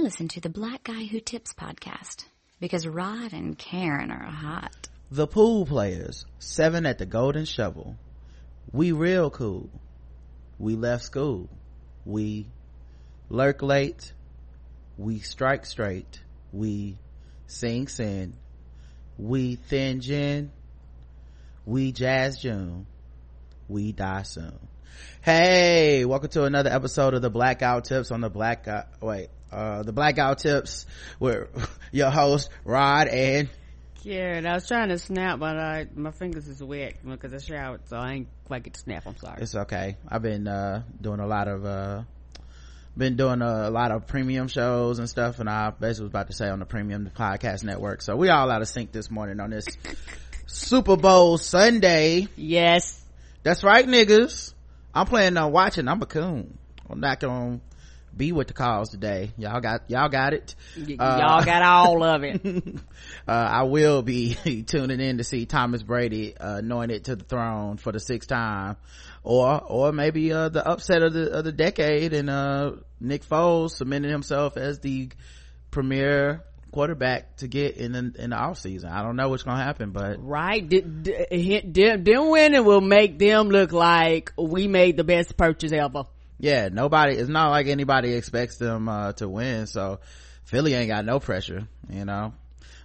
Listen to the Black Guy Who Tips podcast because Rod and Karen are hot. The Pool Players, seven at the Golden Shovel. We real cool. We left school. We lurk late. We strike straight. We sing sin. We thin gin. We jazz June. We die soon. Hey, welcome to another episode of the Blackout Tips on the Blackout, wait, uh, the Blackout Tips with your host, Rod and Karen, I was trying to snap, but I, my fingers is wet because I showered, so I ain't quite get to snap. I'm sorry. It's okay. I've been, uh, doing a lot of, uh, been doing a, a, lot of premium shows and stuff, and I basically was about to say on the premium podcast network. So we all out of sync this morning on this Super Bowl Sunday. Yes. That's right, niggas. I'm planning on watching. I'm a coon. I'm not gonna be with the cause today. Y'all got, y'all got it. Y- uh, y'all got all of it. uh, I will be tuning in to see Thomas Brady, uh, anointed to the throne for the sixth time. Or, or maybe, uh, the upset of the, of the decade and, uh, Nick Foles cementing himself as the premier quarterback to get in the, in the off season. I don't know what's gonna happen, but right, them winning will make them look like we made the best purchase ever yeah nobody it's not like anybody expects them uh, to win so philly ain't got no pressure you know?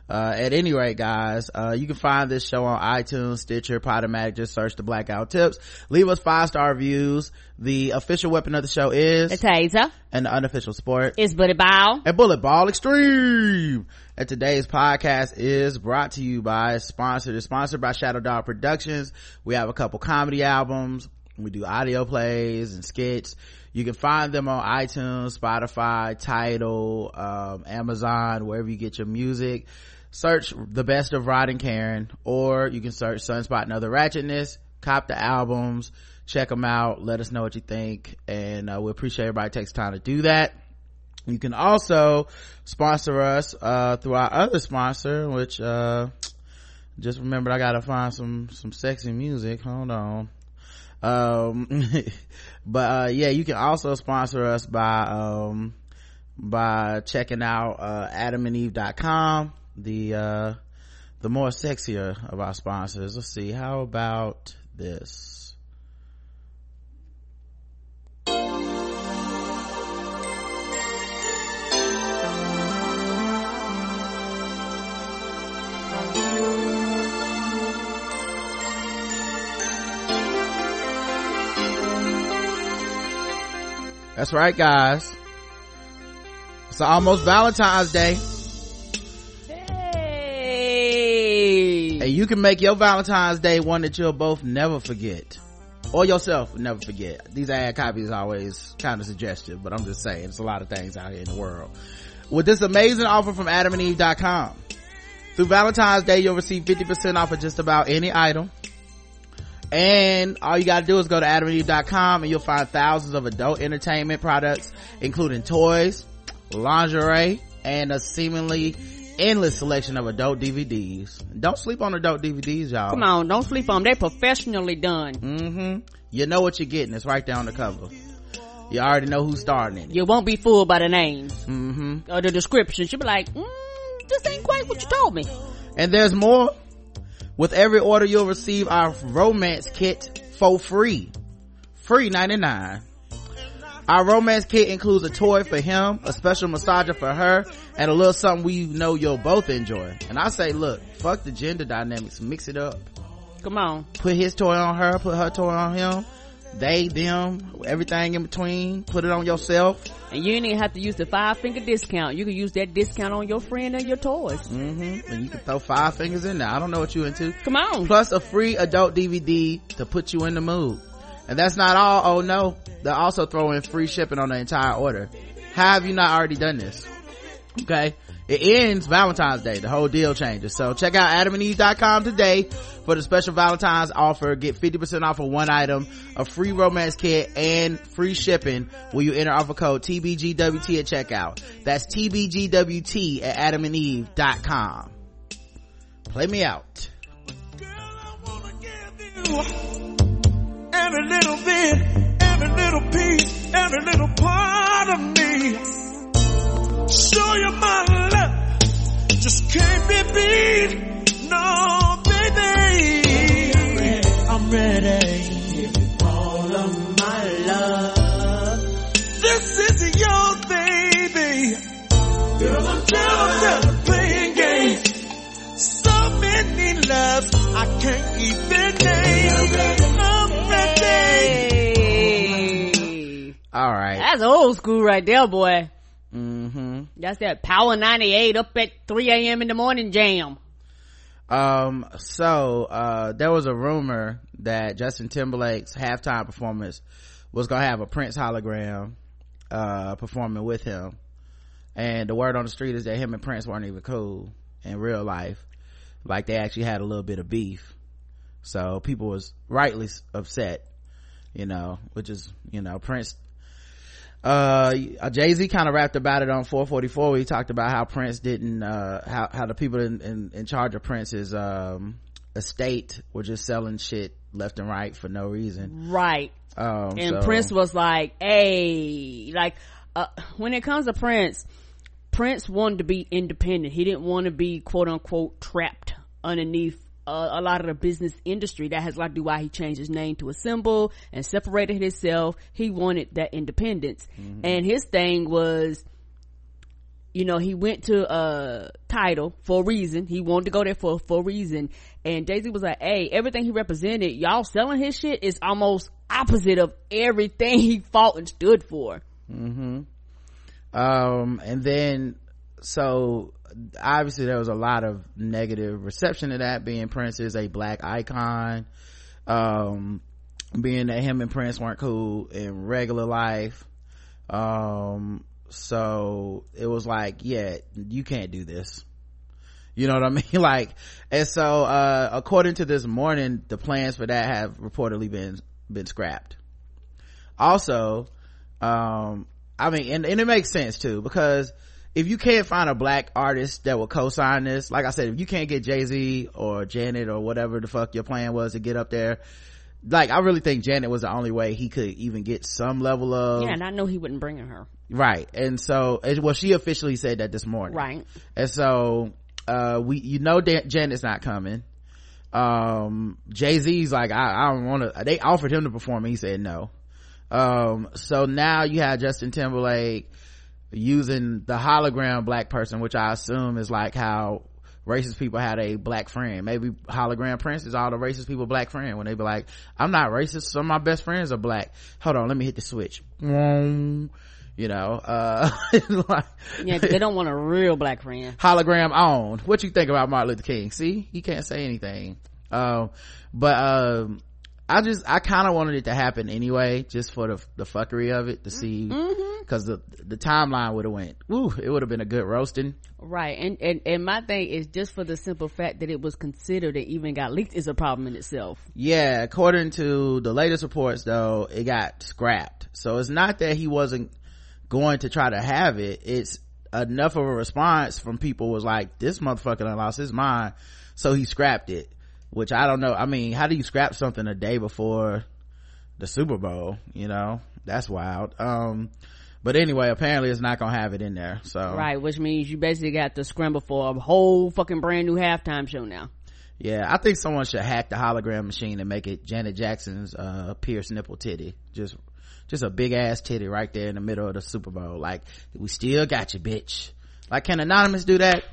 Uh, at any rate guys uh, you can find this show on itunes stitcher podomatic just search the blackout tips. Leave us five star reviews. The official weapon of the show is a taser. And the unofficial sport is bullet ball. and bullet ball extreme. And today's podcast is brought to you by sponsored. Is sponsored by shadow dog productions. We have a couple comedy albums we do audio plays and skits. You can find them on itunes spotify Tidal um, amazon wherever you get your music. Search the best of rod and karen or you can search sunspot and other ratchetness. Cop the albums check them out let us know what you think and uh, we appreciate everybody takes time to do that. You can also sponsor us uh, through our other sponsor which uh, just remembered i gotta find some some sexy music. Hold on um but uh, yeah you can also sponsor us by um by checking out uh adamandeve.com the uh the more sexier of our sponsors. Let's see how about this That's right, guys. It's almost Valentine's Day. Hey. And you can make your Valentine's Day one that you'll both never forget. Or yourself never forget. These ad copies are always kind of suggestive, but I'm just saying, it's a lot of things out here in the world. With this amazing offer from adamandeve.com. Through Valentine's Day, you'll receive 50% off of just about any item and all you gotta do is go to adamandeve.com and you'll find thousands of adult entertainment products including toys lingerie and a seemingly endless selection of adult dvds don't sleep on adult dvds y'all. Come on don't sleep on them They're professionally done. Mm-hmm. You know what you're getting. It's right there on the cover. You already know who's starring in it. You won't be fooled by the names. Mm-hmm. Or the description. You'll be like mm, this ain't quite what you told me. And there's more with every order, you'll receive our romance kit for free. Free 99. Our romance kit includes a toy for him, a special massager for her, and a little something we know you'll both enjoy. And I say, look, fuck the gender dynamics, mix it up. Come on. Put his toy on her, put her toy on him. They, them, everything in between. Put it on yourself. And you ain't even have to use the five finger discount. You can use that discount on your friend and your toys. Mm-hmm. And you can throw five fingers in there. I don't know what you into. Come on. Plus a free adult DVD to put you in the mood. And that's not all. Oh no. They'll also throw in free shipping on the entire order. How have you not already done this? Okay. It ends Valentine's Day. The whole deal changes. So check out adamandeve.com today for the special Valentine's offer. Get 50% off of one item, a free romance kit, and free shipping when you enter offer code TBGWT at checkout. That's TBGWT at adamandeve.com. Play me out. Every little bit, every little piece, every little part of me show you my love. Just can't be beat. No, baby. I'm ready. Give you all of my love. This is your baby. Girl, I'm tired of playing games. So many loves I can't even name. I'm ready. Hey. all right That's old school right there, boy. mm-hmm That's that Power 98 up at 3 a.m. in the morning jam. Um, so, uh, there was a rumor that Justin Timberlake's halftime performance was gonna have a Prince hologram, uh, performing with him. And the word on the street is that him and Prince weren't even cool in real life. Like they actually had a little bit of beef. So people was rightly upset, you know, which is, you know, Prince uh jay-z kind of rapped about it on 444 where he talked about how prince didn't uh how, how the people in, in in charge of prince's um estate were just selling shit left and right for no reason Right. um And so- Prince was like, hey, like, uh, when it comes to Prince, Prince wanted to be independent. He didn't want to be quote unquote trapped underneath uh, a lot of the business industry. That has a lot to do why he changed his name to a symbol and separated himself. He wanted that independence. And his thing was, you know, he went to uh Tidal for a reason. He wanted to go there for for a reason. And Jay Z was like, "Hey, everything he represented, y'all selling his shit is almost opposite of everything he fought and stood for." Hmm. um and then so obviously there was a lot of negative reception to that being prince is a black icon. Um being that him and prince weren't cool in regular life. Um so it was like yeah you can't do this. You know what i mean? Like and so uh according to this morning the plans for that have reportedly been been scrapped. Also um i mean and, and it makes sense too because if you can't find a black artist that will co-sign this like i said if you can't get jay-z or janet or whatever the fuck your plan was to get up there like i really think janet was the only way he could even get some level of yeah, and I know he wouldn't bring her. right and so well she officially said that this morning Right. and so uh we you know that janet's not coming um jay-z's like i, I don't want to they offered him to perform and he said no um so now you have justin timberlake using the hologram black person which i assume is like how racist people had a black friend. Maybe hologram prince is all the racist people black friend when they be like i'm not racist. Some of my best friends are black. Hold on let me hit the switch. You know uh like, Yeah, 'cause they don't want a real black friend. hologram on. What you think about martin luther king? See? He can't say anything. Um but um i just i kind of wanted it to happen anyway just for the the fuckery of it to mm, see mm-hmm. because the the timeline would have went woo it would have been a good roasting Right. And, and and my thing is just for the simple fact that it was considered and even got leaked is a problem in itself. yeah according to the latest reports though it got scrapped so it's not that he wasn't going to try to have it it's enough of a response from people was like this motherfucker lost his mind so he scrapped it which i don't know i mean how do you scrap something a day before the super bowl you know that's wild um but anyway apparently it's not gonna have it in there so Right, which means you basically got to scramble for a whole fucking brand new halftime show now. Yeah, I think someone should hack the hologram machine and make it Janet Jackson's uh pierced nipple titty. Just just a big ass titty right there in the middle of the Super Bowl. Like, we still got you, bitch. Like, can Anonymous do that?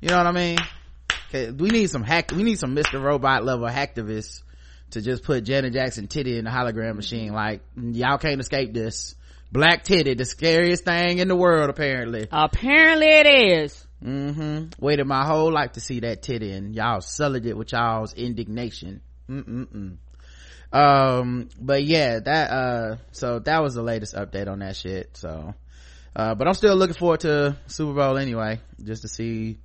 You know what I mean? We need some hack, we need some Mr. Robot level hacktivists to just put Janet Jackson titty in the hologram machine. Like, y'all can't escape this. Black titty, the scariest thing in the world, apparently. Apparently it is. Mm hmm Waited my whole life to see that titty and y'all sullied it with y'all's indignation. Mm-mm-mm. Um, but yeah, that, uh, so that was the latest update on that shit. So, uh, but I'm still looking forward to Super Bowl anyway, just to see,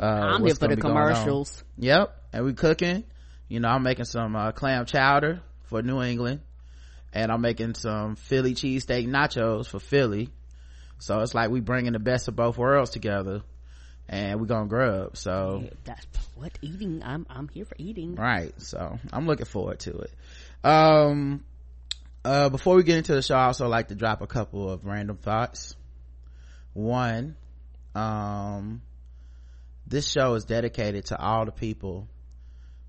uh, I'm here for the gonna be going on. commercials. Yep. And we cooking. You know, I'm making some, uh, clam chowder for New England and I'm making some Philly cheesesteak nachos for Philly. So it's like we bringing the best of both worlds together and we gonna grub. So, That's what eating. I'm I'm here for eating. right. So I'm looking forward to it. Um, uh, before we get into the show, I also like to drop a couple of random thoughts. One, um this show is dedicated to all the people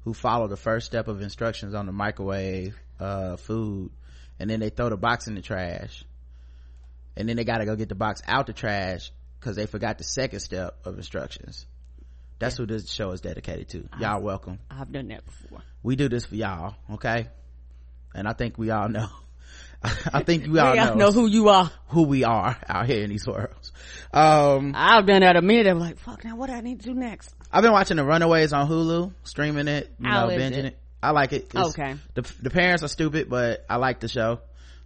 who follow the first step of instructions on the microwave uh food and then they throw the box in the trash. And then they got to go get the box out the trash because they forgot the second step of instructions. That's who this show is dedicated to. Y'all welcome. I've done that before. we do this for y'all okay? And i think we all know i think we all We know, all know who you are. who we are out here in these worlds um I've done that a minute. I'm like, fuck. Now what do I need to do next? I've been watching the Runaways on Hulu, streaming it, you How know, binging it? it? I like it. It's- Okay. The the parents are stupid, but I like the show.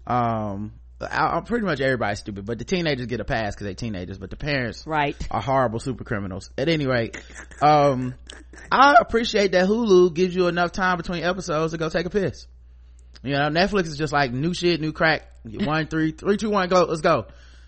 Um, I, I'm pretty much everybody's stupid, but the teenagers get a pass because they're teenagers, but the parents Right. are horrible super criminals. At any rate, um, I appreciate that Hulu gives you enough time between episodes to go take a piss. You know, Netflix is just like new shit, new crack. One, three, three, two, one, go. Let's go.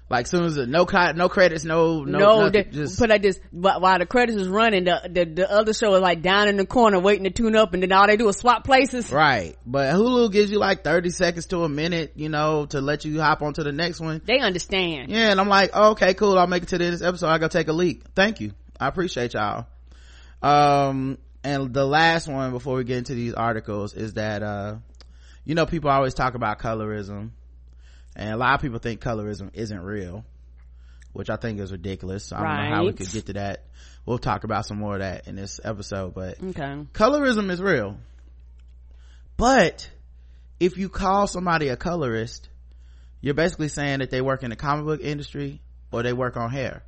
Like as soon as the, no no credits, no, no, No, nothing, the- just put like this. While the credits is running, the, the the other show is like down in the corner waiting to tune up, and then all they do is swap places. Right. But Hulu gives you like 30 seconds to a minute, you know, to let you hop onto the next one. They understand. Yeah, and I'm like, oh, okay, cool. I'll make it to the this episode. I go take a leak. Thank you. I appreciate y'all. Um, and the last one before we get into these articles is that, uh, you know, people always talk about colorism and a lot of people think colorism isn't real, which I think is ridiculous. I don't know how we could get to that. We'll talk about some more of that in this episode, but Okay. colorism is real but if you call somebody a colorist you're basically saying that they work in the comic book industry or they work on hair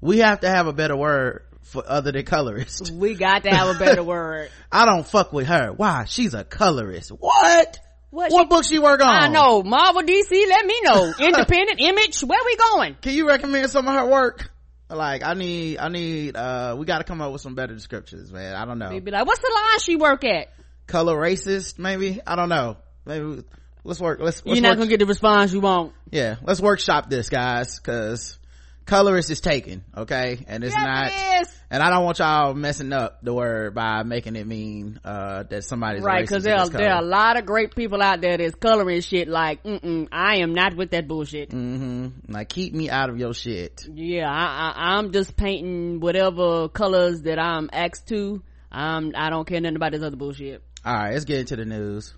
we have to have a better word for other than colorist We got to have a better word. i don't fuck with her why she's a colorist what What? what she- book she work on I know. Marvel, DC, let me know. Independent, Image, where we going? can you recommend some of her work like i need i need uh we got to come up with some better descriptions man i don't know They be like, what's the line she work at? color racist maybe i don't know maybe let's work let's, let's You're not work- gonna get the response you want. yeah let's workshop this guys because colorist is taken okay and it's Yes, not it and i don't want y'all messing up the word by making it mean uh that somebody's Right, because there are, there are a lot of great people out there that's coloring shit like, mm-mm, I am not with that bullshit. mm-hmm like keep me out of your shit Yeah, I, I, I'm just painting whatever colors that I'm asked to. Um, I don't care nothing about this other bullshit. all right let's get into the news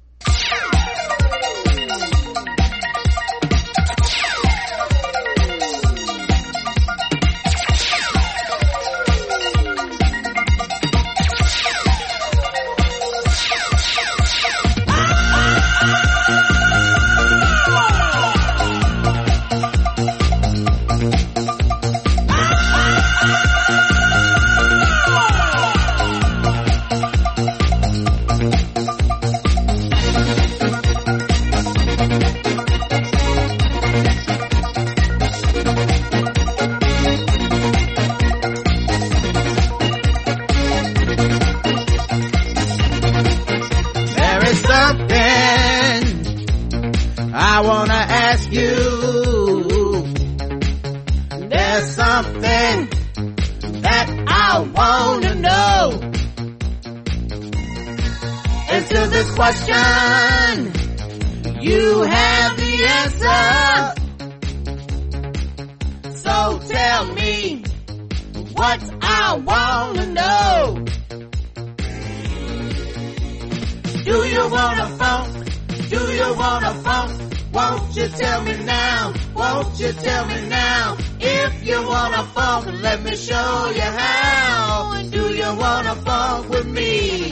Won't you tell me now? If you wanna funk, let me show you how. Do you wanna funk with me?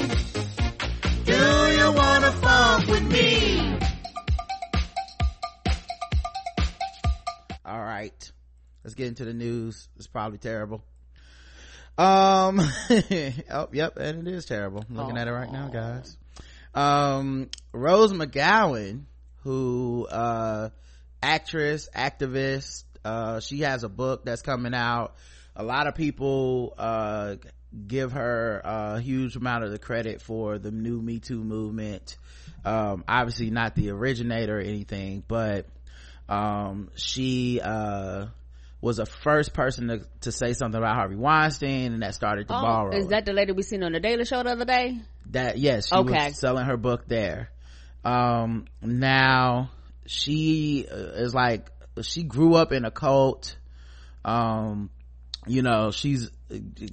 Do you wanna funk with me? All right. Let's get into the news. It's probably terrible. Um, oh, yep, and it is terrible. I'm looking at it right now, guys. Um, Rose McGowan, who, uh, actress, activist, uh, she has a book that's coming out. A lot of people, uh, give her a huge amount of the credit for the new Me Too movement. Um, obviously not the originator or anything, but, um, she, uh, was the first person to, to say something about Harvey Weinstein and that started the ball Oh, rolling is that the lady we seen on the Daily Show the other day? that yes she Okay. was selling her book there um now she uh, is like she grew up in a cult. Um you know she's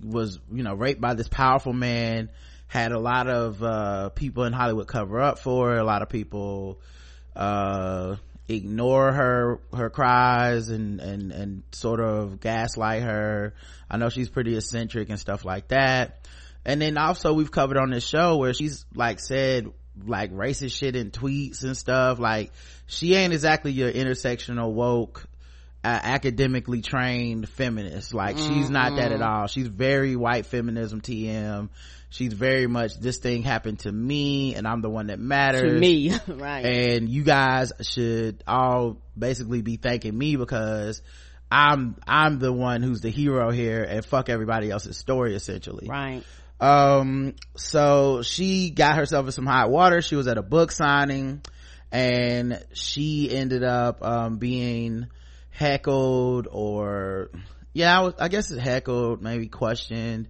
was you know raped by this powerful man had a lot of uh people in hollywood cover up for her a lot of people uh ignore her her cries and and and sort of gaslight her. I know she's pretty eccentric and stuff like that. And then also we've covered on this show where she's like said like racist shit in tweets and stuff. Like she ain't exactly your intersectional woke uh, academically trained feminist. Like mm-hmm. she's not that at all. She's very white feminism tm she's very much this thing happened to me and i'm the one that matters. to me right. And you guys should all basically be thanking me because i'm i'm the one who's the hero here and fuck everybody else's story essentially. Right um so she got herself in some hot water she was at a book signing and she ended up um being heckled or yeah I, was, I guess it's heckled maybe questioned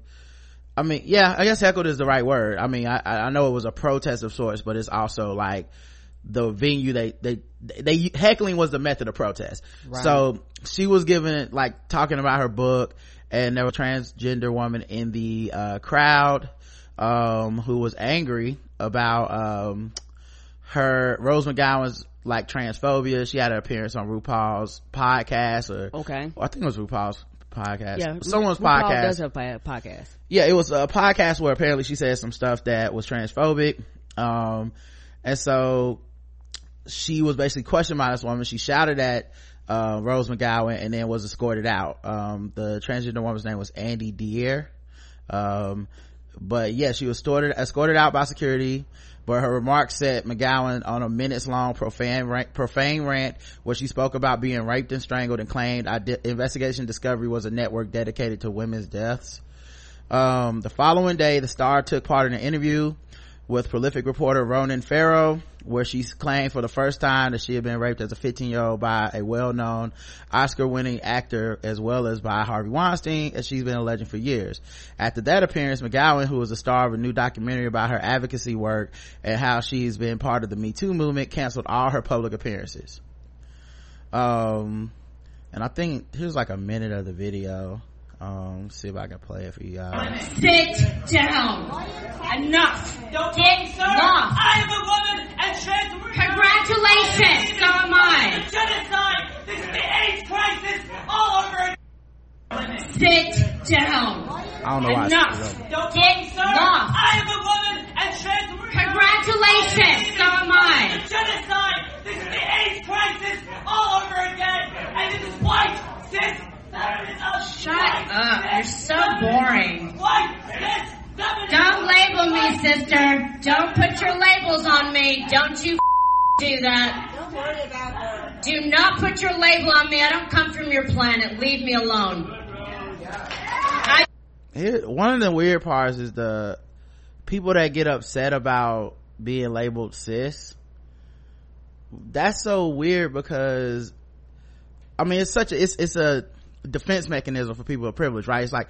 I mean, yeah, I guess heckled is the right word. I mean, I, I know it was a protest of sorts, but it's also like the venue they, they, they, heckling was the method of protest. Right. So she was given, like, talking about her book and there was a transgender woman in the, uh, crowd, um, who was angry about, um, her, Rose McGowan's like transphobia. She had an appearance on RuPaul's podcast or, okay. I think it was RuPaul's podcast. Yeah, someone's RuPaul podcast. Does have podcast. Yeah, it was a podcast where apparently she said some stuff that was transphobic. Um, and so she was basically questioned by this woman. She shouted at uh, Rose McGowan and then was escorted out. Um, the transgender woman's name was Andi Dier. Um, but yeah, she was escorted, escorted out by security but her remarks set McGowan on a minutes long profane rant, profane rant where she spoke about being raped and strangled and claimed investigation discovery was a network dedicated to women's deaths. Um, the following day, the star took part in an interview with prolific reporter Ronan Farrow, where she claimed for the first time that she had been raped as a 15 year old by a well-known Oscar-winning actor as well as by Harvey Weinstein, as she's been a legend for years. After that appearance, McGowan, who was the star of a new documentary about her advocacy work and how she's been part of the Me Too movement, canceled all her public appearances. Um, and I think here's like a minute of the video. Um, see if I can play it for you guys. Sit down. Enough. Don't Get sir. off. I am a woman and trans. Congratulations. So am I. Genocide. This is the AIDS crisis all over again. Sit down. I don't know why. Enough. Don't Get sir. off. I am a woman and trans. Congratulations. So am I. Genocide. This is the AIDS crisis all over again. And this is white, cis, Shut up. You're so boring. Don't Don't label me, sister. Don't put your labels on me. Don't you do that. Don't worry about her. Do not put your label on me. I don't come from your planet. Leave me alone. I- Here, one of the weird parts is the people that get upset about being labeled cis. That's so weird because I mean it's such a it's it's a defense mechanism for people of privilege, right? It's like,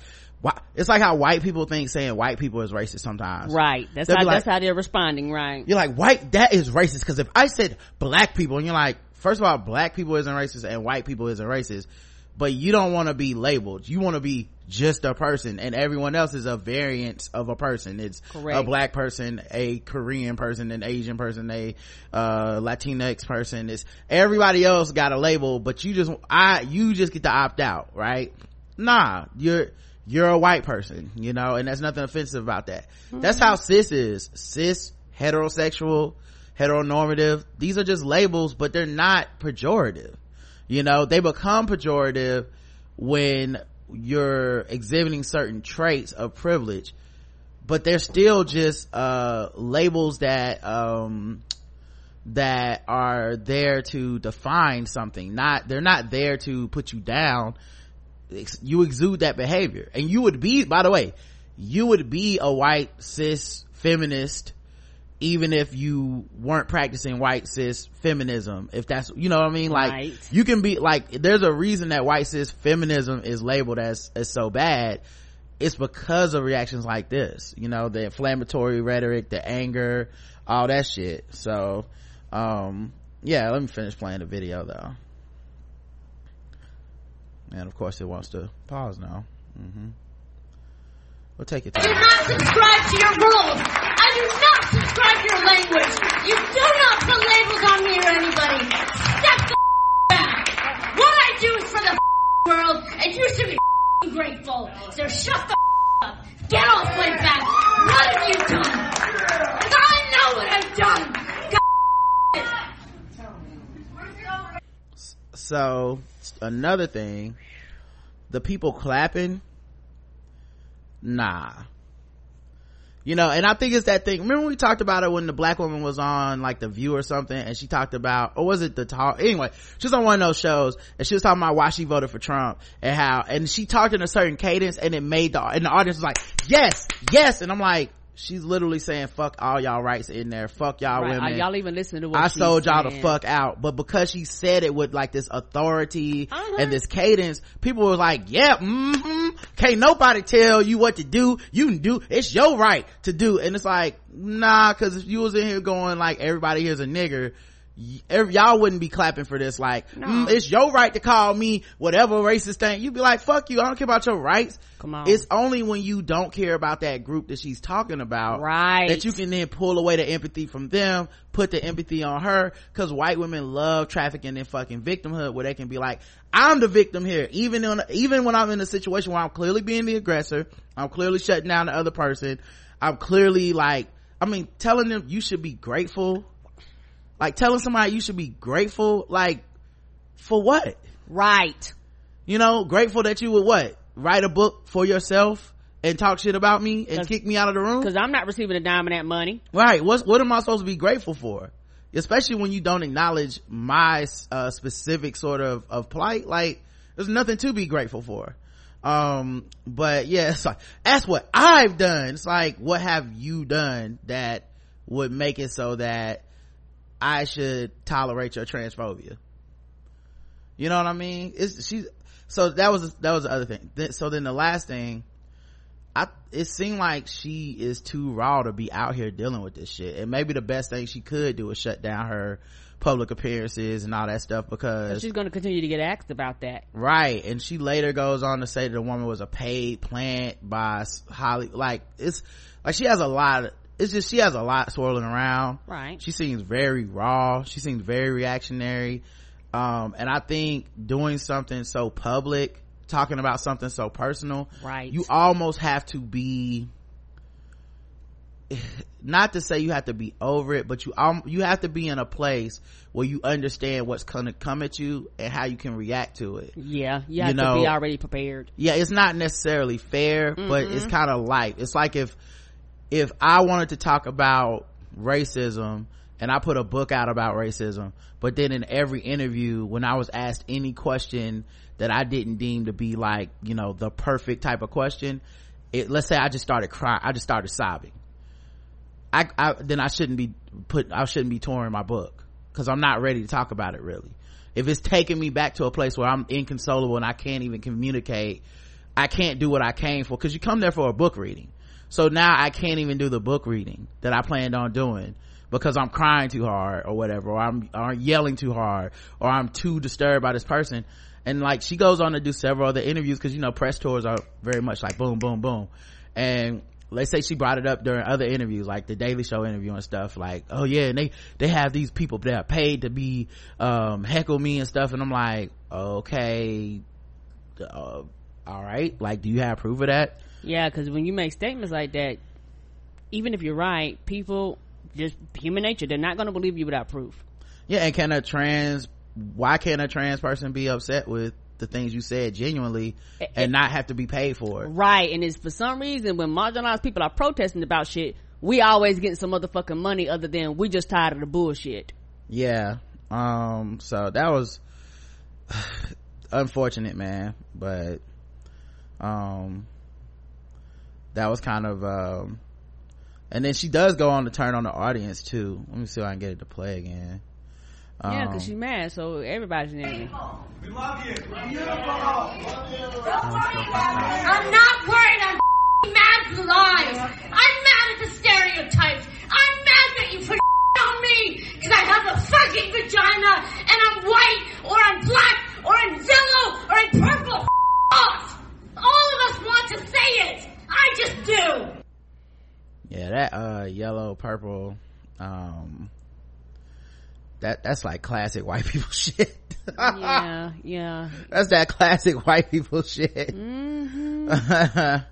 it's like how white people think saying white people is racist sometimes. Right. That's how, like, that's how they're responding, right? You're like, white, that is racist. Cause if I said black people and you're like, first of all, black people isn't racist and white people isn't racist but you don't want to be labeled. You want to be just a person and everyone else is a variant of a person. It's Correct. a black person, a Korean person, an Asian person, a, uh, Latinx person. It's everybody else got a label, but you just, I, you just get to opt out, right? Nah, you're, you're a white person, you know, and there's nothing offensive about that. Mm-hmm. That's how cis is. Cis, heterosexual, heteronormative. These are just labels, but they're not pejorative you know they become pejorative when you're exhibiting certain traits of privilege but they're still just uh, labels that um, that are there to define something. Not they're not there to put you down. You exude that behavior. And you would be by the way you would be a white cis feminist even if you weren't practicing white cis feminism if that's you know what i mean? Like right. you can be like there's a reason that white cis feminism is labeled as as so bad. It's because of reactions like this you know the inflammatory rhetoric the anger all that shit. So um yeah let me finish playing the video though. And of course it wants to pause now. Mm-hmm. we'll take it. I do not subscribe to your rules. I do not subscribe to your language. You do not put labels on me or anybody. Step the back. What I do is for the world, and you should be grateful. So shut the up. Get off my back. What have you done? 'Cause I know what I've done. so another thing the people clapping nah. You know and i think it's that thing remember we talked about it when the black woman was on like the view or something and she talked about or was it the talk? Anyway she was on one of those shows and she was talking about why she voted for trump and how and she talked in a certain cadence and it made the and the audience was like yes yes and i'm like she's literally saying fuck all y'all rights in there fuck y'all Right. Are women y'all even listening to what I sold y'all the saying? fuck out. But because she said it with like this authority Uh-huh. and this cadence, people were like, yeah, mm-hmm. Can't nobody tell you what to do. You can do, it's your right to do. And it's like, nah, cause if you was in here going like, everybody here's a nigger, y'all wouldn't be clapping for this like, mm, it's your right to call me whatever racist thing. You'd be like, fuck you, I don't care about your rights. Come on. It's only when you don't care about that group that she's talking about Right. that you can then pull away the empathy from them, put the empathy on her, cause white women love trafficking and fucking victimhood where they can be like, I'm the victim here. Even in, even when I'm in a situation where I'm clearly being the aggressor, I'm clearly shutting down the other person, I'm clearly like, I mean, telling them you should be grateful, like telling somebody you should be grateful, like, for what? Right. You know, grateful that you would what? Write a book for yourself and talk shit about me and kick me out of the room? Cause I'm not receiving a dime of that money. right what what am i supposed to be grateful for especially when you don't acknowledge my uh, specific sort of of plight like there's nothing to be grateful for um but yeah it's like that's what i've done it's like what have you done that would make it so that i should tolerate your transphobia you know what i mean it's she's so that was that was the other thing so then the last thing I it seemed like she is too raw to be out here dealing with this shit. And maybe the best thing she could do is shut down her public appearances and all that stuff because She's gonna continue to get asked about that. right. And she later goes on to say that the woman was a paid plant by Holly. Like it's like she has a lot. Of, it's just she has a lot swirling around. Right. She seems very raw. She seems very reactionary. Um, and I think doing something so public, talking about something so personal, Right. you almost have to be not to say you have to be over it but you um, you have to be in a place where you understand what's gonna come at you and how you can react to it Yeah. You You have to be already prepared. yeah it's not necessarily fair but it's kind of life it's like if if i wanted to talk about racism and i put a book out about racism but then in every interview when i was asked any question that i didn't deem to be like you know the perfect type of question it let's say i just started crying i just started sobbing I, I then I shouldn't be put I shouldn't be touring my book because I'm not ready to talk about it really. If it's taking me back to a place where I'm inconsolable and I can't even communicate, I can't do what I came for because you come there for a book reading. So now I can't even do the book reading that I planned on doing because I'm crying too hard or whatever, or I'm, or yelling too hard, or I'm too disturbed by this person. And like she goes on to do several other interviews because you know press tours are very much like boom, boom, boom. And let's say she brought it up during other interviews like the daily show interview and stuff like oh yeah and they they have these people that are paid to be um heckle me and stuff and i'm like okay uh, all right like do you have proof of that Yeah, because when you make statements like that, even if you're right, people just human nature, they're not gonna believe you without proof. yeah and can a trans why can't a trans person be upset with the things you said genuinely and not have to be paid for it Right, and it's for some reason when marginalized people are protesting about shit, we always getting some motherfucking money other than we just tired of the bullshit. yeah um so that was unfortunate man but um that was kind of um, and then she does go on to turn on the audience too. Let me see if i can get it to play again. Yeah because um, she's mad so everybody's angry we love you i'm not worried. I'm mad at lies. I'm mad at the stereotypes. I'm mad that you put on me because i have a fucking vagina and i'm white or i'm black or i'm yellow or i'm purple. All of us want to say it that uh yellow purple um that that's like classic white people shit. Yeah yeah. That's that classic white people shit. Mm-hmm.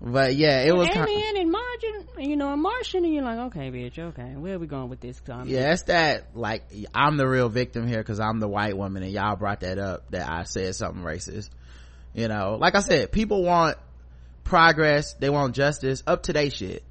but yeah it was kind alien and margin you know a martian and you're like okay bitch okay. Where are we going with this time yeah it's that like i'm the real victim here because i'm the white woman and y'all brought that up that i said something racist. You know like i said people want progress they want justice up to their shit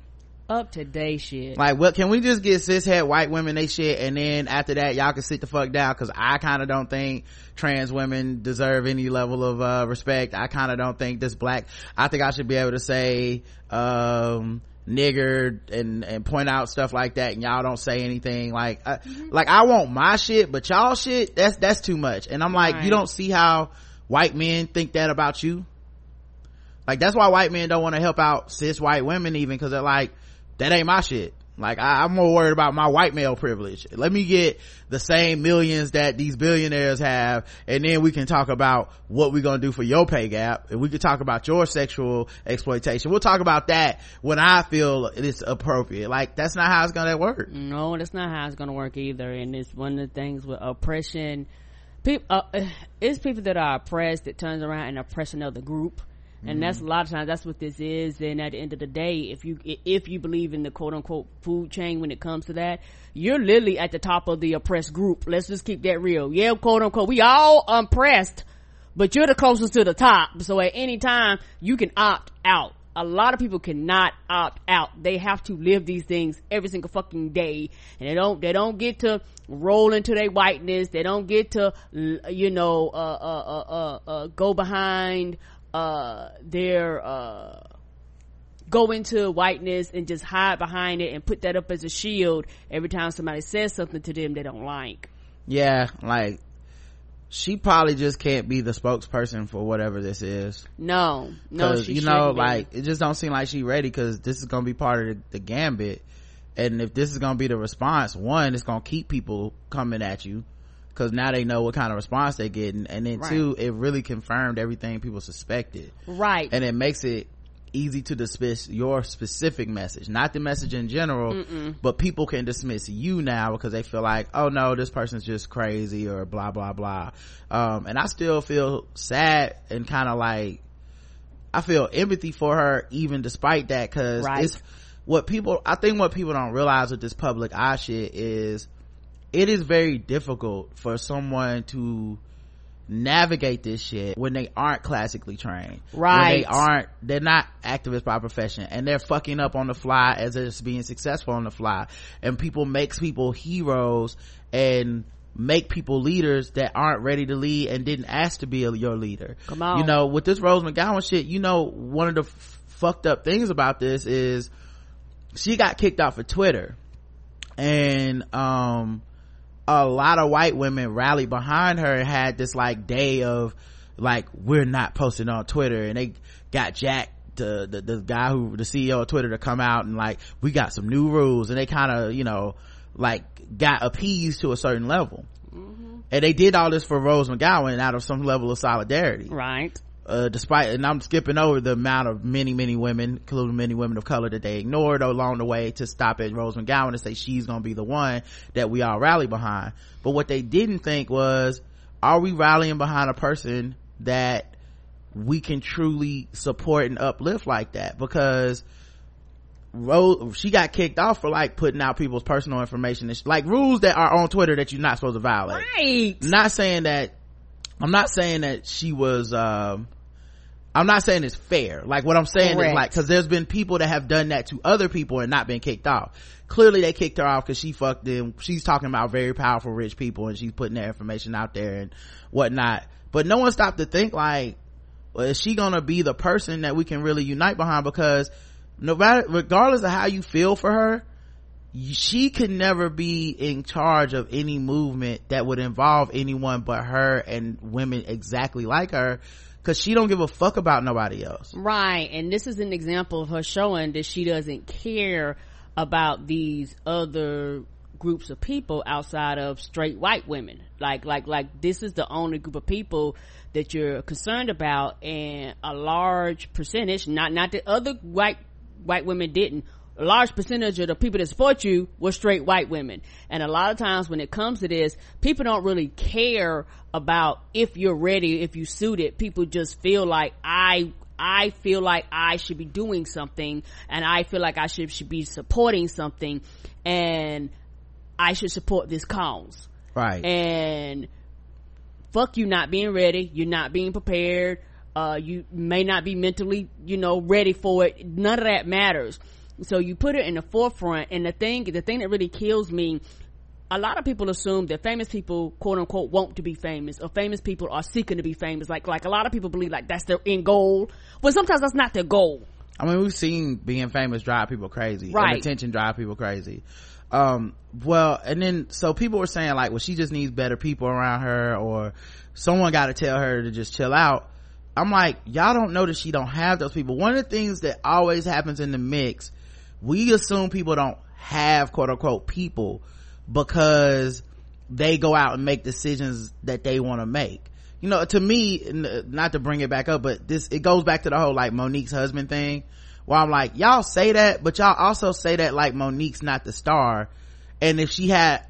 up to date shit. Like, what can we just get cishet white women they shit, and then after that, y'all can sit the fuck down? Because I kind of don't think trans women deserve any level of uh, respect. I kind of don't think this black. I think I should be able to say um nigger and and point out stuff like that and y'all don't say anything like uh, mm-hmm. like i want my shit but y'all shit that's that's too much and i'm like you don't see how white men think that about you like that's why white men don't want to help out cis white women even because they're like that ain't my shit. Like I, am more worried about my white male privilege. Let me get the same millions that these billionaires have and then we can talk about what we're gonna do for your pay gap. And we can talk about your sexual exploitation. We'll talk about that when i feel it's appropriate. Like that's not how it's gonna work. No that's not how it's gonna work either. And it's one of the things with oppression. People uh, it's people that are oppressed that turns around and oppress another group and that's a lot of times that's what this is. And at the end of the day if you if you believe in the quote unquote food chain when it comes to that you're literally at the top of the oppressed group. Let's just keep that real. Yeah quote unquote we all oppressed but you're the closest to the top. So at any time you can opt out. A lot of people cannot opt out. They have to live these things every single fucking day. And they don't they don't get to roll into their whiteness. They don't get to you know uh uh uh uh, uh go behind uh their uh go into whiteness and just hide behind it and put that up as a shield every time somebody says something to them they don't like. Yeah like she probably just can't be the spokesperson for whatever this is. No no you know like it just don't seem like she ready because this is gonna be part of the, the gambit. And if this is gonna be the response one it's gonna keep people coming at you because now they know what kind of response they're getting and then right. two it really confirmed everything people suspected right and it makes it easy to dismiss your specific message not the message in general Mm-mm. but people can dismiss you now because they feel like oh no this person's just crazy or blah blah blah um, and i still feel sad and kind of like i feel empathy for her even despite that because right. it's what people i think what people don't realize with this public eye shit is it is very difficult for someone to navigate this shit when they aren't classically trained. Right. When they aren't, they're not activists by profession and they're fucking up on the fly as it's being successful on the fly. And people makes people heroes and make people leaders that aren't ready to lead and didn't ask to be a, your leader. Come on. You know, with this Rose McGowan shit, you know, one of the f- fucked up things about this is she got kicked off of Twitter and, um, a lot of white women rallied behind her and had this like day of like we're not posting on twitter. And they got jack the, the, the guy who the ceo of twitter to come out and like we got some new rules. And they kind of you know like got appeased to a certain level. Mm-hmm. and they did all this for rose mcgowan out of some level of solidarity. Right uh, despite and i'm skipping over the amount of many many women including many women of color that they ignored along the way to stop at rose mcgowan and say she's gonna be the one that we all rally behind but what they didn't think was are we rallying behind a person that we can truly support and uplift like that because Rose, she got kicked off for like putting out people's personal information, and like rules that are on Twitter that you're not supposed to violate. Right. Not saying that, I'm not saying that she was, um, I'm not saying it's fair. Like what I'm saying Correct. is like, cause there's been people that have done that to other people and not been kicked off. Clearly they kicked her off cause she fucked them. She's talking about very powerful rich people and she's putting their information out there and whatnot. But no one stopped to think like, well, is she gonna be the person that we can really unite behind? Because no matter, regardless of how you feel for her, she could never be in charge of any movement that would involve anyone but her and women exactly like her because she don't give a fuck about nobody else. Right and this is an example of her showing that she doesn't care about these other groups of people outside of straight white women. Like like like this is the only group of people that you're concerned about and a large percentage not not that other white white women didn't a large percentage of the people that support you were straight white women. And a lot of times when it comes to this, people don't really care about if you're ready, if you suit it. People just feel like I, I feel like I should be doing something and I feel like I should, should be supporting something and I should support this cause. right And fuck you not being ready. You're not being prepared. Uh, you may not be mentally, you know, ready for it. None of that matters. So you put it in the forefront. And the thing, the thing that really kills me, a lot of people assume that famous people, quote unquote, want to be famous, or famous people are seeking to be famous. Like, like a lot of people believe like that's their end goal. Well, sometimes that's not their goal. I mean, we've seen being famous drive people crazy. Right. And attention drive people crazy. Um, well, and then, so people were saying like, well, she just needs better people around her or someone got to tell her to just chill out. I'm like, y'all don't know that she don't have those people. One of the things that always happens in the mix, we assume people don't have quote unquote people because they go out and make decisions that they want to make. You know to me not to bring it back up but this it goes back to the whole like Mo'Nique's husband thing where i'm like y'all say that but y'all also say that like Mo'Nique's not the star. And if she had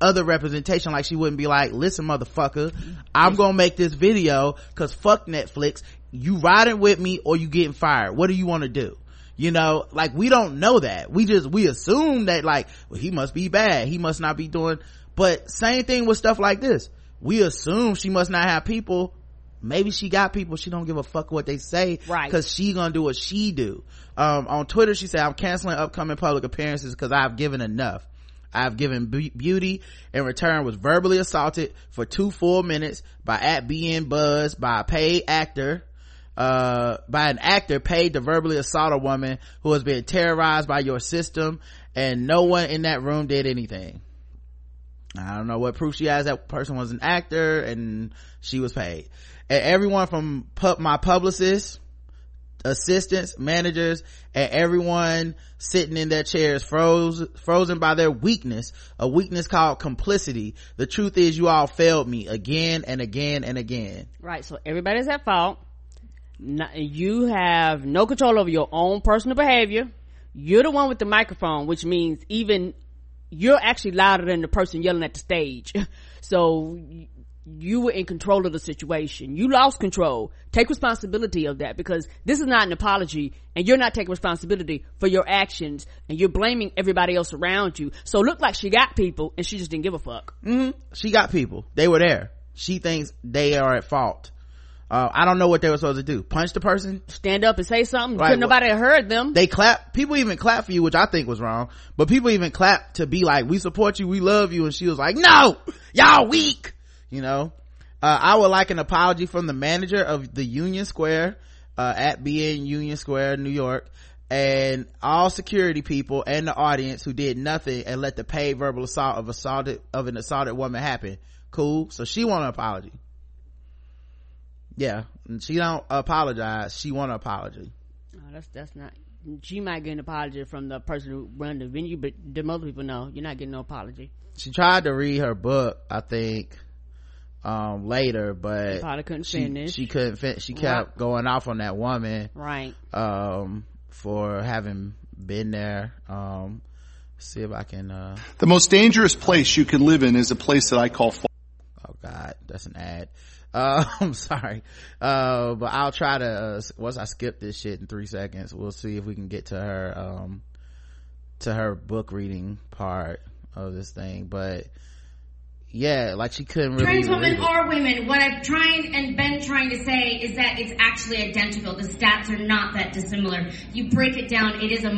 other representation like she wouldn't be like listen motherfucker i'm gonna make this video because fuck netflix. You riding with me or you getting fired. What do you want to do you know like we don't know that. We just we assume that like well, he must be bad. He must not be doing but same thing with stuff like this. We assume she must not have people. Maybe she got people. She don't give a fuck what they say Right. because she gonna do what she do. Um, on twitter she said i'm canceling upcoming public appearances because i've given enough. I've given be- beauty in return was verbally assaulted for two full minutes by at being Buzz by a paid actor, uh, by an actor paid to verbally assault a woman who has been terrorized by your system and no one in that room did anything. I don't know what proof she has that person was an actor and she was paid. And everyone from pu- my publicist, assistants, managers, and everyone sitting in their chairs froze, frozen by their weakness, a weakness called complicity. The truth is you all failed me again and again and again. Right. So everybody's at fault. Not, you have no control over your own personal behavior. You're the one with the microphone, which means even you're actually louder than the person yelling at the stage. So you were in control of the situation. You lost control. Take responsibility of that because this is not an apology and you're not taking responsibility for your actions and you're blaming everybody else around you. So it looked like she got people and she just didn't give a fuck. Mm-hmm. She got people. They were there. She thinks they are at fault. Uh, I don't know what they were supposed to do. Punch the person? Stand up and say something. Right, Couldn't nobody have heard them. they clap. People even clap for you which i think was wrong. But people even clap to be like we support you. We love you. And she was like no! Y'all weak! You know? Uh, i would like an apology from the manager of the union square uh, at B&N union square new york and all security people and the audience who did nothing and let the paid verbal assault of assaulted of an assaulted woman happen. Cool. So she want an apology yeah and she don't apologize she want an apology No, that's that's not. She might get an apology from the person who run the venue, but the other people know you're not getting no apology. she tried to read her book i think um later but Probably couldn't she, finish. she couldn't fin- she kept Right. going off on that woman Right. um for having been there um see if i can uh The most dangerous place you can live in is a place that I call fa- oh god that's an ad uh, i'm sorry uh but i'll try to uh, once i skip this shit in three seconds we'll see if we can get to her um to her book reading part of this thing but yeah like she couldn't really Trans women are women. What I've trying and been trying to say is that it's actually identical. The stats are not that dissimilar. You break it down, it is a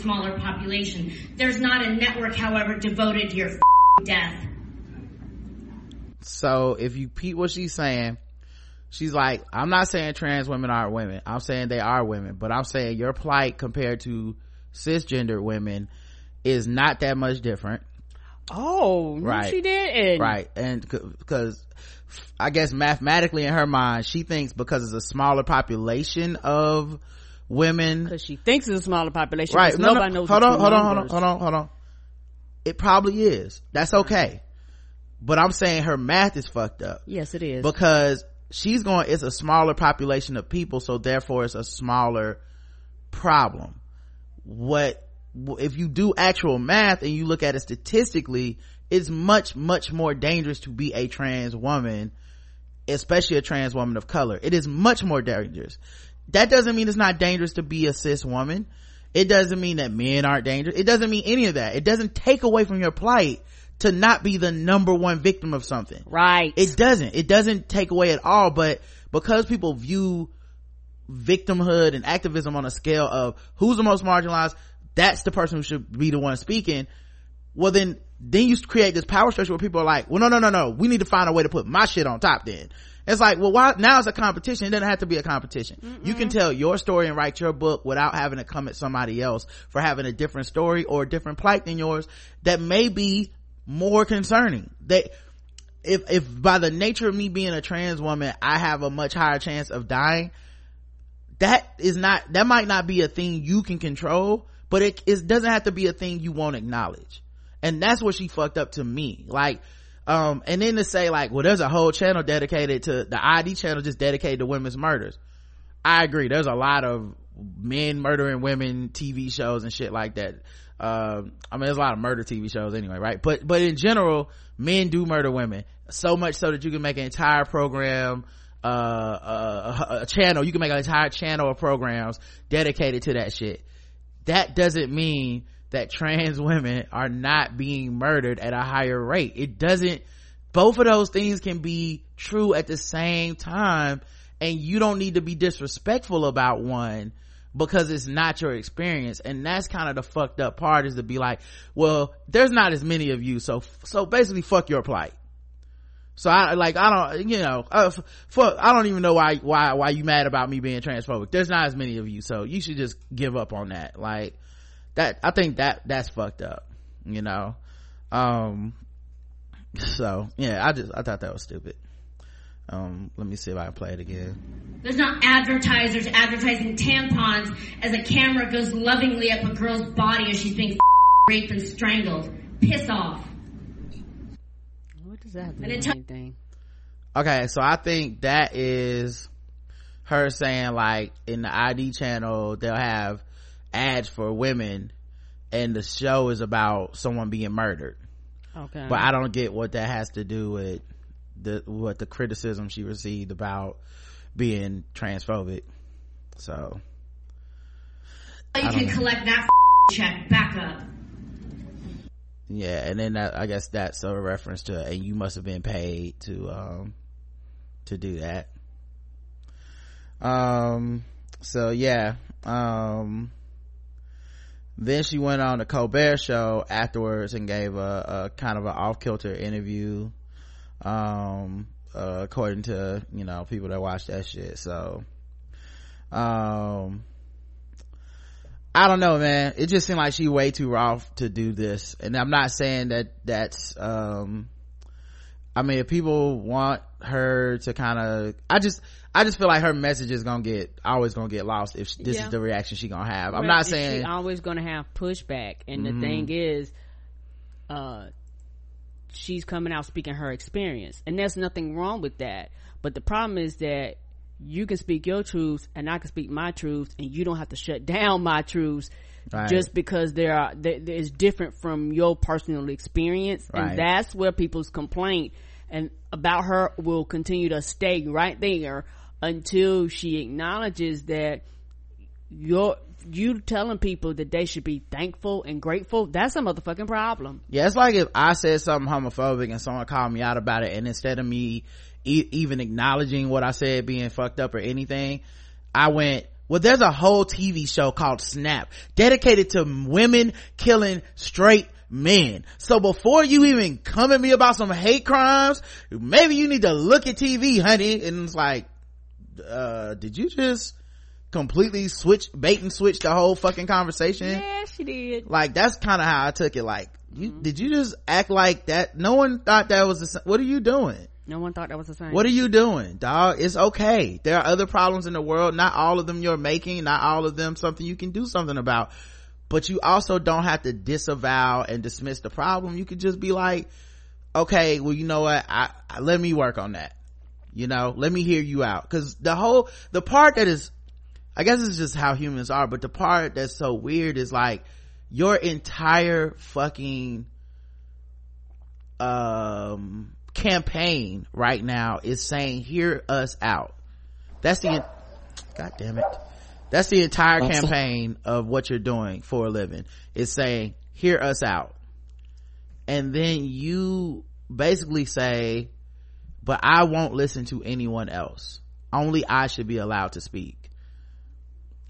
smaller population. There's not a network, however, devoted to your death. So if you peep what she's saying, she's like, I'm not saying trans women aren't women. I'm saying they are women, but I'm saying your plight compared to cisgender women is not that much different. Oh, Right. she did. Right. And because I guess mathematically in her mind, she thinks because it's a smaller population of women. Because she thinks it's a smaller population. Right. No, no, Nobody knows. hold on, hold on, hold on, hold on, hold on. It probably is. That's okay. But I'm saying her math is fucked up. Yes, it is. because she's going it's a smaller population of people so therefore it's a smaller problem. What if you do actual math and you look at it statistically it's much much more dangerous to be a trans woman especially a trans woman of color. It is much more dangerous. That doesn't mean it's not dangerous to be a cis woman. It doesn't mean that men aren't dangerous. It doesn't mean any of that. It doesn't take away from your plight to not be the number one victim of something. Right. It doesn't. It doesn't take away at all but because people view victimhood and activism on a scale of who's the most marginalized that's the person who should be the one speaking well then then you create this power structure where people are like well no no no no. We need to find a way to put my shit on top then. It's like well why now it's a competition. It doesn't have to be a competition. Mm-mm. you can tell your story and write your book without having to come at somebody else for having a different story or a different plight than yours that may be more concerning. That if if by the nature of me being a trans woman i have a much higher chance of dying that is not that might not be a thing you can control but it, it doesn't have to be a thing you won't acknowledge. And that's what she fucked up to me. Like um and then to say like well there's a whole channel dedicated to the id channel just dedicated to women's murders. I agree. There's a lot of men murdering women tv shows and shit like that uh, i mean there's a lot of murder tv shows anyway right? But but in general men do murder women. So much so that you can make an entire program uh, a, a channel. You can make an entire channel of programs dedicated to that shit. That doesn't mean that trans women are not being murdered at a higher rate. It doesn't both of those things can be true at the same time and you don't need to be disrespectful about one because it's not your experience and that's kind of the fucked up part is to be like well there's not as many of you so so basically fuck your plight so I like I don't you know uh, fuck I don't even know why why why you mad about me being transphobic. There's not as many of you, so you should just give up on that. Like that I think that that's fucked up. You know. Um. So yeah, I just I thought that was stupid. Um, let me see if I can play it again. There's not advertisers advertising tampons as a camera goes lovingly up a girl's body as she's being raped and strangled. Piss off What does that have to do with anything? Okay, so I think that is her saying like in the ID channel they'll have ads for women and the show is about someone being murdered. Okay. But I don't get what that has to do with the what the criticism she received about being transphobic. So you can know. collect that check back up yeah and then that, i guess that's a reference to and you must have been paid to um to do that um so yeah um then she went on the colbert show afterwards and gave a, a kind of an off-kilter interview um uh, according to you know people that watch that shit so um I don't know, man. It just seemed like she way too raw to do this. And I'm not saying that that's, um, I mean, if people want her to kind of, I just, I just feel like her message is gonna get, always gonna get lost if this yeah. is the reaction she gonna have. I'm not saying. always gonna have pushback. And mm-hmm. the thing is, uh, she's coming out speaking her experience. And there's nothing wrong with that. But the problem is that you can speak your truths and I can speak my truths and you don't have to shut down my truths right. just because there are there is different from your personal experience right. and that's where people's complaint and about her will continue to stay right there until she acknowledges that your you telling people that they should be thankful and grateful that's a motherfucking problem yeah it's like if i said something homophobic and someone called me out about it and instead of me e- even acknowledging what I said being fucked up or anything, I went, well, there's a whole TV show called Snap dedicated to women killing straight men. So before you even come at me about some hate crimes, maybe you need to look at TV, honey. And it's like, uh, did you just completely switch, bait and switch the whole fucking conversation? Yeah, she did. Like, that's kind of how I took it. Like, you, mm-hmm. did you just act like that? No one thought that was the, what are you doing? No one thought that was the same. What are you doing, dog? It's okay. There are other problems in the world. Not all of them you're making. Not all of them something you can do something about. But you also don't have to disavow and dismiss the problem. You could just be like, okay, well, you know what? I, I let me work on that. You know, let me hear you out. Cause the whole, the part that is, I guess it's just how humans are, but the part that's so weird is like, your entire fucking um campaign right now is saying hear us out. That's the god damn it. That's the entire campaign of what you're doing for a living. Is saying hear us out. And then you basically say but i won't listen to anyone else. Only i should be allowed to speak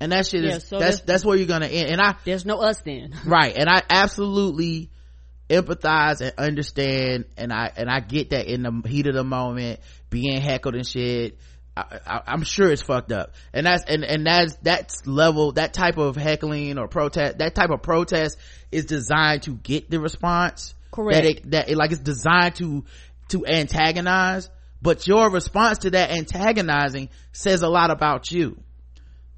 and that shit is Yeah, so that's that's- that's where you're gonna end. And i There's no us then. right. And i absolutely empathize and understand and i and i get that in the heat of the moment being heckled and shit. I, I, i'm sure it's fucked up. And that's and and that's that's level that type of heckling or protest that type of protest is designed to get the response. Correct. that it that it like it's designed to to antagonize. But your response to that antagonizing says a lot about you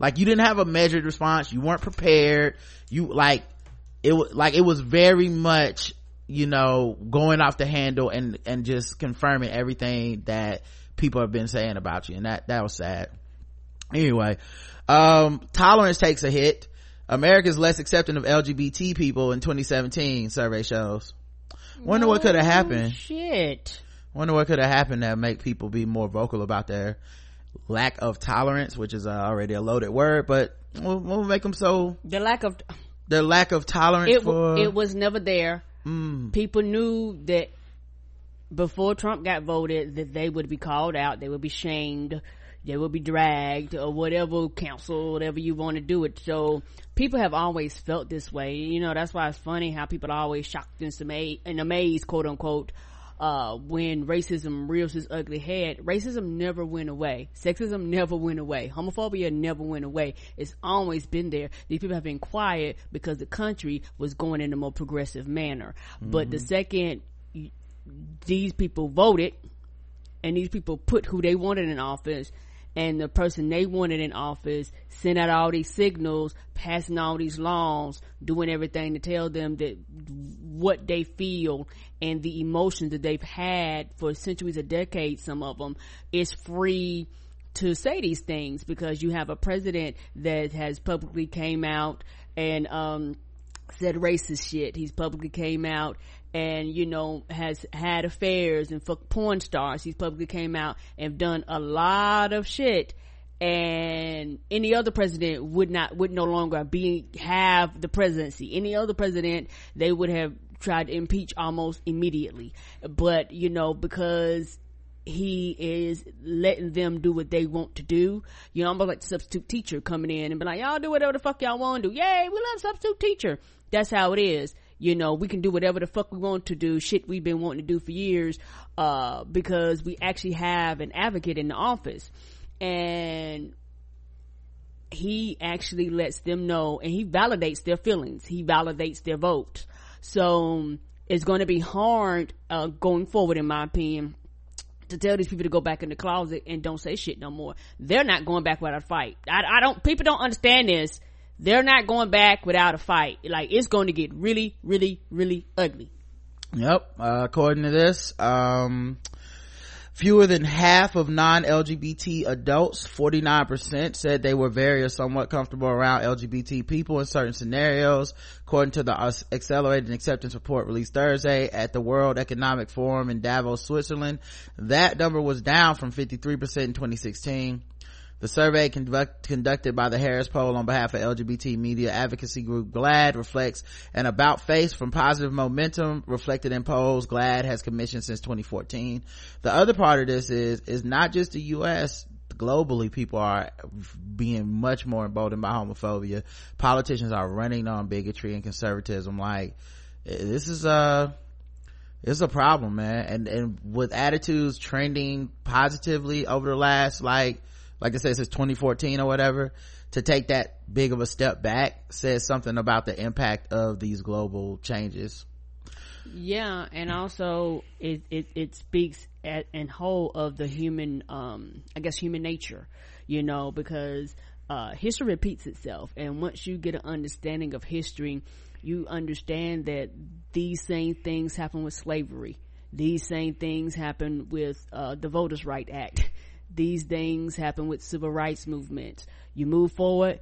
like you didn't have a measured response. You weren't prepared. You like it was like it was very much you know going off the handle and and just confirming everything that people have been saying about you. And that that was sad. Anyway um tolerance takes a hit. America's less accepting of lgbt people in 2017 survey shows. Wonder what could have happened. Shit. wonder what could have happened that make people be more vocal about their lack of tolerance which is uh, already a loaded word but we'll, we'll make them so The lack of the lack of tolerance it for it was never there. Mm. People knew that before Trump got voted that they would be called out, they would be shamed, they would be dragged or whatever council, whatever you want to do it. So people have always felt this way. You know, that's why it's funny how people are always shocked and amazed, and amazed quote unquote, uh, when racism rears its ugly head. Racism never went away. Sexism never went away. Homophobia never went away. It's always been there. These people have been quiet because the country was going in a more progressive manner. But the second these people voted and these people put who they wanted in office and the person they wanted in office sent out all these signals passing all these laws doing everything to tell them that what they feel and the emotions that they've had for centuries or decades some of them is free to say these things because you have a president that has publicly came out and um said racist shit. He's publicly came out and, you know, has had affairs and fuck porn stars. He's publicly came out and done a lot of shit. And any other president would not, would no longer be, have the presidency. Any other president, they would have tried to impeach almost immediately. But, you know, because he is letting them do what they want to do. You know, almost like the substitute teacher coming in and be like, y'all do whatever the fuck y'all want to do. Yay, we love substitute teacher. That's how it is. You know, we can do whatever the fuck we want to do, shit we've been wanting to do for years, uh, because we actually have an advocate in the office. And he actually lets them know and he validates their feelings. He validates their vote. So it's going to be hard, uh, going forward, in my opinion, to tell these people to go back in the closet and don't say shit no more. They're not going back without a fight. I, I don't, people don't understand this. They're not going back without a fight. Like, it's going to get really, really, really ugly. Yep. Uh, according to this, um, fewer than half of non-LGBT adults, 49% said they were very or somewhat comfortable around LGBT people in certain scenarios, according to the Accelerated Acceptance Report released Thursday at the World Economic Forum in Davos, Switzerland. That number was down from 53% in 2016. The survey conduct, conducted by the Harris Poll on behalf of LGBT media advocacy group GLAAD reflects an about face from positive momentum reflected in polls GLAAD has commissioned since 2014. The other part of this is, is not just the U.S., globally people are being much more emboldened by homophobia. Politicians are running on bigotry and conservatism. Like, this is a, it's a problem, man. And, and with attitudes trending positively over the last, like, like I said, since 2014 or whatever, to take that big of a step back says something about the impact of these global changes. Yeah, and also it it, it speaks at in whole of the human, um, I guess human nature, you know, because uh, history repeats itself, and once you get an understanding of history, you understand that these same things happen with slavery. These same things happen with uh, the Voters' Right Act. These things happen with civil rights movements. You move forward,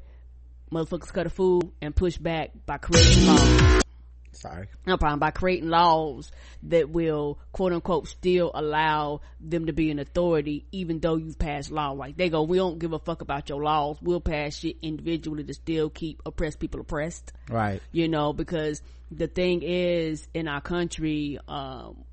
motherfuckers cut a fool and push back by creating laws. sorry No problem. By creating laws that will quote unquote still allow them to be an authority even though you've passed law. Like they go, we don't give a fuck about your laws. We'll pass shit individually to still keep oppressed people oppressed right you know because the thing is in our country um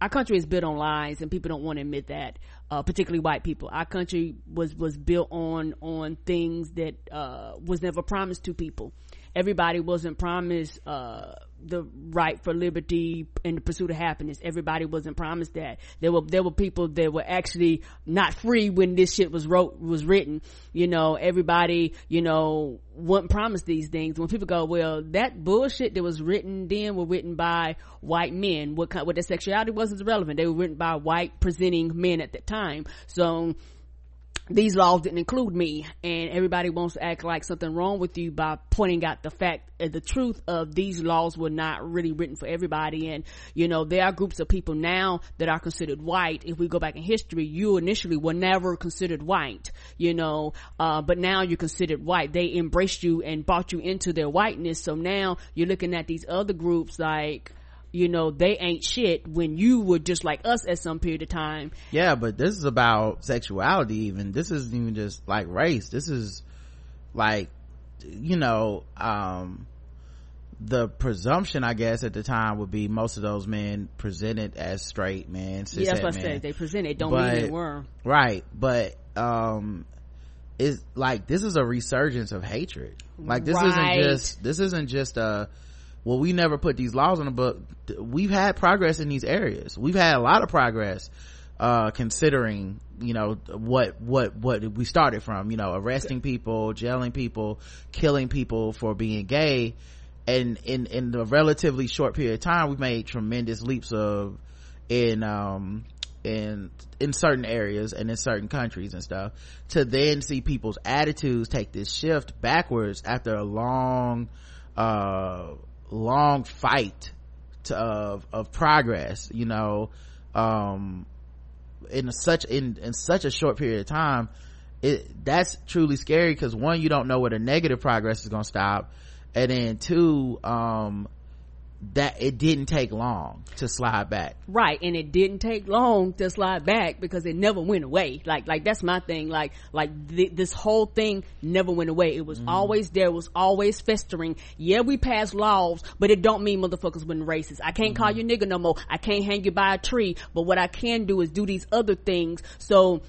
our country is built on lies and people don't want to admit that uh, particularly white people. Our country was was built on on things that uh, was never promised to people. Everybody wasn't promised uh, the right for liberty and the pursuit of happiness. Everybody wasn't promised that. There were there were people that were actually not free when this shit was wrote was written. You know everybody you know wasn't promised these things. When people go well that bullshit that was written then were written by white men. What kind what their sexuality was is irrelevant. They were written by white presenting men at that time. So these laws didn't include me and everybody wants to act like something wrong with you by pointing out the fact uh, the truth of these laws were not really written for everybody. And you know there are groups of people now that are considered white. If we go back in history you initially were never considered white you know uh, but now you're considered white. They embraced you and brought you into their whiteness. So now you're looking at these other groups like you know they ain't shit when you were just like us at some period of time. Yeah but this is about sexuality even. This isn't even just like race. This is like you know um the presumption i guess at the time would be most of those men presented as straight men cis yeah that's what i said. they presented don't But- mean they were right. But um is like this is a resurgence of hatred. Like this Right. isn't just this isn't just a well we never put these laws on the book we've had progress in these areas. We've had a lot of progress uh considering you know what what what we started from you know arresting people jailing people killing people for being gay. And in in a relatively short period of time we've made tremendous leaps of in um in in certain areas and in certain countries and stuff to then see people's attitudes take this shift backwards after a long uh long fight to, of of progress you know um in such in in such a short period of time it that's truly scary because one you don't know where the negative progress is going to stop and then two um that it didn't take long to slide back. Right and it didn't take long to slide back because it never went away. Like like that's my thing. Like like th- this whole thing never went away. It was mm. always there it was always festering. Yeah we passed laws but it don't mean motherfuckers wasn't racist. I can't call mm. you nigga no more. I can't hang you by a tree but what i can do is do these other things. So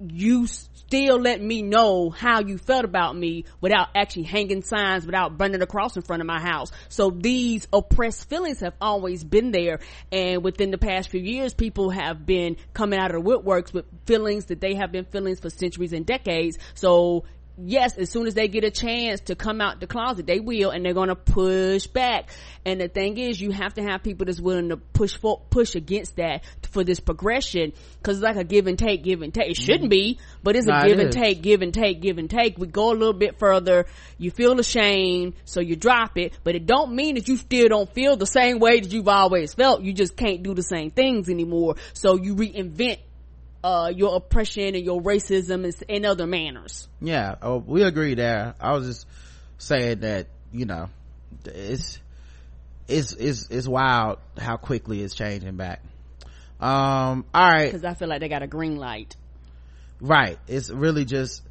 you still let me know how you felt about me without actually hanging signs, without burning a cross in front of my house. So these oppressed feelings have always been there. And within the past few years, people have been coming out of the woodworks with feelings that they have been feelings for centuries and decades. So yes, as soon as they get a chance to come out the closet, they will, and they're gonna push back. And the thing is, you have to have people that's willing to push for, push against that for this progression, cause it's like a give and take, give and take. It shouldn't be, but it's Nah, a it give and is. take, give and take, give and take. We go a little bit further, you feel ashamed, so you drop it, but it don't mean that you still don't feel the same way that you've always felt. You just can't do the same things anymore. So you reinvent uh your oppression and your racism and, and other manners. yeah oh we agree there. I was just saying that you know it's it's it's it's wild how quickly it's changing back. Um all right Cause I feel like they got a green light. right. It's really just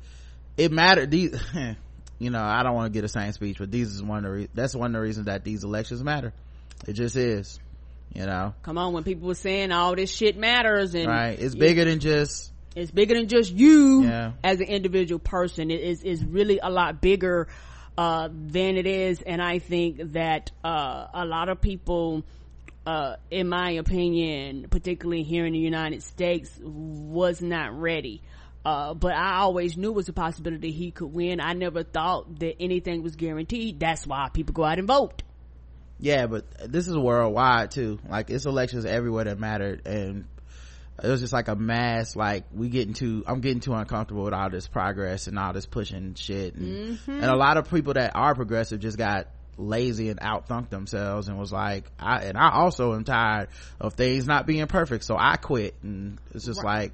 it mattered these you know i don't want to get the same speech but these is one of the re- that's one of the reasons that these elections matter. It just is you know Come on, when people were saying all this shit matters and right it's bigger than just it's bigger than just you Yeah. as an individual person. It is is really a lot bigger uh, than it is, and I think that uh, a lot of people. Uh, in my opinion, particularly here in the United States, was not ready. Uh, but I always knew it was a possibility he could win. I never thought that anything was guaranteed. That's why people go out and vote. Yeah but this is worldwide too. Like it's elections everywhere that mattered and it was just like a mass like we getting too i'm getting too uncomfortable with all this progress and all this pushing shit and, mm-hmm. and a lot of people that are progressive just got lazy and outthunk themselves and was like i and i also am tired of things not being perfect so i quit and it's just like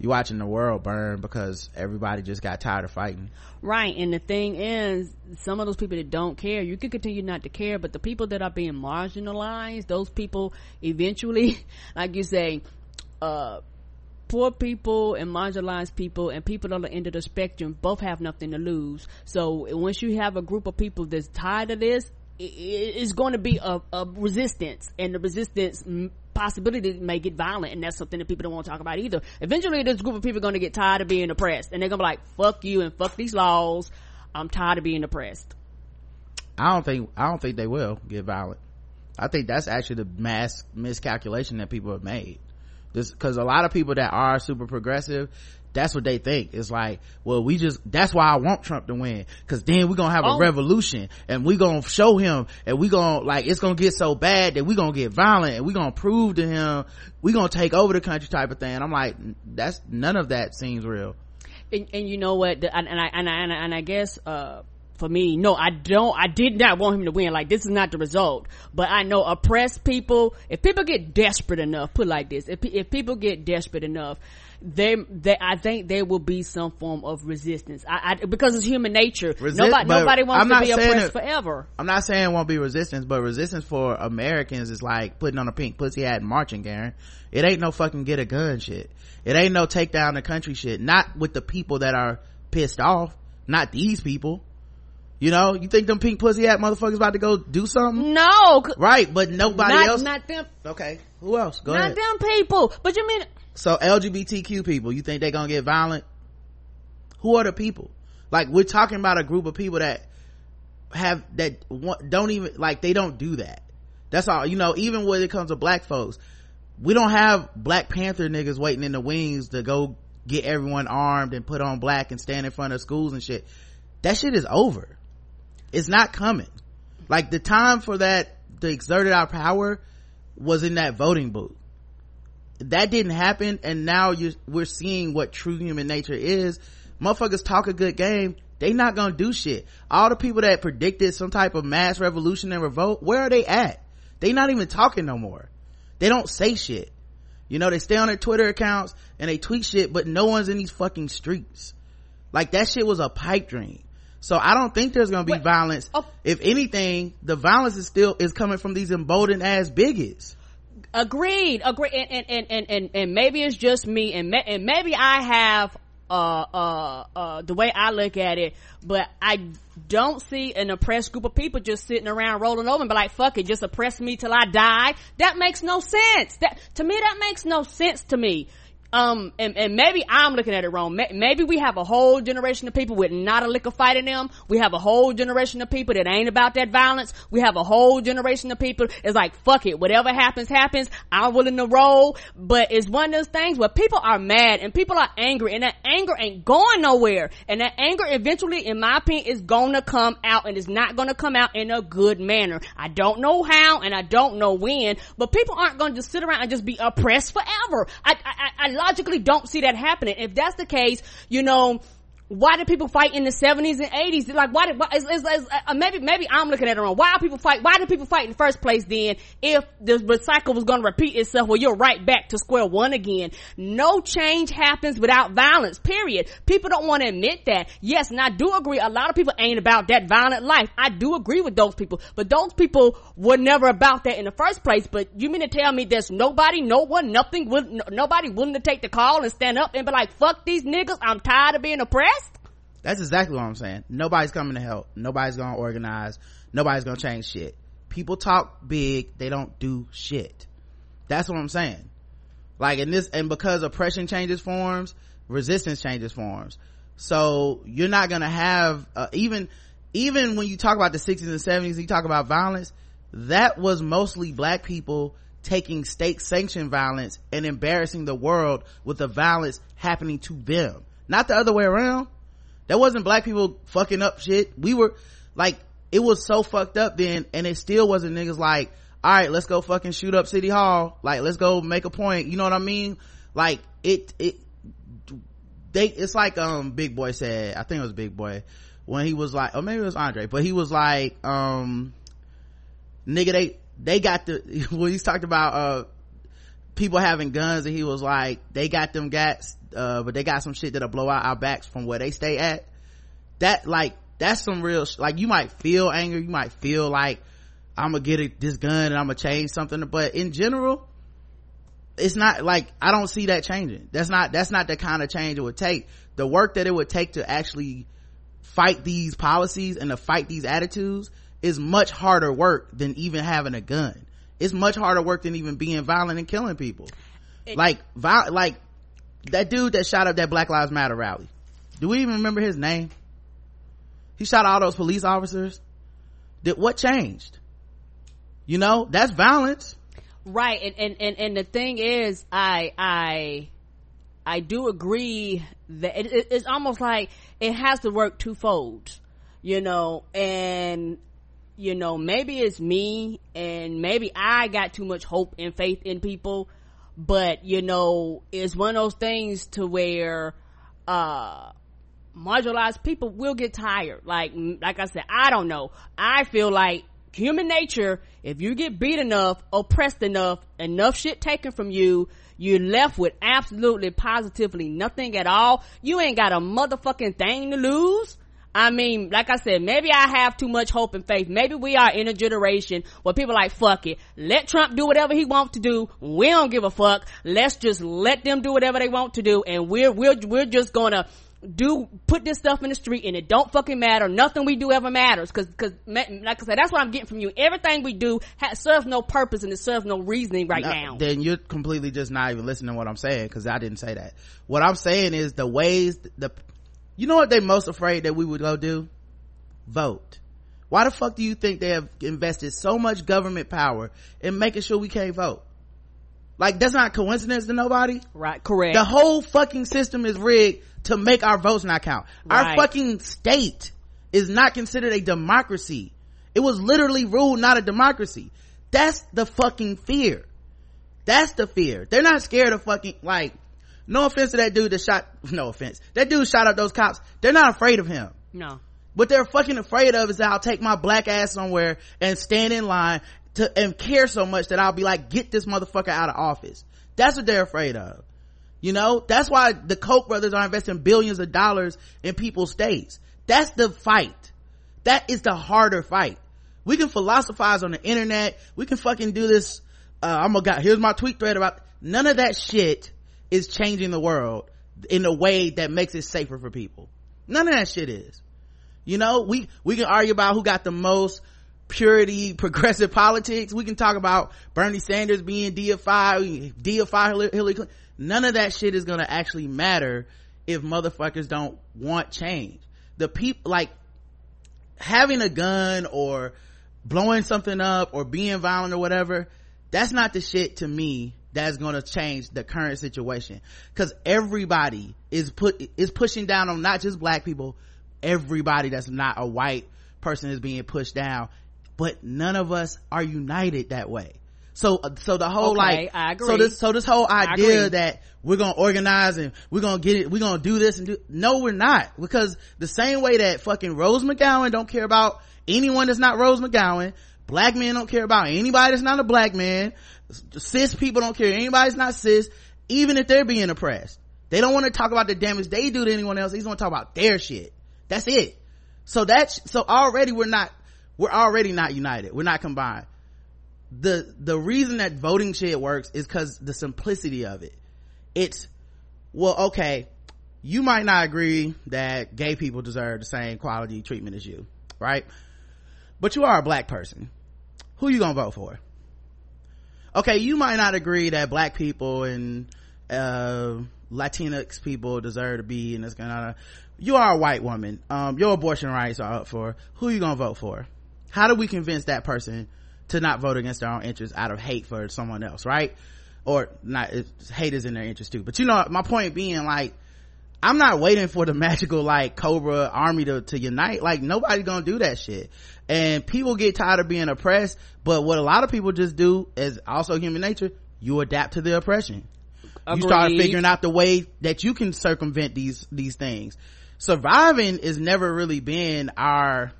you watching the world burn because everybody just got tired of fighting Right. And the thing is, some of those people that don't care, you can continue not to care, but the people that are being marginalized, those people eventually, like you say, uh, poor people and marginalized people and people on the end of the spectrum both have nothing to lose. So once you have a group of people that's tired of this, it's going to be a, a resistance and the resistance possibility may get violent and that's something that people don't want to talk about either. Eventually this group of people are going to get tired of being oppressed and they're going to be like, fuck you and fuck these laws. I'm tired of being oppressed. i don't think i don't think they will get violent i think that's actually the mass miscalculation that people have made because a lot of people that are super progressive that's what they think. It's like well we just that's why i want trump to win. Because then we're gonna have Oh. a revolution and we're gonna show him and we're gonna like it's gonna get so bad that we're gonna get violent and we're gonna prove to him we're gonna take over the country type of thing. And i'm like that's none of that seems real. And, and you know what? The, and, and I and I and I, and I guess uh for me no I don't I did not want him to win. Like this is not the result. But I know oppressed people if people get desperate enough put like this if if people get desperate enough they they I think there will be some form of resistance I, I because it's human nature Resist- nobody nobody wants to be oppressed it- forever I'm not saying it won't be resistance, but resistance for Americans is like putting on a pink pussy hat and marching, Karen. It ain't no fucking get a gun shit. It ain't no take down the country shit. Not with the people that are pissed off. Not these people. You know, you think them pink pussy hat motherfuckers about to go do something? no Right, but nobody not, else. not them okay, who else? Go not ahead. them people but you mean So LGBTQ people, you think they're gonna get violent? Who are the people? Like we're talking about a group of people that have that don't even like they don't do that. That's all. You know, even when it comes to black folks, we don't have Black Panther niggas waiting in the wings to go get everyone armed and put on black and stand in front of schools and shit. That shit is over. It's not coming. Like the time for that to exert our power was in that voting booth that didn't happen and now you we're seeing what true human nature is. Motherfuckers talk a good game. They not gonna do shit. All the people that predicted some type of mass revolution and revolt where are they at? They not even talking no more. They don't say shit. You know they stay on their twitter accounts and they tweet shit but no one's in these fucking streets. Like that shit was a pipe dream. So i don't think there's gonna be Wait. violence. Oh. if anything the violence is still is coming from these emboldened ass bigots Agreed. Agreed. And, and, and, and, and, maybe it's just me and, and maybe I have, uh, uh, uh, the way I look at it, but I don't see an oppressed group of people just sitting around rolling over and be like, fuck it, just oppress me till I die. That makes no sense. That, to me, that makes no sense to me. Um, and, and maybe I'm looking at it wrong. Maybe we have a whole generation of people with not a lick of fight in them. We have a whole generation of people that ain't about that violence. We have a whole generation of people that's like, fuck it, whatever happens, happens. I'm willing to roll. But it's one of those things where people are mad and people are angry and that anger ain't going nowhere. And that anger eventually, in my opinion, is gonna come out and it's not gonna come out in a good manner. I don't know how and I don't know when, but people aren't gonna just sit around and just be oppressed forever. I, I, I I logically don't see that happening. If that's the case, you know, why did people fight in the 70s and 80s? Like, why did, why, it's, it's, it's, uh, maybe, maybe I'm looking at it wrong. Why are people fight, why did people fight in the first place then if the cycle was gonna repeat itself? Well, you're right back to square one again. No change happens without violence, period. People don't want to admit that. Yes, and I do agree, a lot of people ain't about that violent life. I do agree with those people, but those people were never about that in the first place. But you mean to tell me there's nobody, no one, nothing, will, no, nobody willing to take the call and stand up and be like, fuck these niggas, I'm tired of being oppressed? That's exactly what I'm saying. Nobody's coming to help. Nobody's gonna organize. Nobody's gonna change shit. People talk big, they don't do shit. That's what I'm saying. Like in this, and because oppression changes forms, resistance changes forms. So you're not gonna have, uh, even, even when you talk about the 60s and 70s, you talk about violence, that was mostly black people taking state sanctioned violence and embarrassing the world with the violence happening to them. Not the other way around that wasn't black people fucking up shit. We were like, it was so fucked up then, and it still wasn't niggas like, all right, let's go fucking shoot up City Hall. Like, let's go make a point. You know what I mean? Like, it, it, they, it's like, um, Big Boi said, I think it was Big Boi, when he was like, or maybe it was Andre, but he was like, um, nigga, they, they got the, when he's talked about, uh, people having guns and he was like, they got them gats, uh but they got some shit that'll blow out our backs from where they stay at. That like that's some real sh- like you might feel anger you might feel like i'm gonna get it, this gun and i'm gonna change something but in general it's not like i don't see that changing. That's not that's not the kind of change it would take. The work that it would take to actually fight these policies and to fight these attitudes is much harder work than even having a gun. It's much harder work than even being violent and killing people. Like vi- like that dude that shot up that black lives matter rally. Do we even remember his name? He shot all those police officers. Did what changed? You know that's violence. Right and, and and and the thing is i i i do agree that it, it- it's almost like it has to work twofold you know and you know maybe it's me and maybe i got too much hope and faith in people but you know it's one of those things to where uh marginalized people will get tired. Like, like I said, I don't know. I feel like human nature, if you get beat enough, oppressed enough, enough shit taken from you, you're left with absolutely positively nothing at all. You ain't got a motherfucking thing to lose. I mean, like I said, maybe I have too much hope and faith. Maybe we are in a generation where people are like, fuck it. Let Trump do whatever he wants to do. We don't give a fuck. Let's just let them do whatever they want to do. And we're, we're, we're just gonna do, put this stuff in the street and it don't fucking matter. Nothing we do ever matters. Cause, cause, like I said, that's what I'm getting from you. Everything we do ha- serves no purpose and it serves no reasoning right No, now. then you're completely just not even listening to what i'm saying because i didn't say that what i'm saying is the ways the you know what they most afraid that we would go do vote why the fuck do you think they have invested so much government power in making sure we can't vote like that's not coincidence to nobody Right, correct. the whole fucking system is rigged to make our votes not count. Our fucking state is not considered a democracy. It was literally ruled not a democracy. That's the fucking fear. That's the fear. They're not scared of fucking, like, no offense to that dude that shot, no offense. That dude shot up those cops. They're not afraid of him. no. What they're fucking afraid of is that I'll take my black ass somewhere and stand in line to, and care so much that I'll be like, get this motherfucker out of office. That's what they're afraid of. You know, that's why the Koch brothers are investing billions of dollars in people's states. That's the fight. That is the harder fight. We can philosophize on the internet. We can fucking do this. Uh, I'm gonna, here's my tweet thread about, none of that shit is changing the world in a way that makes it safer for people. None of that shit is. You know, we, we can argue about who got the most purity, progressive politics. We can talk about Bernie Sanders being deified, Hillary Hillary Clinton. None of that shit is gonna actually matter if motherfuckers don't want change. The people, like, having a gun or blowing something up or being violent or whatever, that's not the shit to me that's gonna change the current situation. Cause everybody is put, is pushing down on not just black people, everybody that's not a white person is being pushed down, but none of us are united that way. So, so the whole Okay, like, so this, so this whole idea that we're gonna organize and we're gonna get it, we're gonna do this and do, no we're not. Because the same way that fucking Rose McGowan don't care about anyone that's not Rose McGowan, black men don't care about anybody that's not a black man, cis people don't care anybody that's not cis, even if they're being oppressed. They don't want to talk about the damage they do to anyone else, they just want to talk about their shit. That's it. So that's, so already we're not, we're already not united. We're not combined the the reason that voting shit works is because the simplicity of it it's well okay you might not agree that gay people deserve the same quality treatment as you right but you are a black person. Who you gonna vote for? Okay you might not agree that black people and uh latinx people deserve to be in this kind of you are a white woman. Um your abortion rights are up for who you gonna vote for? How do we convince that person to not vote against their own interests out of hate for someone else right? Or not hate is in their interest too. But you know my point being like i'm not waiting for the magical like cobra army to, to unite. Like nobody's gonna do that shit. And people get tired of being oppressed but what a lot of people just do is also human nature you adapt to the oppression. You start figuring out the way that you can circumvent these these things. Surviving is never really been our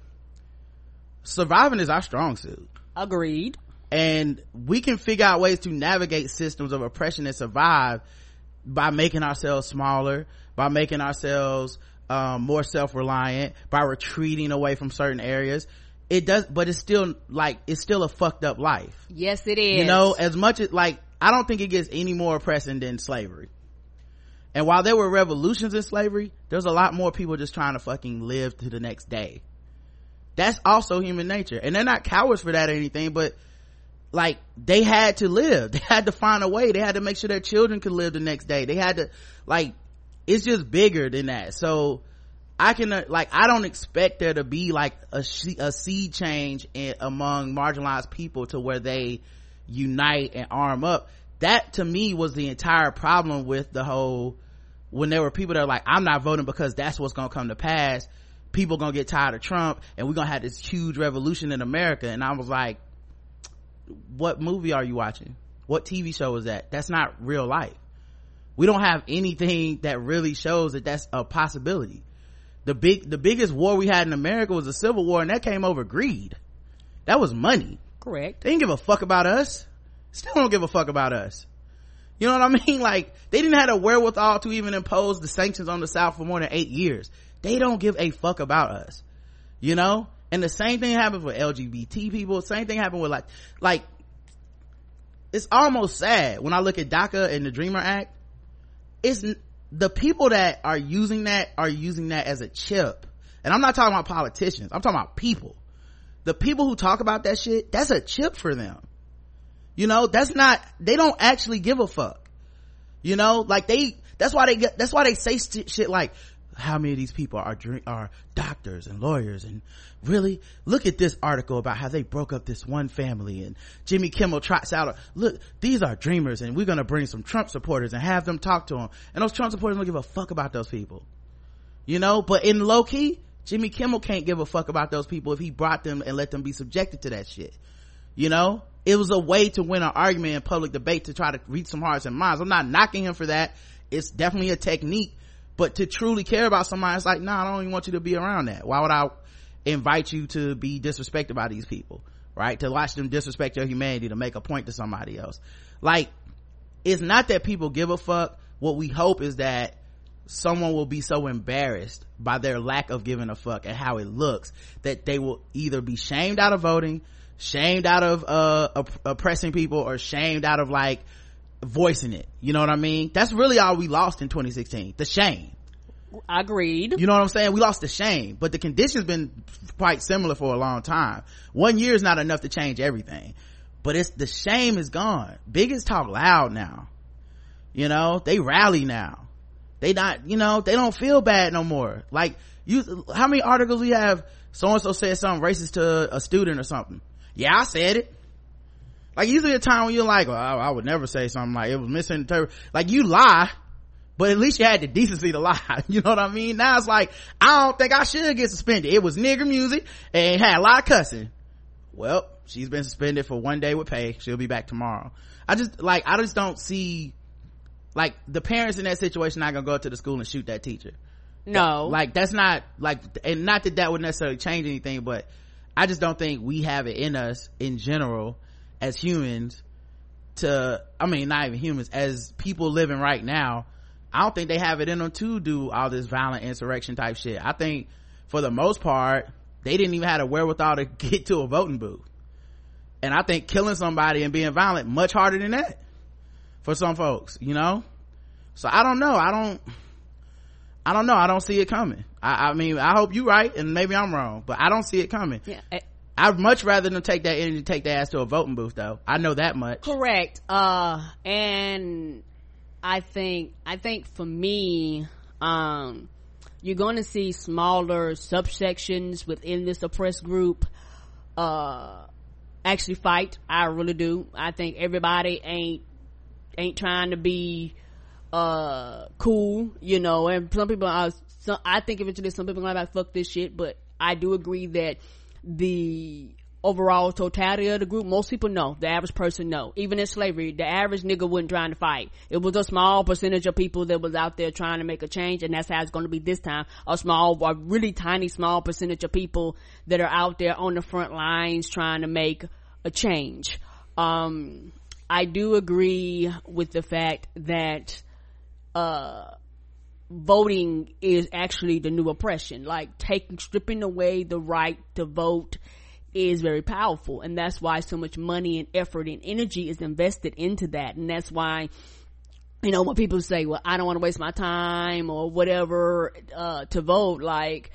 surviving is our strong suit. Agreed. and we can figure out ways to navigate systems of oppression and survive by making ourselves smaller by making ourselves um, more self-reliant by retreating away from certain areas it does but it's still like it's still a fucked up life. Yes it is. you know as much as like i don't think it gets any more oppressing than slavery. And while there were revolutions in slavery there's a lot more people just trying to fucking live to the next day. That's also human nature. And they're not cowards for that or anything but like they had to live. They had to find a way. They had to make sure their children could live the next day. They had to like it's just bigger than that. So i can uh, like i don't expect there to be like a, a seed change in, among marginalized people to where they unite and arm up. That to me was the entire problem with the whole when there were people that are like i'm not voting because that's what's gonna come to pass. People gonna get tired of trump and we're gonna have this huge revolution in america. And i was like what movie are you watching? What tv show is that? That's not real life we don't have anything that really shows that that's a possibility. The big the biggest war we had in america was a civil war and that came over greed. That was money. Correct. They didn't give a fuck about us. Still don't give a fuck about us. You know what i mean? Like they didn't have the wherewithal to even impose the sanctions on the south for more than eight years. They don't give a fuck about us. You know? And the same thing happened with lgbt people. Same thing happened with like like it's almost sad when i look at daca and the dreamer act it's the people that are using that are using that as a chip. And i'm not talking about politicians. I'm talking about people. The people who talk about that shit that's a chip for them. You know that's not they don't actually give a fuck. You know like they that's why they get that's why they say st- shit like how many of these people are are doctors and lawyers and really look at this article about how they broke up this one family and Jimmy Kimmel trots out look these are dreamers and we're gonna bring some Trump supporters and have them talk to them and those Trump supporters don't give a fuck about those people. You know but in low key Jimmy Kimmel can't give a fuck about those people if he brought them and let them be subjected to that shit. You know it was a way to win an argument in public debate to try to reach some hearts and minds. I'm not knocking him for that. It's definitely a technique but to truly care about somebody it's like nah, i don't even want you to be around that. Why would i invite you to be disrespected by these people right? To watch them disrespect your humanity to make a point to somebody else. Like it's not that people give a fuck. What we hope is that someone will be so embarrassed by their lack of giving a fuck and how it looks that they will either be shamed out of voting shamed out of uh opp- oppressing people or shamed out of like voicing it. You know what i mean? That's really all we lost in 2016 the shame. Agreed. You know what i'm saying? We lost the shame but the conditions been quite similar for a long time. One year is not enough to change everything but it's the shame is gone. Biggest talk loud now. You know they rally now. They not you know they don't feel bad no more. Like you how many articles we have? So and so said something racist to a student or something. Yeah i said it like usually a time when you're like well, I, I would never say something like it was misinterpreted like you lie but at least you had the decency to lie. You know what I mean? Now it's like, I don't think I should get suspended. It was nigger music and had a lot of cussing. Well, she's been suspended for one day with pay. She'll be back tomorrow. I just, like, I just don't see, like, the parents in that situation not gonna go to the school and shoot that teacher. No. Like, that's not, like, and not that that would necessarily change anything, but I just don't think we have it in us in general as humans to, I mean, not even humans, as people living right now I don't think they have it in them to do all this violent insurrection type shit. I think for the most part, they didn't even have the wherewithal to get to a voting booth. And I think killing somebody and being violent much harder than that for some folks, you know? So I don't know. I don't, I don't know. I don't see it coming. I, I mean, I hope you're right and maybe I'm wrong, but I don't see it coming. Yeah. Eh, I'd much rather them take that energy, take their ass to a voting booth though. I know that much. Correct. Uh, and I think I think for me, um, you're going to see smaller subsections within this oppressed group uh, actually fight. I really do. I think everybody ain't ain't trying to be uh cool, you know. And some people are. Some, I think eventually some people are gonna like fuck this shit, but I do agree that the overall totality of the group, most people know. The average person know. Even in slavery, the average nigga wasn't trying to fight. It was a small percentage of people that was out there trying to make a change, and that's how it's going to be this time. A small, a really tiny, small percentage of people that are out there on the front lines trying to make a change. Um, I do agree with the fact that uh voting is actually the new oppression. Like taking stripping away the right to vote is very powerful. And that's why so much money and effort and energy is invested into that. And that's why you know when people say well i don't want to waste my time or whatever uh to vote like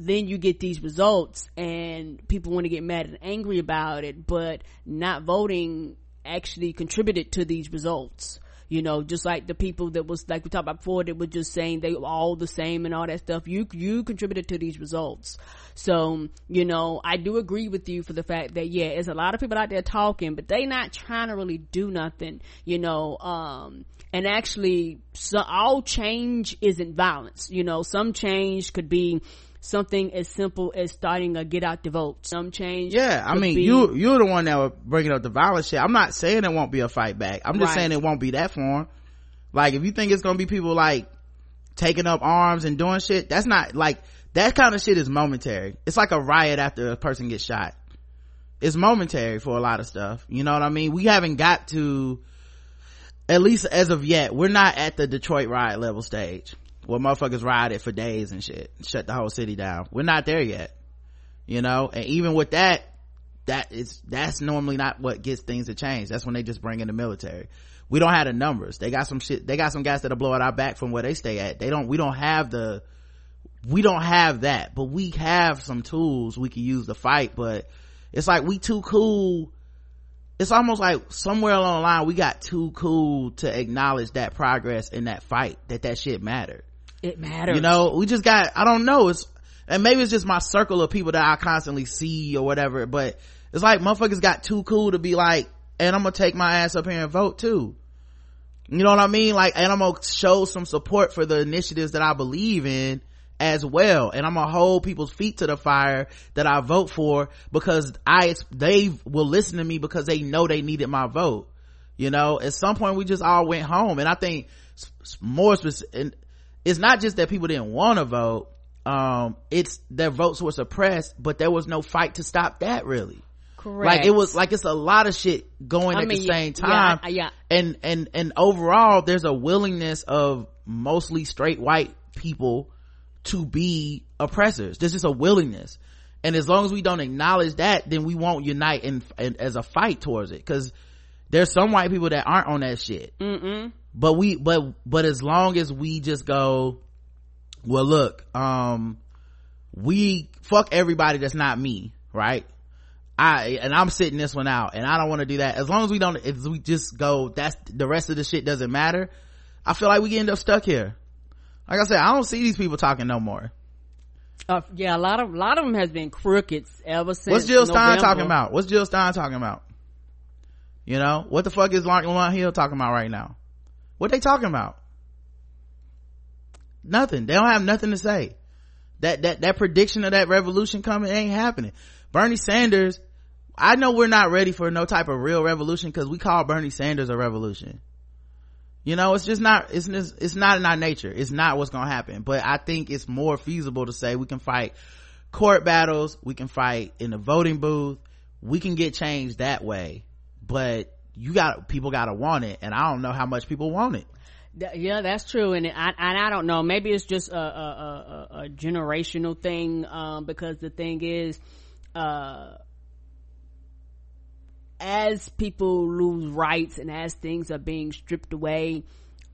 then you get these results and people want to get mad and angry about it. But not voting actually contributed to these results you know just like the people that was like we talked about before that were just saying they were all the same and all that stuff. You you contributed to these results. So you know i do agree with you for the fact that yeah there's a lot of people out there talking but they not trying to really do nothing you know um and actually so all change isn't violence. You know some change could be something as simple as starting a get out the vote some change Yeah, I mean, be- you you're the one that was bringing up the violence shit. I'm not saying it won't be a fight back. I'm just Right. saying it won't be that form. Like, if you think it's gonna be people like taking up arms and doing shit, that's not like that kind of shit is momentary. It's like a riot after a person gets shot. It's momentary for a lot of stuff. You know what I mean? We haven't got to, at least as of yet, we're not at the Detroit riot level stage where motherfuckers rioted for days and shit, shut the whole city down. We're not there yet you know? And even with that that is that's normally not what gets things to change. That's when they just bring in the military. We don't have the numbers. They got some shit they got some guys that'll blow out back from where they stay at. They don't we don't have the we don't have that but we have some tools we can use to fight but it's like we too cool. It's almost like somewhere along the line we got too cool to acknowledge that progress in that fight that that shit mattered it matters. you know we just got i don't know it's and maybe it's just my circle of people that i constantly see or whatever but it's like motherfuckers got too cool to be like and i'm gonna take my ass up here and vote too. You know what i mean? Like and i'm gonna show some support for the initiatives that i believe in as well. And i'm gonna hold people's feet to the fire that i vote for because i they will listen to me because they know they needed my vote. You know at some point we just all went home. And i think more specific it's not just that people didn't want to vote um it's their votes were suppressed but there was no fight to stop that really. Correct like it was like it's a lot of shit going I at mean, the same time. I- yeah. and and and overall there's a willingness of mostly straight white people to be oppressors. There's just a willingness. And as long as we don't acknowledge that then we won't unite in as a fight towards it. Because there's some white people that aren't on that shit. Mm-mm. But we but but as long as we just go well look um we fuck everybody that's not me right? I and i'm sitting this one out and i don't want to do that. As long as we don't if we just go that's the rest of the shit doesn't matter. I feel like we end up stuck here. Like i said i don't see these people talking no more. Uh, yeah, a lot of a lot of them has been crooked ever since. what's jill stein November. talking about? What's jill stein talking about? You know what the fuck is Lauryn hill talking about right now what they talking about? Nothing. They don't have nothing to say. That that that prediction of that revolution coming ain't happening. Bernie sanders i know we're not ready for no type of real revolution because we call bernie sanders a revolution. You know it's just not it's it's not in our nature. It's not what's gonna happen. But i think it's more feasible to say we can fight court battles we can fight in the voting booth we can get change that way. But you got people gotta want it and i don't know how much people want it Yeah, that's true, and I and I don't know. Maybe it's just a a, a, a- a generational thing um, because the thing is, uh, as people lose rights and as things are being stripped away,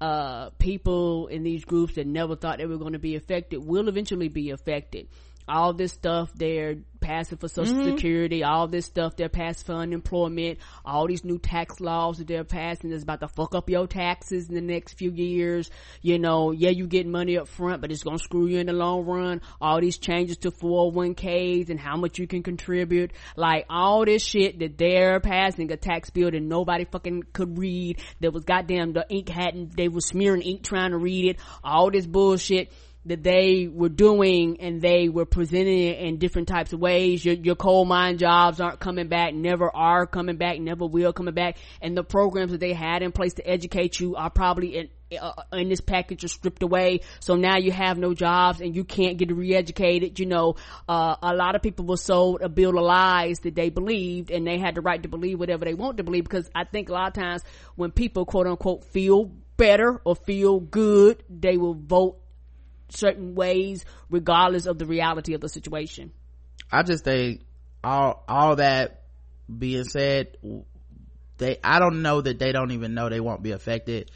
uh, people in these groups that never thought they were going to be affected will eventually be affected. All this stuff they're passing for social mm-hmm. security, all this stuff they're passing for unemployment, all these new tax laws that they're passing is about to fuck up your taxes in the next few years. You know, yeah, you get money up front, but it's gonna screw you in the long run. All these changes to 401ks and how much you can contribute. Like all this shit that they're passing a tax bill that nobody fucking could read. That was goddamn the ink hadn't, they were smearing ink trying to read it. All this bullshit that they were doing and they were presenting it in different types of ways. Your, your coal mine jobs aren't coming back, never are coming back, never will coming back. And the programs that they had in place to educate you are probably in, uh, in this package are stripped away. So now you have no jobs and you can't get re-educated. You know, uh, a lot of people were sold a bill of lies that they believed and they had the right to believe whatever they want to believe because I think a lot of times when people quote unquote feel better or feel good, they will vote certain ways regardless of the reality of the situation. I just think all all that being said, they I don't know that they don't even know they won't be affected.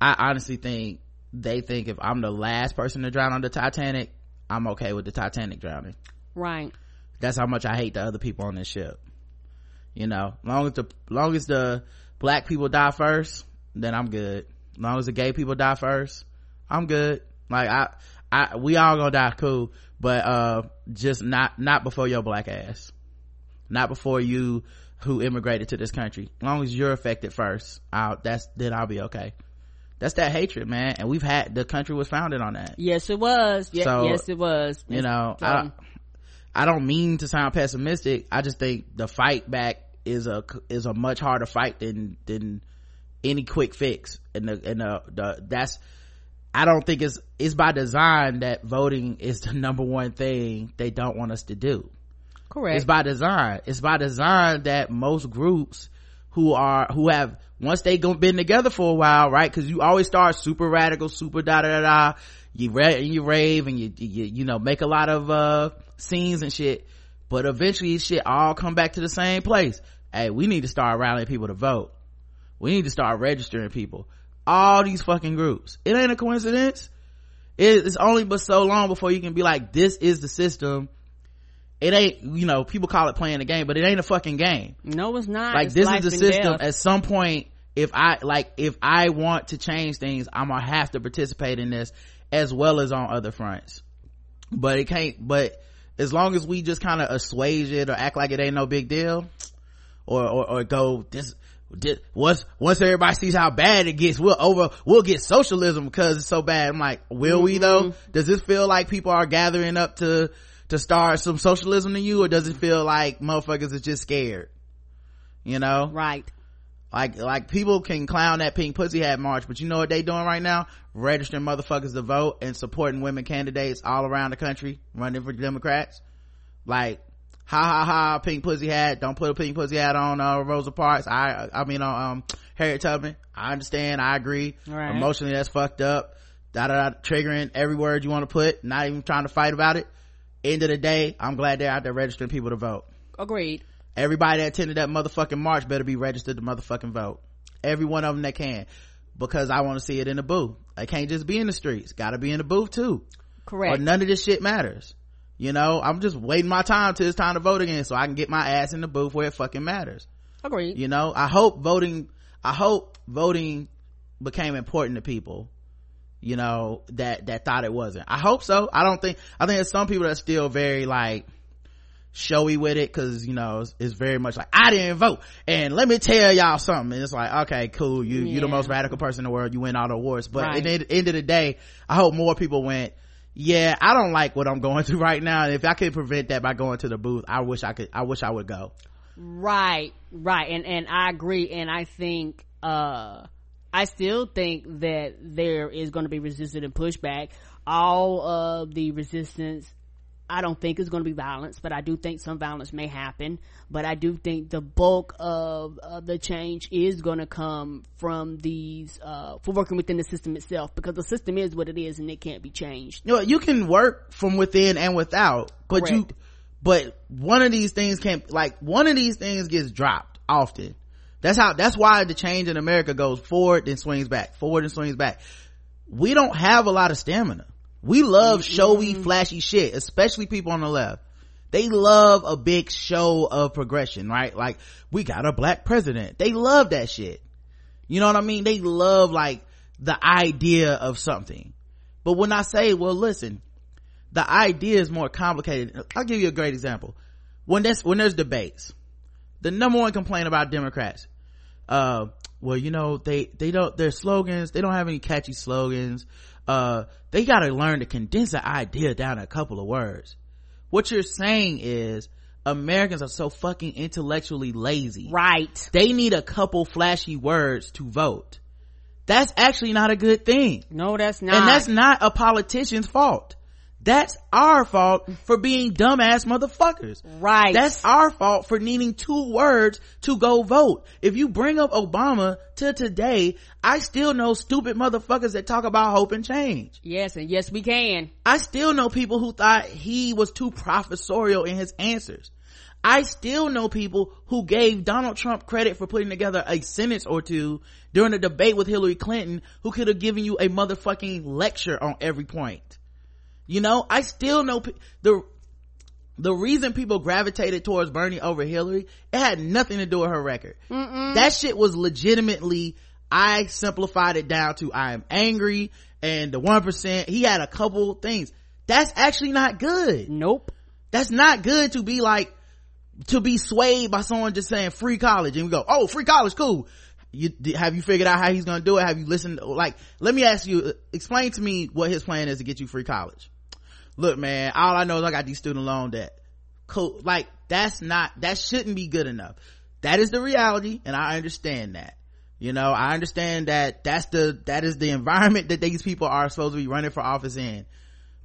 I honestly think they think if I'm the last person to drown on the Titanic, I'm okay with the Titanic drowning. Right. That's how much I hate the other people on this ship. You know, long as the long as the black people die first, then I'm good. Long as the gay people die first, I'm good. Like I, I, we all gonna die cool, but uh, just not not before your black ass, not before you who immigrated to this country. As long as you're affected first, I'll that's then I'll be okay. That's that hatred, man. And we've had the country was founded on that. Yes, it was. Ye- So, yes, it was. You know, So- I, I don't mean to sound pessimistic. I just think the fight back is a is a much harder fight than than any quick fix. And the and the, the that's I don't think it's it's by design that voting is the number one thing they don't want us to do. correct. It's by design. It's by design that most groups who are who have once they go been together for a while, right? Because you always start super radical, super da da da da. You ra- and you rave and you, you you know make a lot of uh scenes and shit, but eventually shit all come back to the same place. Hey, we need to start rallying people to vote. We need to start registering people. All these fucking groups. It ain't a coincidence. It's only but so long before you can be like, this is the system it ain't you know people call it playing the game but it ain't a fucking game no, it's not. like It's this is the system death. at some point if i like if i want to change things i'm gonna have to participate in this as well as on other fronts but it can't but as long as we just kind of assuage it or act like it ain't no big deal or or, or go this- once once everybody sees how bad it gets we'll over we'll get socialism because it's so bad. I'm like will we though? Mm-hmm. Does this feel like people are gathering up to to start some socialism to you or does it feel like motherfuckers are just scared? You know? Right. like like people can clown that pink pussy hat march but you know what they doing right now? Registering motherfuckers to vote and supporting women candidates all around the country running for democrats. Like ha ha ha pink pussy hat don't put a pink pussy hat on uh, rosa parks i i mean on um harriet tubman i understand i agree Right. emotionally that's fucked up da da da triggering every word you want to put not even trying to fight about it end of the day i'm glad they're out there registering people to vote Agreed. Everybody that attended that motherfucking march better be registered to motherfucking vote. Every one of them that can. Because I want to see it in the booth. They can't just be in the streets. Gotta be in the booth too. Correct. Or none of this shit matters. You know, I'm just waiting my time till it's time to vote again so I can get my ass in the booth where it fucking matters. Agreed. You know, I hope voting, I hope voting became important to people, you know, that, that thought it wasn't. I hope so. I don't think, I think there's some people that are still very like, showy with it because you know it's, it's very much like i didn't vote and let me tell y'all something and it's like okay cool you you're the most radical person in the world you win all the awards but Right. at the end of the day i hope more people went yeah i don't like what i'm going through right now and if i could prevent that by going to the booth i wish i could i wish i would go Right, right. And, and I agree. And I think, uh, I still think that there is going to be resistance and pushback. All of the resistance, I don't think it's going to be violence, but I do think some violence may happen. But I do think the bulk of, of the change is going to come from these, uh, for working within the system itself because the system is what it is and it can't be changed. you know you can work from within and without but you but one of these things can't, like one of these things gets dropped often that's how that's why the change in america goes forward then swings back forward and swings back we don't have a lot of stamina we love showy flashy shit especially people on the left. They love a big show of progression right? Like we got a black president. They love that shit. You know what i mean? They love like the idea of something. But when i say well listen the idea is more complicated. I'll give you a great example. When there's when there's debates the number one complaint about democrats uh well you know they they don't their slogans they don't have any catchy slogans uh they gotta learn to condense an idea down a couple of words. What you're saying is americans are so fucking intellectually lazy. Right. they need a couple flashy words to vote. That's actually not a good thing. No, that's not. and that's not a politician's fault That's our fault for being dumbass motherfuckers. Right. That's our fault for needing two words to go vote. If you bring up Obama to today, I still know stupid motherfuckers that talk about hope and change. Yes, and yes, we can. I still know people who thought he was too professorial in his answers. I still know people who gave Donald Trump credit for putting together a sentence or two during a debate with Hillary Clinton who could have given you a motherfucking lecture on every point. You know, I still know pe- the, the reason people gravitated towards Bernie over Hillary, it had nothing to do with her record. That shit was legitimately, I simplified it down to I am angry and the 1%, he had a couple things. That's actually not good. Nope. That's not good to be like, to be swayed by someone just saying free college and we go, oh, free college, cool. You, have you figured out how he's gonna do it? Have you listened? Like, let me ask you, uh, explain to me what his plan is to get you free college. Look, man, all I know is I got these student loan debt. Cool. Like, that's not, that shouldn't be good enough. That is the reality and I understand that. You know, I understand that that's the, that is the environment that these people are supposed to be running for office in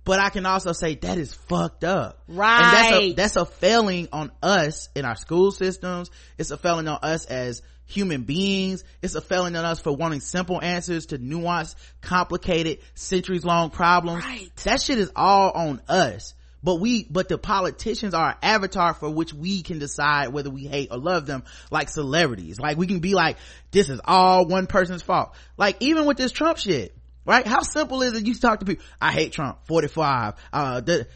but I can also say that is fucked up. Right. And that's a, that's a failing on us in our school systems. It's a failing on us as human beings. It's a failing on us for wanting simple answers to nuanced, complicated, centuries long problems. Right. That shit is all on us. But we, but the politicians are our avatar for which we can decide whether we hate or love them like celebrities. Like we can be like, this is all one person's fault. Like even with this Trump shit right? How simple is it? You talk to people, I hate Trump, 45, uh, the,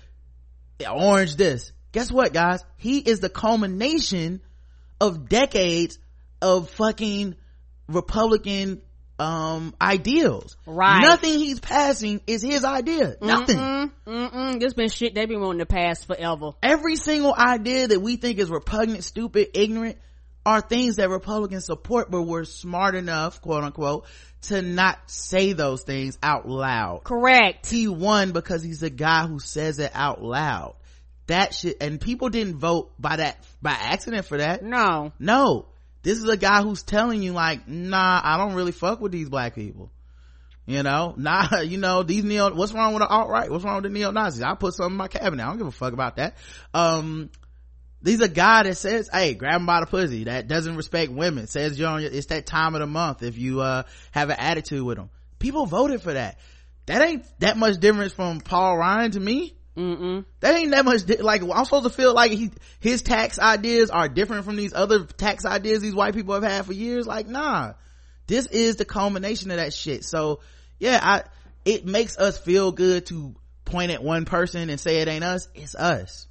orange this. Guess what, guys? He is the culmination of decades of fucking Republican, um, ideals. Right. Nothing he's passing is his idea. Nothing. Mm-mm. This been shit they've been wanting to pass forever. Every single idea that we think is repugnant, stupid, ignorant are things that Republicans support, but we're smart enough, quote unquote, to not say those things out loud. Correct. He won because he's a guy who says it out loud. That shit, and people didn't vote by that, by accident for that. No. No. This is a guy who's telling you like, nah, I don't really fuck with these black people. You know, nah, you know, these neo, what's wrong with the alt-right? What's wrong with the neo-Nazis? I put something in my cabinet. I don't give a fuck about that. Um, He's a guy that says, "Hey, grab him by the pussy." That doesn't respect women. Says you're on your, it's that time of the month if you uh have an attitude with him. People voted for that. That ain't that much difference from Paul Ryan to me. Mm-mm. That ain't that much. Di- like I'm supposed to feel like he his tax ideas are different from these other tax ideas these white people have had for years. Like nah, this is the culmination of that shit. So yeah, I it makes us feel good to point at one person and say it ain't us. It's us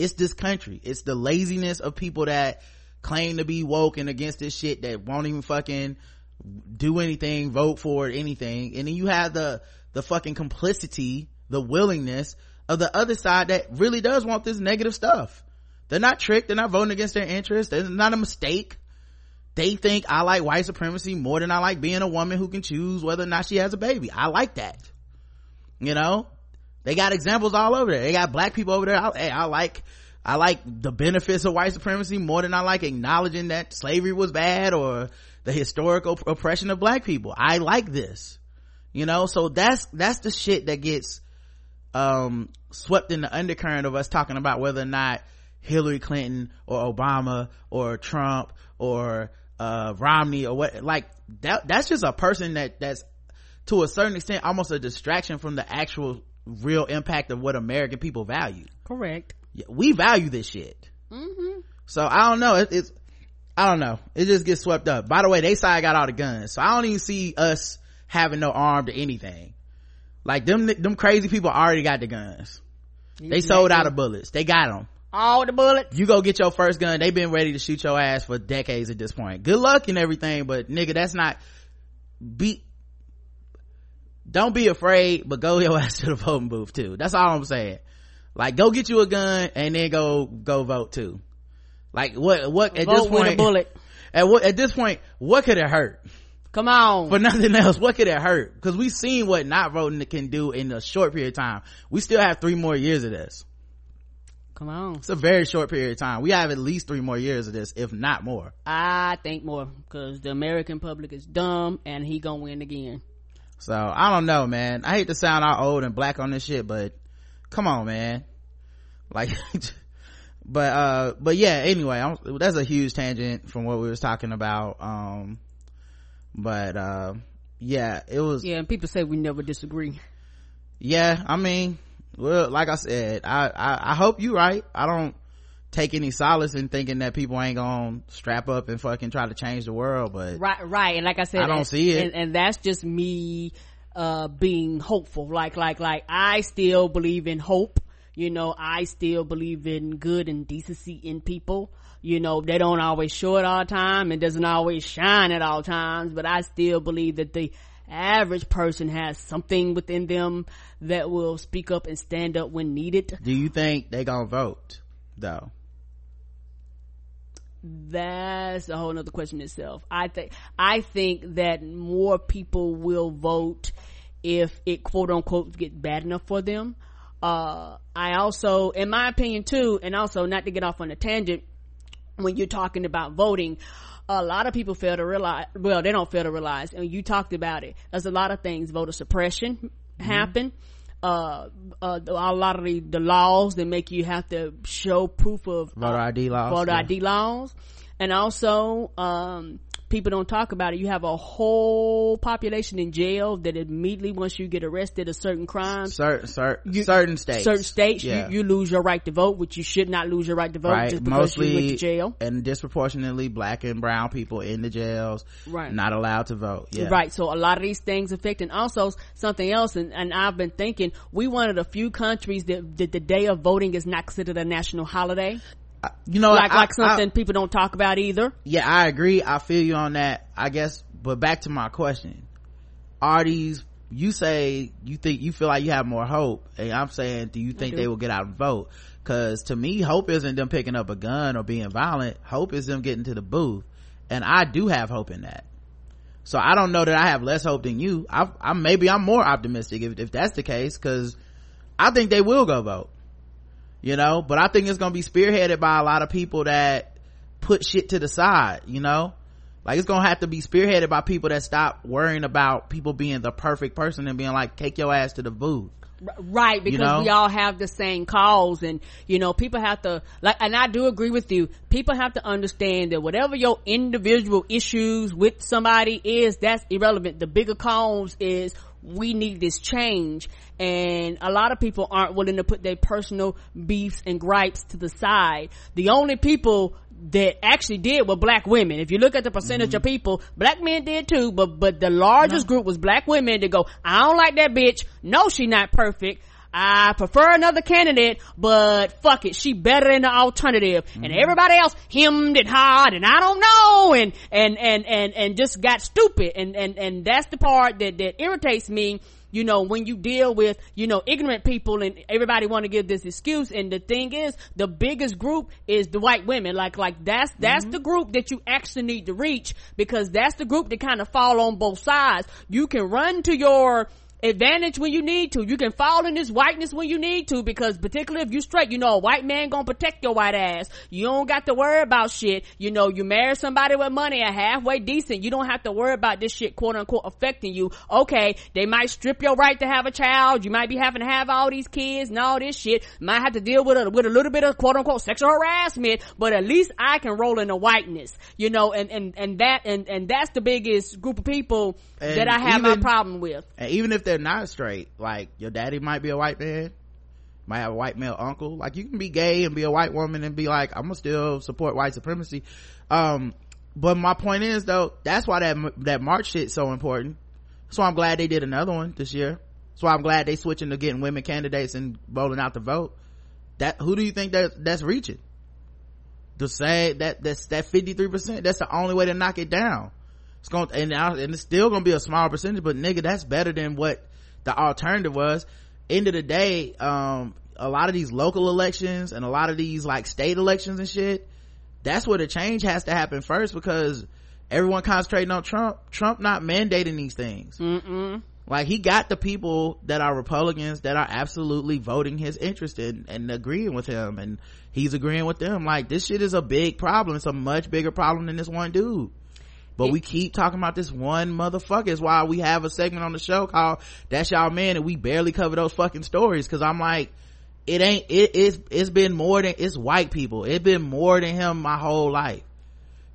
it's this country it's the laziness of people that claim to be woke and against this shit that won't even fucking do anything vote for it, anything and then you have the the fucking complicity the willingness of the other side that really does want this negative stuff. They're not tricked. They're not voting against their interests. It's not a mistake. They think i like white supremacy more than i like being a woman who can choose whether or not she has a baby. I like that. You know? They got examples all over there. They got black people over there. I, hey, I like, I like the benefits of white supremacy more than I like acknowledging that slavery was bad or the historical oppression of black people. I like this, you know, so that's, that's the shit that gets, um, swept in the undercurrent of us talking about whether or not Hillary Clinton or Obama or Trump or, uh, Romney or what, like that, that's just a person that, that's to a certain extent almost a distraction from the actual real impact of what American people value. Correct. We value this shit. Mm-hmm. So I don't know. It, it's, I don't know. It just gets swept up. By the way, they side got all the guns. So I don't even see us having no armed or anything. Like them, them crazy people already got the guns. They sold out of bullets. They got them. All the bullets. You go get your first gun. They've been ready to shoot your ass for decades at this point. Good luck and everything, but nigga, that's not, be, don't be afraid, but go your ass to the voting booth too. That's all I'm saying. Like, go get you a gun and then go, go vote too. Like, what, what, at Vote this point, with a bullet. at what, at this point, what could it hurt? Come on. For nothing else, what could it hurt? Cause we've seen what not voting can do in a short period of time. We still have three more years of this. Come on. It's a very short period of time. We have at least three more years of this, if not more. I think more because the American public is dumb and he gonna win again. So I don't know, man. I hate to sound all old and black on this shit, but come on man like but uh but yeah anyway I'm, that's a huge tangent from what we was talking about um but uh yeah it was Yeah, and people say we never disagree. yeah i mean well like i said i i, I hope you right i don't take any solace in thinking that people ain't gonna strap up and fucking try to change the world but Right, right. And like I said, I don't and- see it. And, and that's just me, uh, being hopeful. Like, like, like, I still believe in hope. You know, I still believe in good and decency in people. You know, they don't always show it all the time and doesn't always shine at all times, but I still believe that the average person has something within them that will speak up and stand up when needed. do you think they gonna vote though that's a whole nother question itself. I think I think that more people will vote if it quote unquote get bad enough for them. Uh, I also, in my opinion too, and also not to get off on a tangent, when you're talking about voting, a lot of people fail to realize, well, they don't fail to realize, and you talked about it. There's a lot of things, voter suppression happen. Uh, uh, a lot of the, the laws that make you have to show proof of voter id laws voter yeah. ID laws. And also, um, people don't talk about it. You have a whole population in jail that immediately once you get arrested a certain crimes, certain certain you- certain states certain states, yeah. you, you lose your right to vote, which you should not lose your right to vote right just because you went mostly to jail. and disproportionately black and brown people in the jails Right. not allowed to vote yeah Right. So a lot of these things affect and also something else. And, and I've been thinking we one of the few countries that, that the day of voting is not considered a national holiday. You know like, I- like I- something people don't talk about either. yeah i agree. I feel you on that i guess. But back to my question. Are these you say you think you feel like you have more hope and i'm saying do you think do. they will get out and vote? Because to me hope isn't them picking up a gun or being violent. Hope is them getting to the booth. And i do have hope in that. So i don't know that i have less hope than you. I, I maybe i'm more optimistic if, if that's the case because i think they will go vote you know but i think it's gonna be spearheaded by a lot of people that put shit to the side you know like it's gonna have to be spearheaded by people that stop worrying about people being the perfect person and being like take your ass to the booth Right, because know? we all have the same cause and, you know, people have to, like, and I do agree with you, people have to understand that whatever your individual issues with somebody is, that's irrelevant. The bigger cause is we need this change and a lot of people aren't willing to put their personal beefs and gripes to the side. The only people that actually did were black women. If you look at the percentage of mm-hmm. people, black men did too, but, but the largest group was black women that go, I don't like that bitch. No, she not perfect. I prefer another candidate, but fuck it, she better than the alternative. And mm-hmm. everybody else hemmed and hawed and I don't know and, and, and, and, and just got stupid. And, and, and that's the part that, that irritates me you know when you deal with you know ignorant people and everybody want to give this excuse. And the thing is the biggest group is the white women. Like like that's that's mm-hmm. the group that you actually need to reach because that's the group that kind of fall on both sides. You can run to your advantage when you need to. You can fall in this whiteness when you need to because particularly if you straight, you know, a white man gonna protect your white ass. You don't got to worry about shit. You know, you marry somebody with money and halfway decent. You don't have to worry about this shit quote unquote affecting you. Okay, they might strip your right to have a child. You might be having to have all these kids and all this shit. Might have to deal with a, with a little bit of quote unquote sexual harassment, but at least I can roll in the whiteness, you know, and, and, and that, and, and that's the biggest group of people And that I have my problem with. and even if they're not straight like your daddy might be a white man might have a white male uncle. Like you can be gay and be a white woman and be like i'm gonna still support white supremacy. Um but my point is though that's why that that march shit's so important. That's why i'm glad they did another one this year. That's why i'm glad they switching to getting women candidates and rolling out the vote. That who do you think that that's reaching? The same that that's that 53 percent that's the only way to knock it down it's going and, I- and it's still gonna be a small percentage but nigga that's better than what the alternative was. End of the day um a lot of these local elections and a lot of these like state elections and shit that's where the change has to happen first because everyone concentrating on trump trump not mandating these things. Mm-mm. like he got the people that are republicans that are absolutely voting his interest in and agreeing with him and he's agreeing with them. Like this shit is a big problem. It's a much bigger problem than this one dude but we keep talking about this one motherfucker. It's why we have a segment on the show called That's Y'all Man and we barely cover those fucking stories. Cause I'm like, it ain't it, it's it's been more than it's white people. It's been more than him my whole life.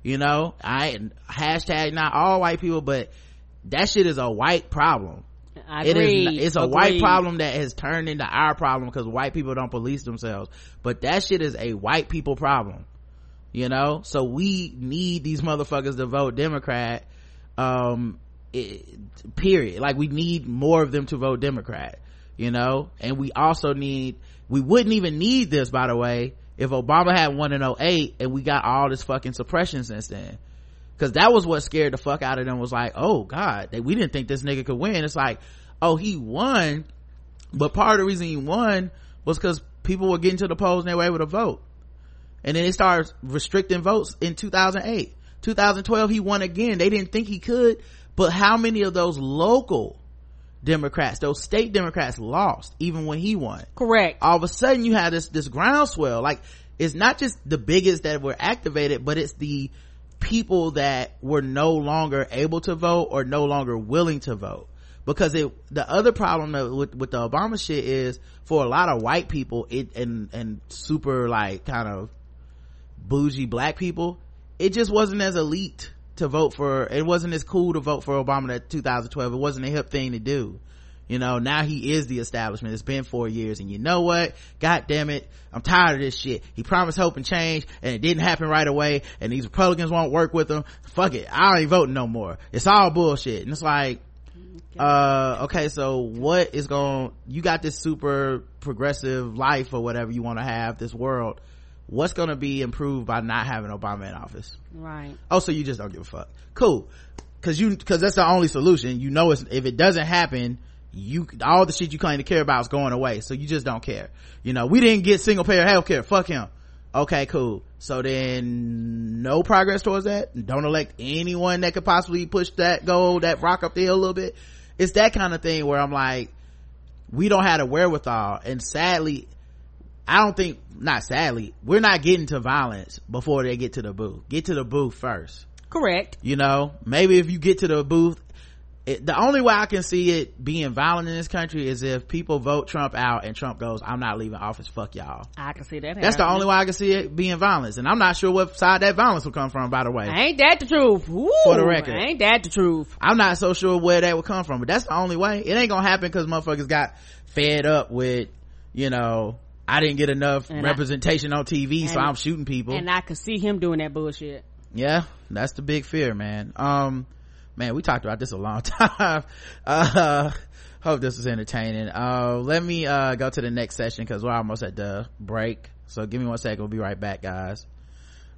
You know? I hashtag not all white people but that shit is a white problem. I agree. is it's a white problem that has turned into our problem because white people don't police themselves. But that shit is a white people problem you know? So we need these motherfuckers to vote democrat um it, period. Like we need more of them to vote democrat you know? And we also need we wouldn't even need this by the way if obama had won in 08 and we got all this fucking suppression since then. Because that was what scared the fuck out of them was like oh god they, we didn't think this nigga could win. It's like oh he won but part of the reason he won was because people were getting to the polls and they were able to vote and then they started restricting votes in 2008 2012 he won again. They didn't think he could but how many of those local democrats those state democrats lost even when he won? Correct. all of a sudden you have this this groundswell. Like it's not just the biggest that were activated but it's the people that were no longer able to vote or no longer willing to vote. Because it the other problem with, with the obama shit is for a lot of white people it and and super like kind of bougie black people it just wasn't as elite to vote for it wasn't as cool to vote for obama in 2012 it wasn't a hip thing to do. You know now he is the establishment it's been four years and you know what? God damn it i'm tired of this shit. He promised hope and change and it didn't happen right away and these republicans won't work with him. Fuck it i ain't voting no more. It's all bullshit and it's like uh okay so what is going you got this super progressive life or whatever you want to have this world what's going to be improved by not having obama in office? Right. oh so you just don't give a fuck. Cool. Because you because that's the only solution. You know it's, if it doesn't happen you all the shit you claim to care about is going away. So you just don't care. You know we didn't get single payer health care fuck him. Okay cool. So then no progress towards that? Don't elect anyone that could possibly push that goal that rock up the hill a little bit? It's that kind of thing where i'm like we don't have the wherewithal. And sadly I don't think, not sadly, we're not getting to violence before they get to the booth. Get to the booth first. Correct. You know, maybe if you get to the booth, it, the only way I can see it being violent in this country is if people vote Trump out and Trump goes, I'm not leaving office, fuck y'all. I can see that. That's the only way I can see it being violence. And I'm not sure what side that violence will come from, by the way. Ain't that the truth? Woo, For the record. Ain't that the truth? I'm not so sure where that would come from, but that's the only way. It ain't gonna happen because motherfuckers got fed up with, you know, I didn't get enough And I- representation on TV, so I'm shooting people. And I could see him doing that bullshit. yeah, that's the big fear, man. Um, man, we talked about this a long time. Uh, hope this was entertaining. Uh, let me, uh, go to the next session because we're almost at the break. So give me one second. We'll be right back, guys.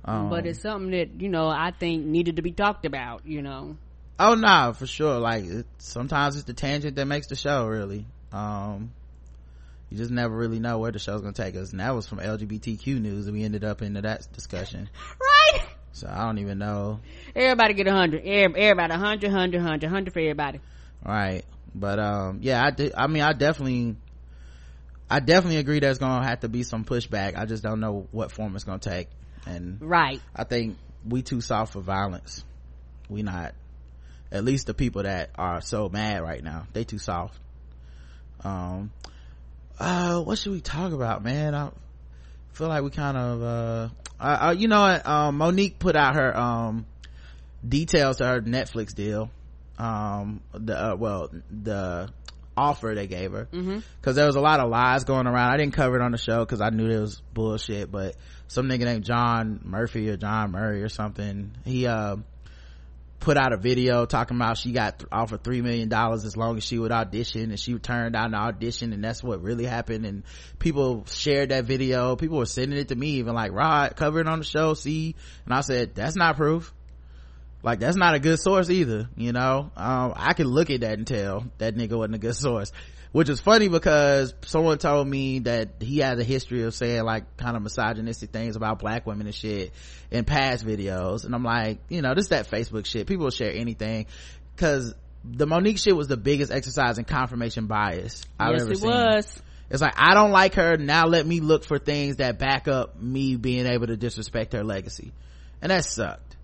Um, but it's something that, you know, I think needed to be talked about, you know. Oh no, for sure. Like it, sometimes it's the tangent that makes the show. Really, um, you just never really know where the show's gonna take us. And that was from LGBTQ news, and we ended up into that discussion. Right? So I don't even know. Everybody get a hundred. Every- Everybody a hundred, hundred, hundred, hundred for everybody. Right, but um, yeah, I did. I mean, I definitely, I definitely agree. There's gonna have to be some pushback. I just don't know what form it's gonna take, and Right. I think we too soft for violence. We not. At least the people that are so mad right now, they too soft. Um, uh, what should we talk about, man? I feel like we kind of, uh, uh, uh you know? Um, Mo'Nique put out her, um, details to her Netflix deal. Um, the, uh, well, the offer they gave her. Mm-hmm. Cause there was a lot of lies going around. I didn't cover it on the show cause I knew it was bullshit, but some nigga named John Murphy or John Murray or something, he, uh, put out a video talking about she got offered three million dollars as long as she would audition and she turned down the audition and that's what really happened. And people shared that video. People were sending it to me even like rod cover it on the show see? And i said that's not proof. Like that's not a good source either you know? Um, i can look at that and tell that nigga wasn't a good source which is funny because someone told me that he has a history of saying like kind of misogynistic things about black women and shit in past videos. And i'm like you know this that facebook shit. People share anything. Because the Mo'Nique shit was the biggest exercise in confirmation bias i've yes, ever it seen. was. it's like i don't like her. Now let me look for things that back up me being able to disrespect her legacy. And that sucked.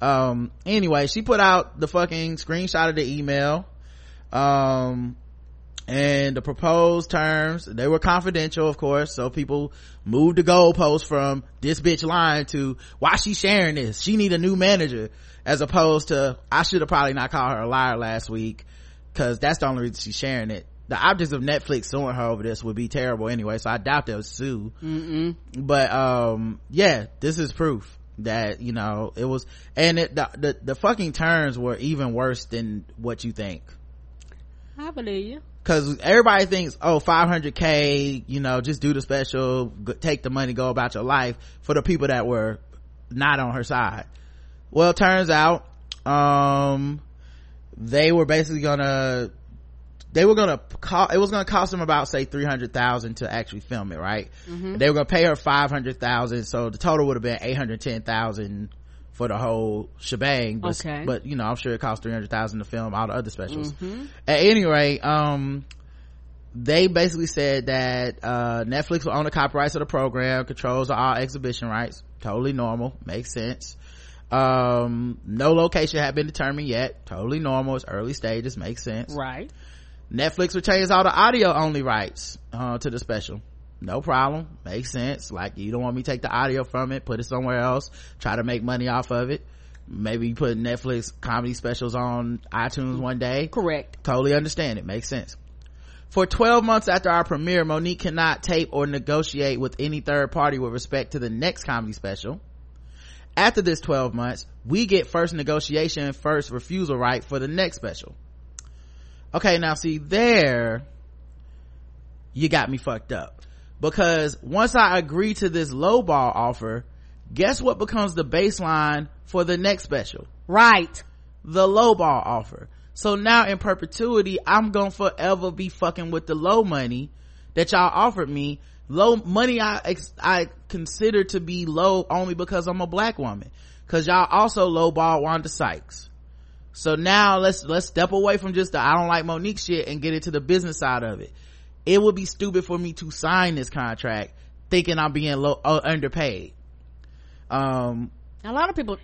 Um anyway she put out the fucking screenshot of the email. Um and the proposed terms they were confidential of course so people moved the goalpost from this bitch lying to why she sharing this she need a new manager as opposed to i should have probably not called her a liar last week because that's the only reason she's sharing it the optics of netflix suing her over this would be terrible anyway so i doubt they'll sue Mm-mm. but um yeah this is proof that you know it was and it, the, the the fucking terms were even worse than what you think I believe you. Because everybody thinks oh 500k you know just do the special take the money go about your life for the people that were not on her side. Well it turns out um they were basically gonna they were gonna call it was gonna cost them about say 300,000 to actually film it right? They were gonna pay her 500,000 so the total would have been 810,000 for the whole shebang but, Okay. but you know i'm sure it cost 300,000 to film all the other specials. At any rate um they basically said that uh netflix will own the copyrights of the program controls all exhibition rights. Totally normal. Makes sense. Um no location had been determined yet. Totally normal. It's early stages. Makes sense. Right. Netflix retains all the audio only rights uh, to the special. No problem. Makes sense. Like you don't want me to take the audio from it, put it somewhere else, try to make money off of it. Maybe you put Netflix comedy specials on iTunes one day. Correct. Totally understand it. Makes sense. For 12 months after our premiere, Mo'Nique cannot tape or negotiate with any third party with respect to the next comedy special. After this 12 months, we get first negotiation and first refusal right for the next special. Okay, now see there, you got me fucked up. Because once I agree to this lowball offer, guess what becomes the baseline for the next special? Right. the low ball offer. So now in perpetuity, I'm gonna forever be fucking with the low money that y'all offered me. Low money I I consider to be low only because I'm a black woman. Cause y'all also low ball Wanda Sykes. So now let's let's step away from just the I don't like Mo'Nique shit and get into the business side of it. It would be stupid for me to sign this contract thinking I'm being low uh, underpaid. Um A lot of people,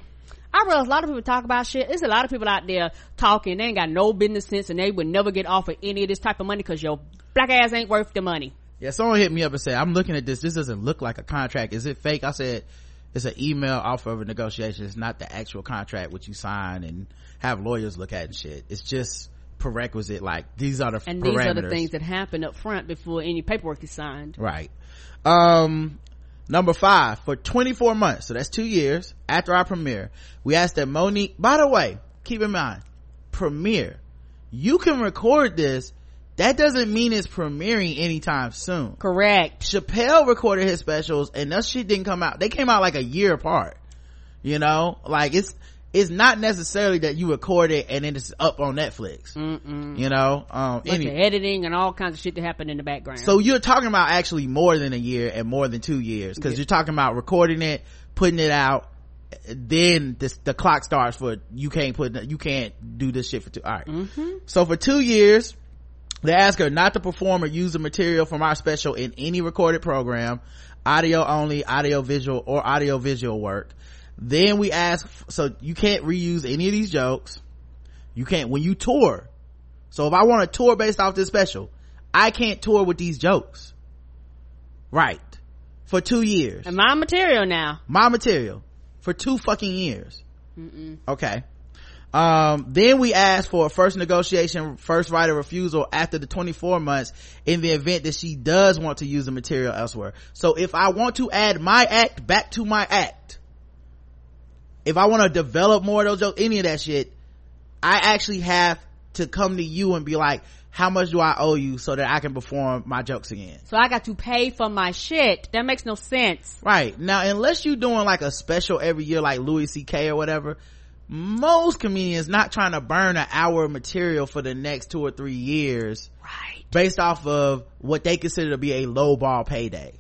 I realize a lot of people talk about shit. There's a lot of people out there talking. They ain't got no business sense and they would never get offered any of this type of money because your black ass ain't worth the money. Yeah, someone hit me up and said, I'm looking at this. This doesn't look like a contract. Is it fake? I said, it's an email offer of a negotiation. It's not the actual contract which you sign and have lawyers look at and shit. It's just prerequisite. Like these are the And parameters. these are the things that happen up front before any paperwork is signed. Right. Um, number five, for 24 months, so that's two years after our premiere, we asked that Mo'Nique, by the way, keep in mind, premiere, you can record this. That doesn't mean it's premiering anytime soon. Correct. Chappelle recorded his specials and that shit didn't come out. They came out like a year apart. You know, like it's, it's not necessarily that you record it and then it's up on Netflix. Mm-mm. You know, um, any- editing and all kinds of shit that happen in the background. so you're talking about actually more than a year and more than two years because you're talking about recording it, putting it out, then this, the clock starts for you can't put you can't do this shit for two. All right. Mm-hmm. So for two years, they ask her not to perform or use the material from our special in any recorded program, audio only, audio visual or audio visual work. Then we ask, so you can't reuse any of these jokes. You can't, when you tour. So if I want to tour based off this special, I can't tour with these jokes. Right. For two years. and my material now. My material. For two fucking years. Okay. Um, then we asked for a first negotiation, first right of refusal after the 24 months in the event that she does want to use the material elsewhere. So if I want to add my act back to my act, if I want to develop more of those jokes, any of that shit, I actually have to come to you and be like, how much do I owe you so that I can perform my jokes again? So I got to pay for my shit. That makes no sense. Right. Now, unless you're doing like a special every year like Louis C.K. or whatever, most comedians not trying to burn an hour of material for the next two or three years Right. based off of what they consider to be a low ball payday.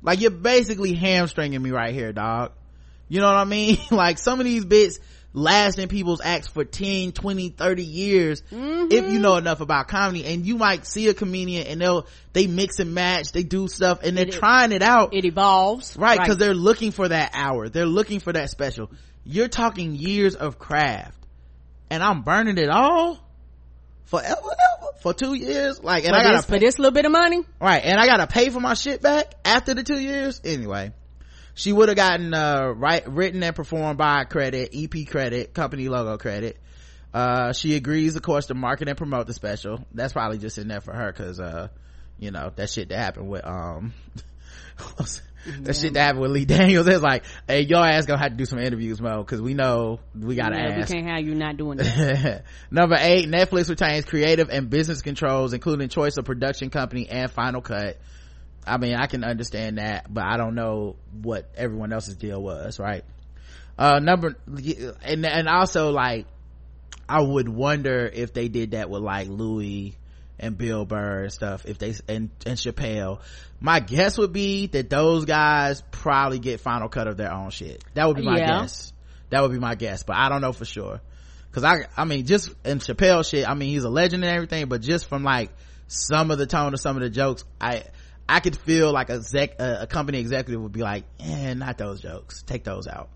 Like you're basically hamstringing me right here, dog. You know what I mean? like some of these bits last in people's acts for 10, 20, 30 years if you mm-hmm. know enough about comedy and you might see a comedian and they'll, they mix and match, they do stuff and they're It- trying it out. It evolves. Right, because they're looking for that hour. They're looking for that special. You're talking years of craft. And I'm burning it all? Forever, ever? for two years like and for i gotta this, for this little bit of money. Right, and I gotta pay for my shit back after the two years. Anyway, she would have gotten uh right written and performed by credit, EP credit, company logo credit. Uh, she agrees, of course, to market and promote the special. That's probably just in there for her, cause uh, you know that shit that happened with um. that shit that happened with Lee Daniels. It's like, hey, your ass gonna have to do some interviews, Mo, because we know we gotta Yeah, we can't have you not doing that. Number eight, Netflix retains creative and business controls, including choice of production company and final cut. I mean, I can understand that, but I don't know what everyone else's deal was, right? Uh, number, and, and also like, I would wonder if they did that with like Louis and Bill Burr and stuff, if they, and, and Chappelle. My guess would be that those guys probably get final cut of their own shit. That would be my Yeah. guess. That would be my guess, but I don't know for sure. Cause I, I mean, just in Chappelle shit, I mean, he's a legend and everything, but just from like some of the tone of some of the jokes, I, I could feel like a exec, a, company executive would be like, eh, not those jokes. Take those out.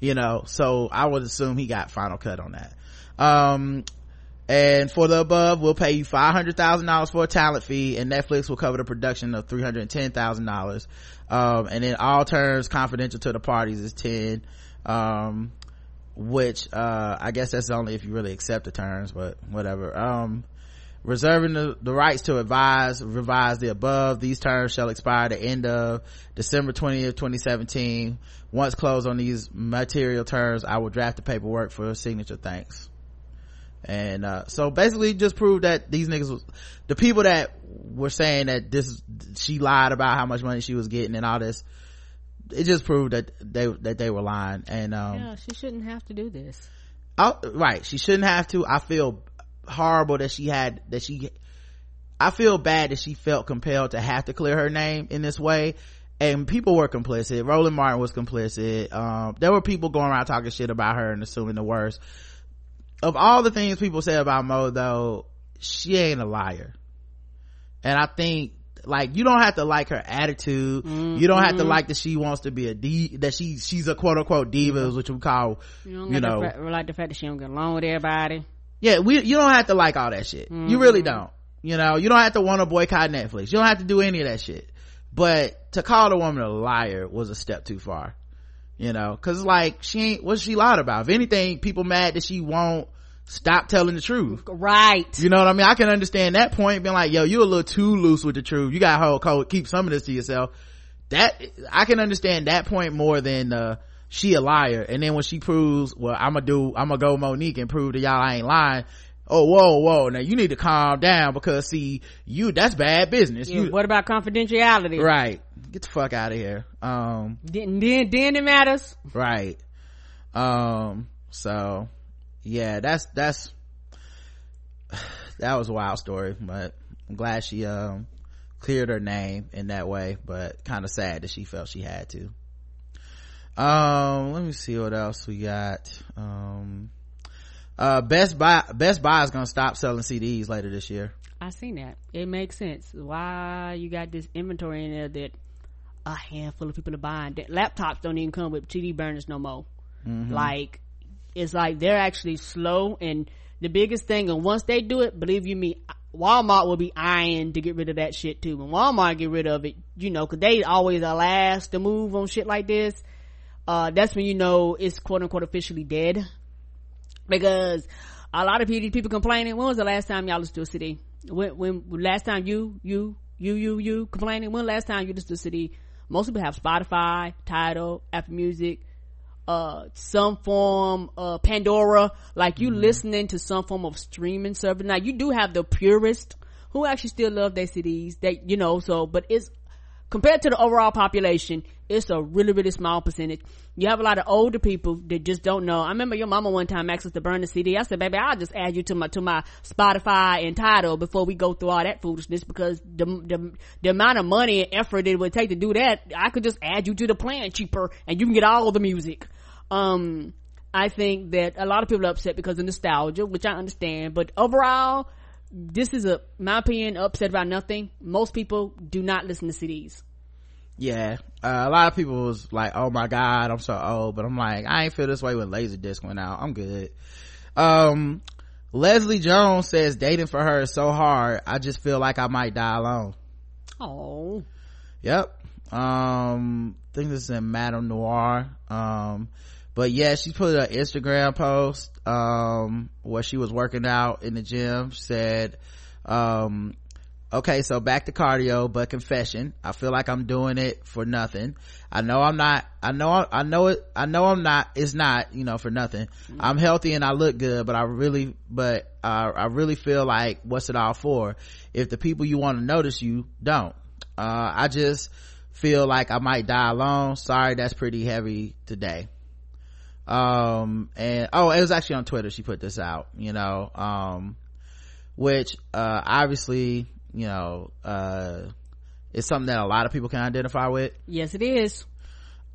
You know, so I would assume he got final cut on that. Um, and for the above, we'll pay you $500,000 for a talent fee and Netflix will cover the production of $310,000. Um, and then all terms confidential to the parties is 10. Um, which, uh, I guess that's only if you really accept the terms, but whatever. Um, reserving the, the rights to advise, revise the above. These terms shall expire the end of December 20th, 2017. Once closed on these material terms, I will draft the paperwork for a signature. Thanks. And, uh, so basically just prove that these niggas was, the people that were saying that this, she lied about how much money she was getting and all this, it just proved that they, that they were lying. And, um, yeah, she shouldn't have to do this. Oh, right. She shouldn't have to. I feel horrible that she had, that she, I feel bad that she felt compelled to have to clear her name in this way. And people were complicit. Roland Martin was complicit. Um, there were people going around talking shit about her and assuming the worst. Of all the things people say about Mo though, she ain't a liar. And I think, like, you don't have to like her attitude. You don't have to like that she wants to be a D, that she, she's a quote unquote diva, which we call, You, don't you like know, the like the fact that she don't get along with everybody. Yeah, we, you don't have to like all that shit. You really don't. You know, you don't have to want to boycott Netflix. You don't have to do any of that shit. But to call the woman a liar was a step too far. You know, cause like she ain't, what's she lied about? If anything, people mad that she won't stop telling the truth. Right. You know what I mean? I can understand that point being like, yo, you a little too loose with the truth. You got hold code, keep some of this to yourself. That, I can understand that point more than, uh, she a liar. And then when she proves, well, I'm gonna do, I'm gonna go Mo'Nique and prove to y'all I ain't lying. Oh, whoa, whoa. Now you need to calm down because see, you, that's bad business. Yeah, You, what about confidentiality? right. Get the fuck out of here. Um, Then, then, then it matters. right. Um, so yeah, that's, that's, that was a wild story, but I'm glad she, um, cleared her name in that way, but kind of sad that she felt she had to. Um, let me see what else we got. Um, uh, Best Buy, Best Buy is gonna stop selling CDs later this year. I seen that. It makes sense. Why you got this inventory in there that a handful of people are buying. That laptops don't even come with CD burners no more. Like it's like they're actually slow and the biggest thing and once they do it, believe you me, Walmart will be eyeing to get rid of that shit too. When Walmart get rid of it, you know, cause they always are last to move on shit like this. Uh, that's when you know it's quote unquote officially dead. Because a lot of people, people complaining, when was the last time y'all listened to a CD? When, when, last time you, you, you, you, you complaining? When last time you listened to a CD? Most people have Spotify, Tidal, Apple Music, uh, some form, uh, Pandora, like you listening to some form of streaming service. Now you do have the purist who actually still love their CDs. that, you know, so, but it's, compared to the overall population, it's a really, really small percentage. You have a lot of older people that just don't know. I remember your mama one time asked us to burn the CD. I said, baby, I'll just add you to my, to my Spotify and Tidal before we go through all that foolishness because the, the, the amount of money and effort it would take to do that, I could just add you to the plan cheaper and you can get all the music. Um, I think that a lot of people are upset because of nostalgia, which I understand, but overall, this is a, my opinion, upset about nothing. Most people do not listen to CDs. Yeah. Uh, a lot of people was like, oh my god, I'm so old, but I'm like, I ain't feel this way when Laserdisc went out. I'm good. Um, leslie jones says dating for her is so hard i just feel like i might die alone Oh, Yep. Um, I think this is in Madame Noire. Um, but yeah, she put an Instagram post, um, where she was working out in the gym. She said, um, okay, so back to cardio, but confession. I feel like I'm doing it for nothing. I know I'm not, I know, I know it, I know I'm not, it's not, you know, for nothing. I'm healthy and I look good, but I really, but, uh, I really feel like what's it all for? If the people you want to notice you don't. Uh, I just feel like I might die alone. Sorry, that's pretty heavy today. Um, and, oh, it was actually on Twitter. She put this out, you know, um, which, uh, obviously, you know, uh, is something that a lot of people can identify with. yes, it is.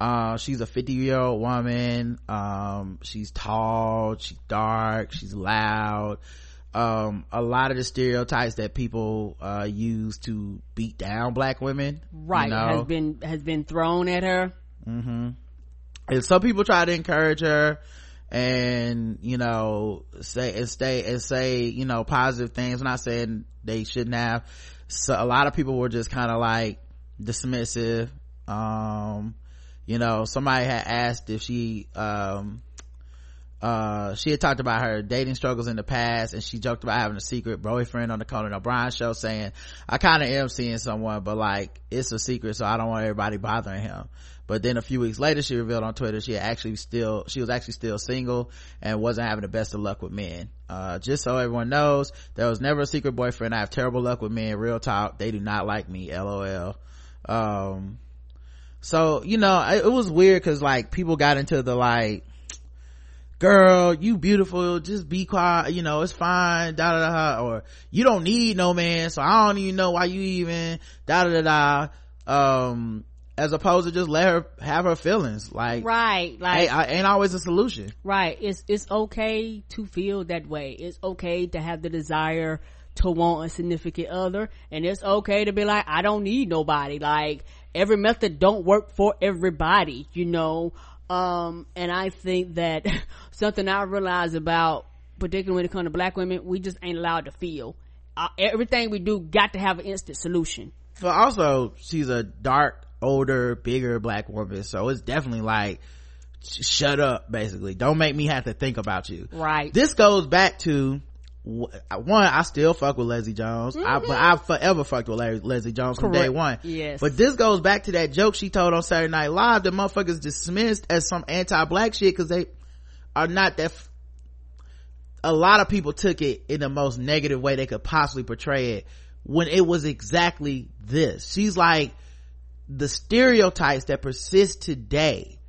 Uh, she's a 50 year old woman. Um, she's tall, she's dark, she's loud. Um, a lot of the stereotypes that people, uh, use to beat down black women. you Right, know? has been has been thrown at her. And some people try to encourage her and you know say and stay and say you know positive things. I'm not saying they shouldn't have. So a lot of people were just kind of like dismissive. Um you know somebody had asked if she um uh she had talked about her dating struggles in the past and she joked about having a secret boyfriend on the Conan O'Brien show saying I kind of am seeing someone but like it's a secret so I don't want everybody bothering him but then a few weeks later she revealed on Twitter she actually still she was actually still single and wasn't having the best of luck with men. Uh just so everyone knows there was never a secret boyfriend. I have terrible luck with men. Real talk. They do not like me. Lol. Um so you know it, it was weird because like people got into the like girl you beautiful. Just be quiet. You know it's fine. Da da da. Or you don't need no man so i don't even know why you even. Da da da da. Um as opposed to just let her have her feelings like Right, like hey, I, ain't always a solution Right. It's it's okay to feel that way. It's okay to have the desire to want a significant other, and it's okay to be like, I don't need nobody. Like every method don't work for everybody, you know. Um, and I think that something I realize about, particularly when it comes to black women, we just ain't allowed to feel. Uh, everything we do got to have an instant solution. but also she's a dark older bigger black woman. So it's definitely like shut up basically. Don't make me have to think about you. Right. this goes back to one i still fuck with leslie jones. I, but mm-hmm. i forever fucked with Larry, leslie jones from day one. Yes. but this goes back to that joke she told on saturday night live that motherfuckers dismissed as some anti-black shit because they are not that f- a lot of people took it in the most negative way they could possibly portray it when it was exactly this. She's like the stereotypes that persist today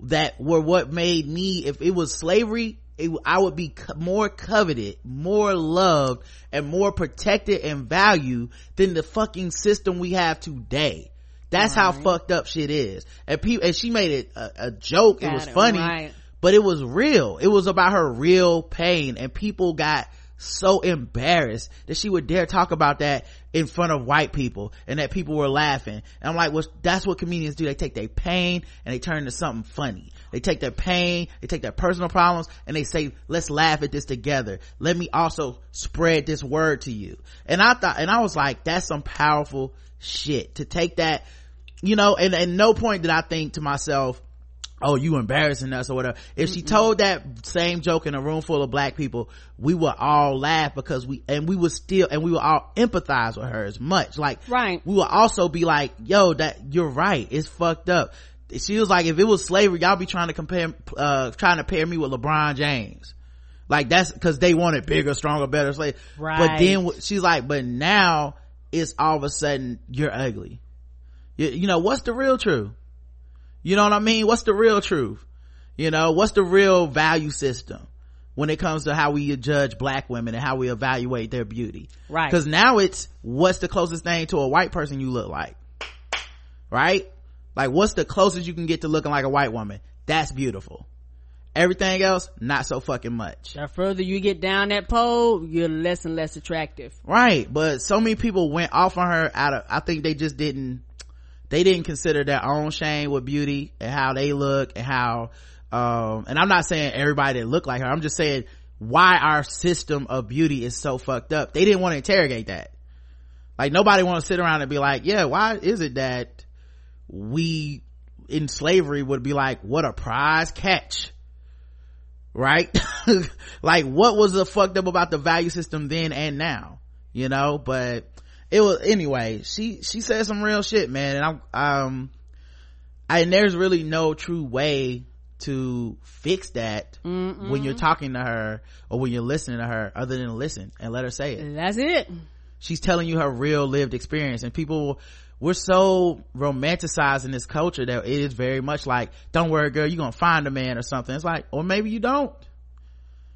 that were what made me if it was slavery it, i would be co- more coveted more loved and more protected and valued than the fucking system we have today. That's how fucked up shit is. And people and she made it a, a joke. It was it, funny right. but it was real. It was about her real pain and people got so embarrassed that she would dare talk about that in front of white people and that people were laughing. And i'm like well that's what comedians do. They take their pain and they turn into something funny. They take their pain they take their personal problems and they say let's laugh at this together. Let me also spread this word to you. And i thought and i was like that's some powerful shit to take that you know and at no point did i think to myself oh you embarrassing us or whatever. If she told that same joke in a room full of black people we would all laugh because we and we would still and we would all empathize with her as much. Like Right. we would also be like yo that you're right. It's fucked up. She was like if it was slavery y'all be trying to compare uh trying to pair me with lebron james. Like that's because they wanted bigger stronger better slave but then she's like but now it's all of a sudden you're ugly. You, you know what's the real truth you know what I mean? What's the real truth? You know, what's the real value system when it comes to how we judge black women and how we evaluate their beauty? Right. Cause now it's what's the closest thing to a white person you look like? Right? Like what's the closest you can get to looking like a white woman? That's beautiful. Everything else, not so fucking much. The further you get down that pole, you're less and less attractive. Right. But so many people went off on her out of, I think they just didn't, they didn't consider their own shame with beauty and how they look and how, um, and I'm not saying everybody that look like her. I'm just saying why our system of beauty is so fucked up. They didn't want to interrogate that. Like nobody want to sit around and be like, yeah, why is it that we in slavery would be like, what a prize catch? Right? like what was the fucked up about the value system then and now? You know, but it was, anyway, she, she said some real shit, man. And I'm, um, I, and there's really no true way to fix that Mm-mm. when you're talking to her or when you're listening to her other than listen and let her say it. That's it. She's telling you her real lived experience and people, we're so romanticized in this culture that it is very much like, don't worry girl, you're gonna find a man or something. It's like, or maybe you don't.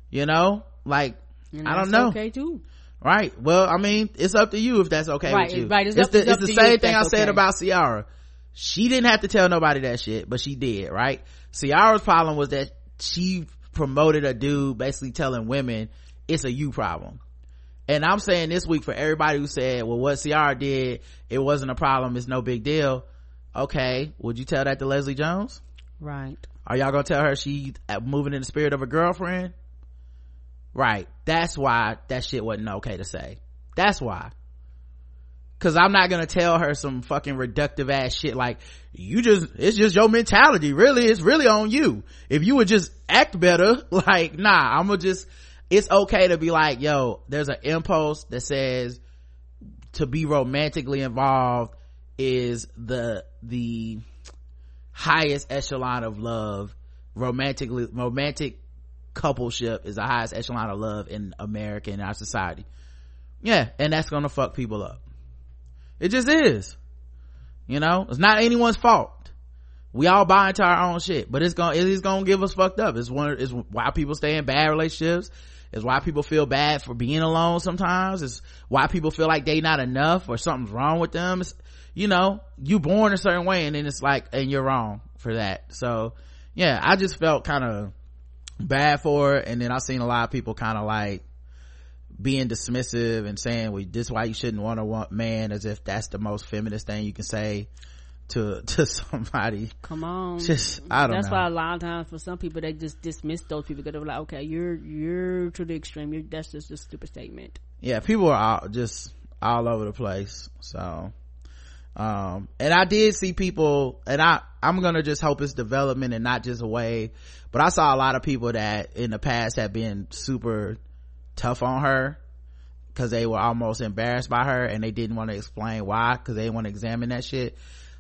You know? Like, I don't know. Okay too. Right. Well, I mean, it's up to you if that's okay Right, with you. right. It's It's, up- the, it's up it's the to you same if thing I said okay. about Ciara. She didn't have to tell nobody that shit, but she did, right? Ciara's problem was that she promoted a dude basically telling women it's a you problem. And I'm saying this week for everybody who said, well, what Ciara did, it wasn't a problem, it's no big deal. Okay, would you tell that to Leslie Jones? Right. Are y'all gonna tell her she uh, moving in the spirit of a girlfriend? Right. That's why that shit wasn't okay to say. That's why. Cause I'm not gonna tell her some fucking reductive ass shit like, you just, it's just your mentality. Really, it's really on you. If you would just act better, like, nah, I'm gonna just, it's okay to be like, yo, there's an impulse that says to be romantically involved is the, the highest echelon of love. Romantically, romantic coupleship is the highest echelon of love in America in our society. Yeah, and that's gonna fuck people up. It just is. You know, it's not anyone's fault. We all buy into our own shit, but it's gonna, it is gonna give us fucked up. It's one, it's why people stay in bad relationships. It's why people feel bad for being alone sometimes. It's why people feel like they not enough or something's wrong with them. It's, you know, you born a certain way and then it's like, and you're wrong for that. So, yeah, I just felt kind of bad for it. And then i've seen a lot of people kind of like, being dismissive and saying well this is why you shouldn't want a wa- man as if that's the most feminist thing you can say to to somebody Come on. Just- I don't That's know. why a lot of times for some people they just dismiss those people because they're like, okay, you're you're to the extreme. You're, that's just a stupid statement. yeah people are all, just all over the place so um and i did see people and i i'm gonna just hope it's development and not just a way but i saw a lot of people that in the past have been super tough on her because they were almost embarrassed by her and they didn't want to explain why because they didn't want to examine that shit.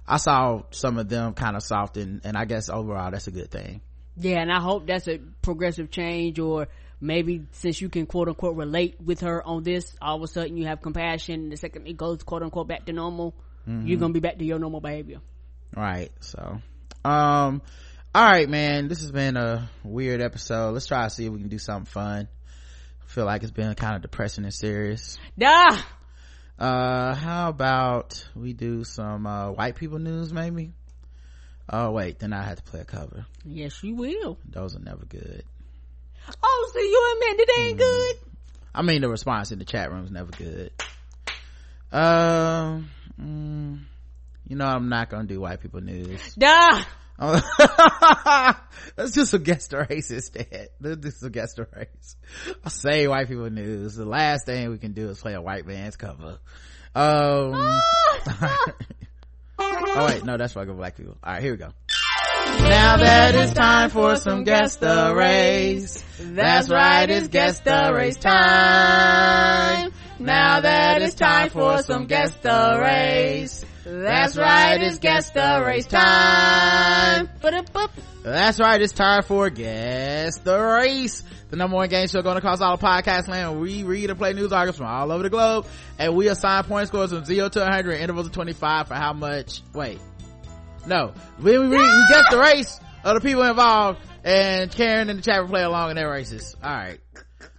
I saw some of them kind of soften and i guess overall that's a good thing. Yeah, and I hope that's a progressive change or maybe since you can quote unquote relate with her on this, all of a sudden you have compassion the second it goes quote unquote back to normal, you're gonna be back to your normal behavior. right so um all right man. This has been a weird episode. Let's try to see if we can do something fun. I feel like it's been kind of depressing and serious. Duh! uh how about we do some uh white people news maybe? Oh wait. Then i have to play a cover. Yes, you will. those are never good. Oh, so you admit that ain't good? i mean the response in the chat room is never good. Um mm, you know i'm not gonna do white people news. Duh! Let's do some guest the race instead. Let's do guest race. I'll say white people news. The last thing we can do is play a white man's cover. Um, oh wait, no, that's fucking black people. Alright, here we go. Now that it's time for some guest the race. That's right, it's guest the race time. Now that it's time for some guest the race. That's right, it's guest the race time. Ba-da-boop. That's right, it's time for Guess the Race. The number one game show going across all of podcast land. We read and play news articles from all over the globe. And we assign point scores from 0 to 100 in intervals of 25 for how much, wait. No. We, we, we guess the race of the people involved. And Karen and the chat will play along in their races. Alright.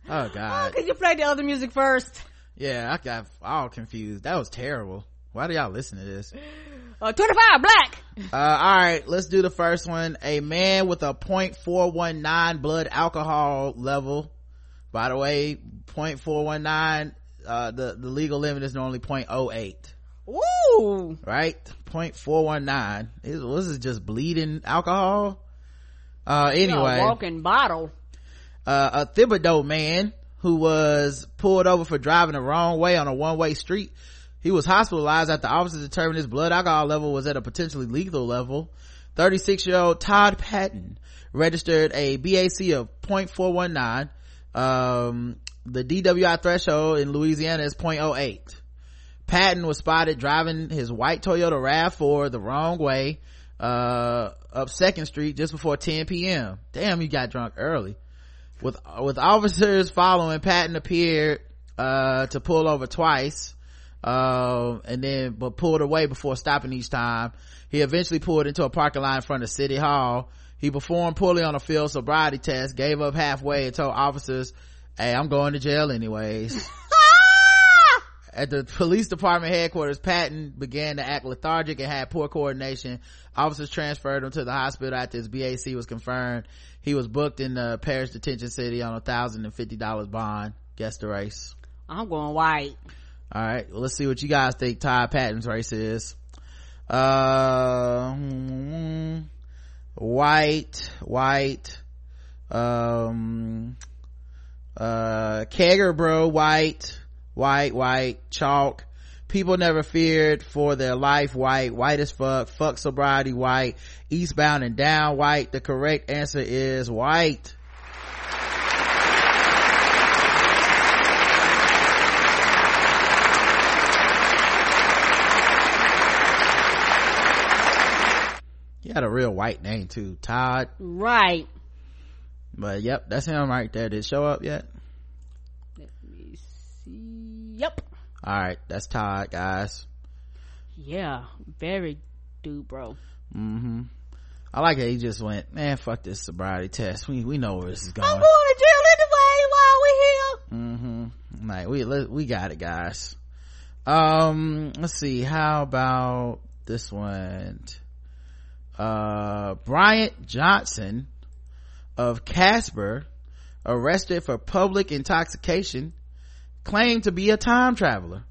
Oh god. Oh, Could you play the other music first? Yeah, I got all confused. That was terrible. Why do y'all listen to this? Uh, 25, black! Uh, all right, let's do the first one. A man with a .419 blood alcohol level. By the way, .419, uh, the, the legal limit is normally .08, Ooh! right? .419. Is, was it just bleeding alcohol? Uh, A anyway. walking bottle. uh, a Thibodaux man who was pulled over for driving the wrong way on a one-way street. He was hospitalized after officers determined his blood alcohol level was at a potentially lethal level. 36 year old Todd Patton registered a BAC of 0.419. Um, the DWI threshold in Louisiana is 0.08. Patton was spotted driving his white Toyota RAV4 the wrong way, uh, up second street just before 10 p.m. Damn, you got drunk early. With, with officers following, Patton appeared, uh, to pull over twice, uh, and then, but pulled away before stopping each time. He eventually pulled into a parking lot in front of City Hall. He performed poorly on a field sobriety test, gave up halfway and told officers, hey, I'm going to jail anyways. At the police department headquarters, Patton began to act lethargic and had poor coordination. Officers transferred him to the hospital after his BAC was confirmed. He was booked in the Parish Detention City on a thousand and fifty dollars bond. Guess the race. I'm going white. All right, well, let's see what you guys think Todd Patton's race is. Uh, white, white, um, uh, Kegger bro, white, white, white, chalk. People never feared for their life, white, white as fuck, fuck sobriety, white, eastbound and down, white. The correct answer is white. He had a real white name too, Todd. Right. But yep, that's him right there. Did it show up yet? Yep. All right, that's Todd, guys. Yeah. Very dude, bro. Mm-hmm. I like that he just went, man, fuck this sobriety test. We we know where this is going. I'm going to jail anyway while we're here. mm-hmm. Like we we got it, guys. Um, let's see. How about this one? Uh, Bryant Johnson of Casper, arrested for public intoxication, claimed to be a time traveler.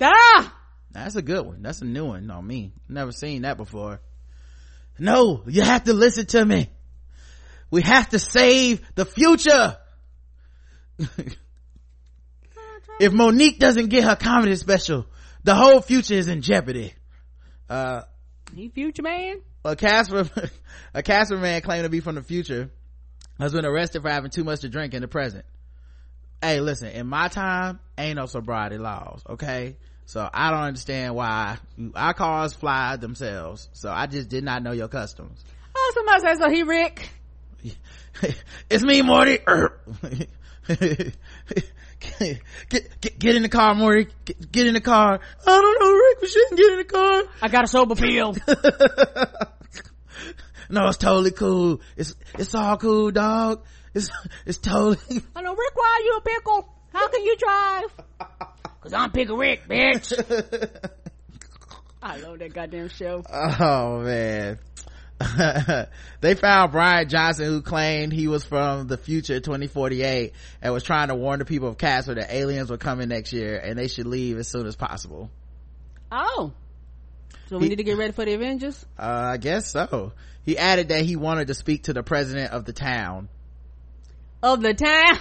Ah! That's a good one. That's a new one on me. Never seen that before. No, you have to listen to me. We have to save the future. if Mo'Nique doesn't get her comedy special, the whole future is in jeopardy. Uh, He future man? a Casper, a Casper man claimed to be from the future has been arrested for having too much to drink in the present. Hey, listen, in my time, ain't no sobriety laws, okay? So I don't understand why our cars fly themselves. So I just did not know your customs. Oh, somebody says so. He Rick. it's me, Morty. Er. get, get, get in the car, Morty. Get, get in the car. I don't know, Rick. We shouldn't get in the car. I got a sober pill. no, it's totally cool. It's it's all cool, dog. It's it's totally. I know, Rick. Why are you a pickle? How can you drive? Cause I'm Pickle Rick, bitch. I love that goddamn show. Oh man. they found Brian Johnson who claimed he was from the future 2048 and was trying to warn the people of Casper that aliens were coming next year and they should leave as soon as possible. Oh. So we He- need to get ready for the Avengers? Uh, I guess so. He added that he wanted to speak to the president of the town. Of the town?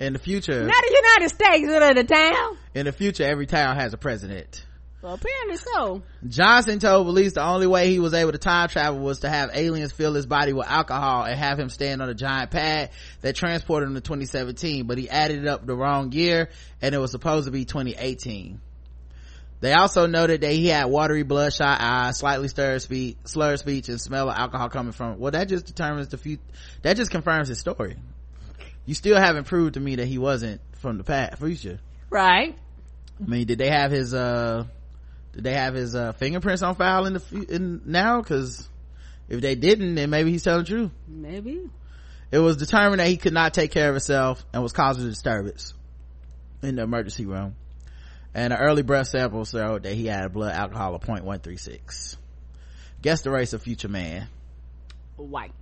In the future, Not the United States, but of the town? in the future, every town has a president. Well, apparently so. Johnson told police the only way he was able to time travel was to have aliens fill his body with alcohol and have him stand on a giant pad that transported him to 2017, but he added it up the wrong year and it was supposed to be 2018. They also noted that he had watery bloodshot eyes, slightly slurred speech, slurred speech, and smell of alcohol coming from. Well, that just determines the future. That just confirms his story. You still haven't proved to me that he wasn't from the past, future. Right. I mean, did they have his, uh, did they have his, uh, fingerprints on file in the, in now? Cause if they didn't, then maybe he's telling the truth. Maybe. It was determined that he could not take care of himself and was causing a disturbance in the emergency room. And an early breath sample showed that he had a blood alcohol of 0.136. Guess the race of future man. White.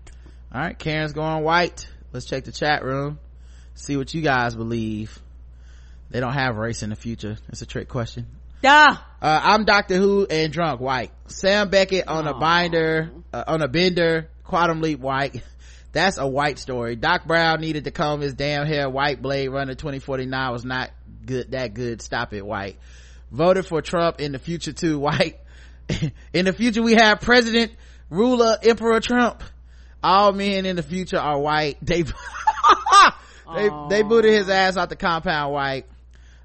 All right, Karen's going white. Let's check the chat room. See what you guys believe. They don't have race in the future. It's a trick question. Duh. Uh, I'm Doctor Who and drunk white. Sam Beckett on a binder, uh, on a bender, quantum leap white. that's a white story doc brown needed to comb his damn hair white blade runner 2049 was not good that good stop it white. Voted for trump in the future too white. In the future we have president ruler emperor trump. All men in the future are white. They they, they booted his ass out the compound white.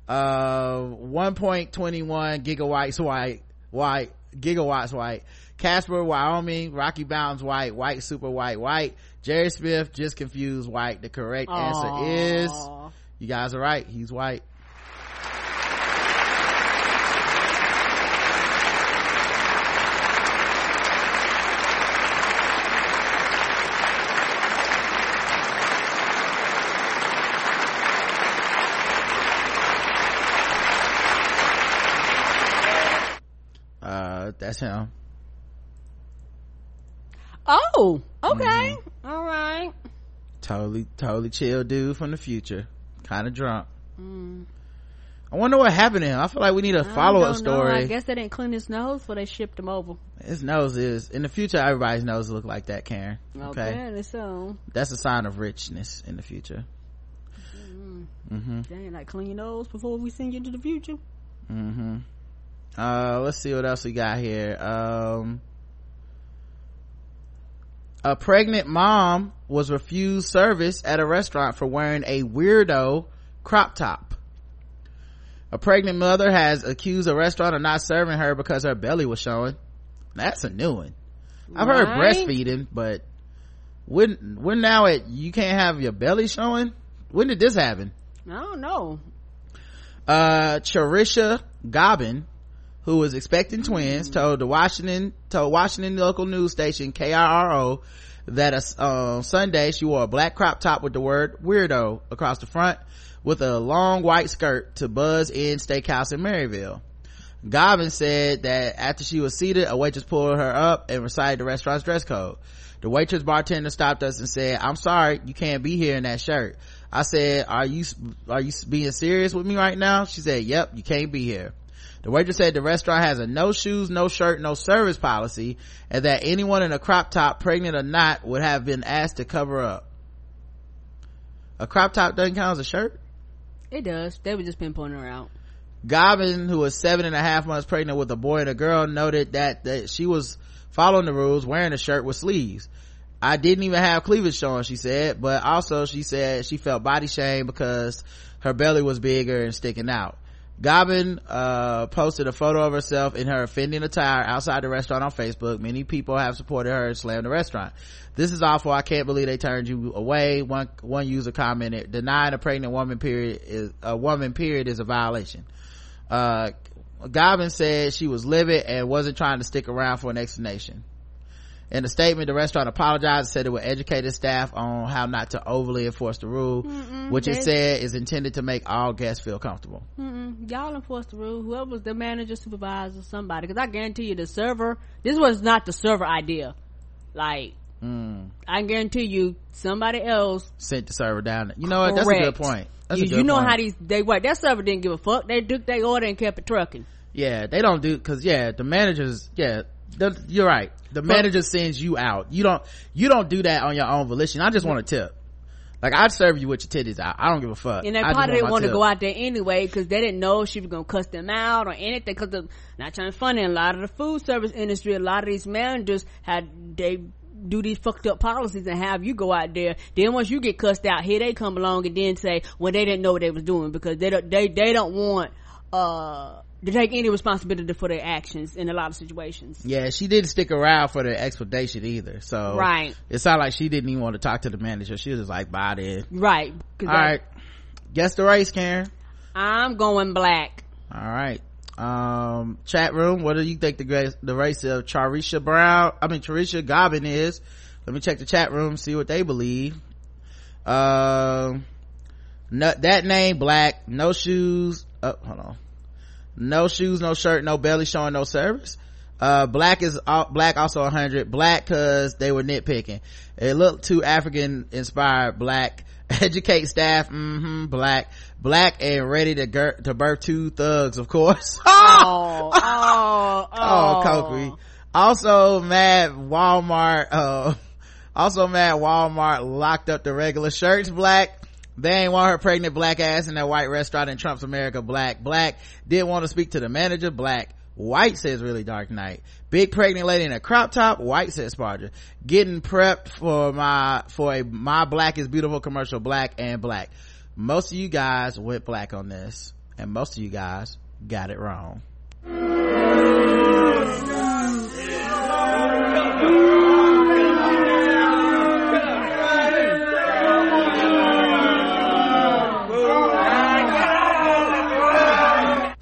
Uh 1.21 gigawatts white white gigawatts white. Casper wyoming rocky mountains white white super white white. Jerry smith just confused white. The correct answer is you guys are right. He's white uh that's him Oh, okay. Mm-hmm. All right. totally totally chill dude from the future kind of drunk i wonder what happened to him i feel like we need a follow-up don't know. story I guess they didn't clean his nose before they shipped him over. his nose is in the future everybody's nose look like that karen okay Apparently so. that's a sign of richness in the future Dang, like clean your nose before we send you to the future. mm-hmm uh let's see what else we got here. Um a pregnant mom was refused service at a restaurant for wearing a weirdo crop top. A pregnant mother has accused a restaurant of not serving her because her belly was showing. That's a new one. I've heard breastfeeding but when when now it you can't have your belly showing? When did this happen? I don't know. uh charisha gobbin who was expecting twins told the washington told washington local news station KIRO that a uh, sunday she wore a black crop top with the word weirdo across the front with a long white skirt to buzz inn steakhouse in Marysville Gobbin said that after she was seated, a waitress pulled her up and recited the restaurant's dress code. The waitress bartender stopped us and said, I'm sorry, you can't be here in that shirt. I said, are you, are you being serious with me right now? She said, yep, you can't be here. The waitress said the restaurant has a no shoes, no shirt, no service policy and that anyone in a crop top, pregnant or not, would have been asked to cover up. A crop top doesn't count as a shirt? It does. They were just pinpointing her out. Gobbin, who was seven and a half months pregnant with a boy and a girl, noted that, that she was following the rules, wearing a shirt with sleeves. I didn't even have cleavage showing, she said, but also she said she felt body shame because her belly was bigger and sticking out. Gobbin, uh, posted a photo of herself in her offending attire outside the restaurant on Facebook. Many people have supported her and slammed the restaurant. This is awful. I can't believe they turned you away. One, one user commented, denying a pregnant woman period is, a woman period is a violation. Uh, Gobbin said she was livid and wasn't trying to stick around for an explanation. In a statement, the restaurant apologized and said it would educate its staff on how not to overly enforce the rule, which it said is intended to make all guests feel comfortable. Mm-mm. Y'all enforce the rule. Whoever was the manager, supervisor, somebody. Because I guarantee you, the server. This was not the server idea. Like, Mm. I guarantee you, somebody else. Sent the server down. You know what? That's a good point. That's you, a good you know point. how these they work. That server didn't give a fuck. They took their order and kept it trucking. Yeah, they don't do because yeah, the managers. Yeah, the, you're right. The manager sends you out. You don't. You don't do that on your own volition. I just want a tip. Like I'd serve you with your titties out. I don't give a fuck. And they probably didn't want to go out there anyway because they didn't know she was gonna cuss them out or anything. Because not trying to funny, a lot of the food service industry, a lot of these managers had they do these fucked up policies and have you go out there. Then once you get cussed out, here they come along and then say, well, they didn't know what they was doing because they don't they they don't want uh to take any responsibility for their actions in a lot of situations. Yeah, she didn't stick around for the explanation either. So Right. it sounded like she didn't even want to talk to the manager. She was just like, "Bye then." Right. All right, guess the race, Karen. I'm going black. All right. Um, chat room. What do you think the the race of Charisha Brown? I mean, Charisha Gobbin is. Let me check the chat room, see what they believe. Um, no, that name black, no shoes. Oh, hold on. No shoes, no shirt, no belly showing, no service. Uh, black is al- black also 100. Black cause they were nitpicking. It looked too African inspired. Black. Educate staff. hmm Black. Black and ready to gir- to birth two thugs, of course. Oh, oh, Oh, Cokery. Also, mad Walmart, uh, Also mad Walmart locked up the regular shirts black. They ain't want her pregnant black ass in that white restaurant in Trump's America black. Black didn't want to speak to the manager black. White says really dark night. Big pregnant lady in a crop top. White says Sparger. Getting prepped for my, for a my black is beautiful commercial black and black. Most of you guys went black on this and most of you guys got it wrong.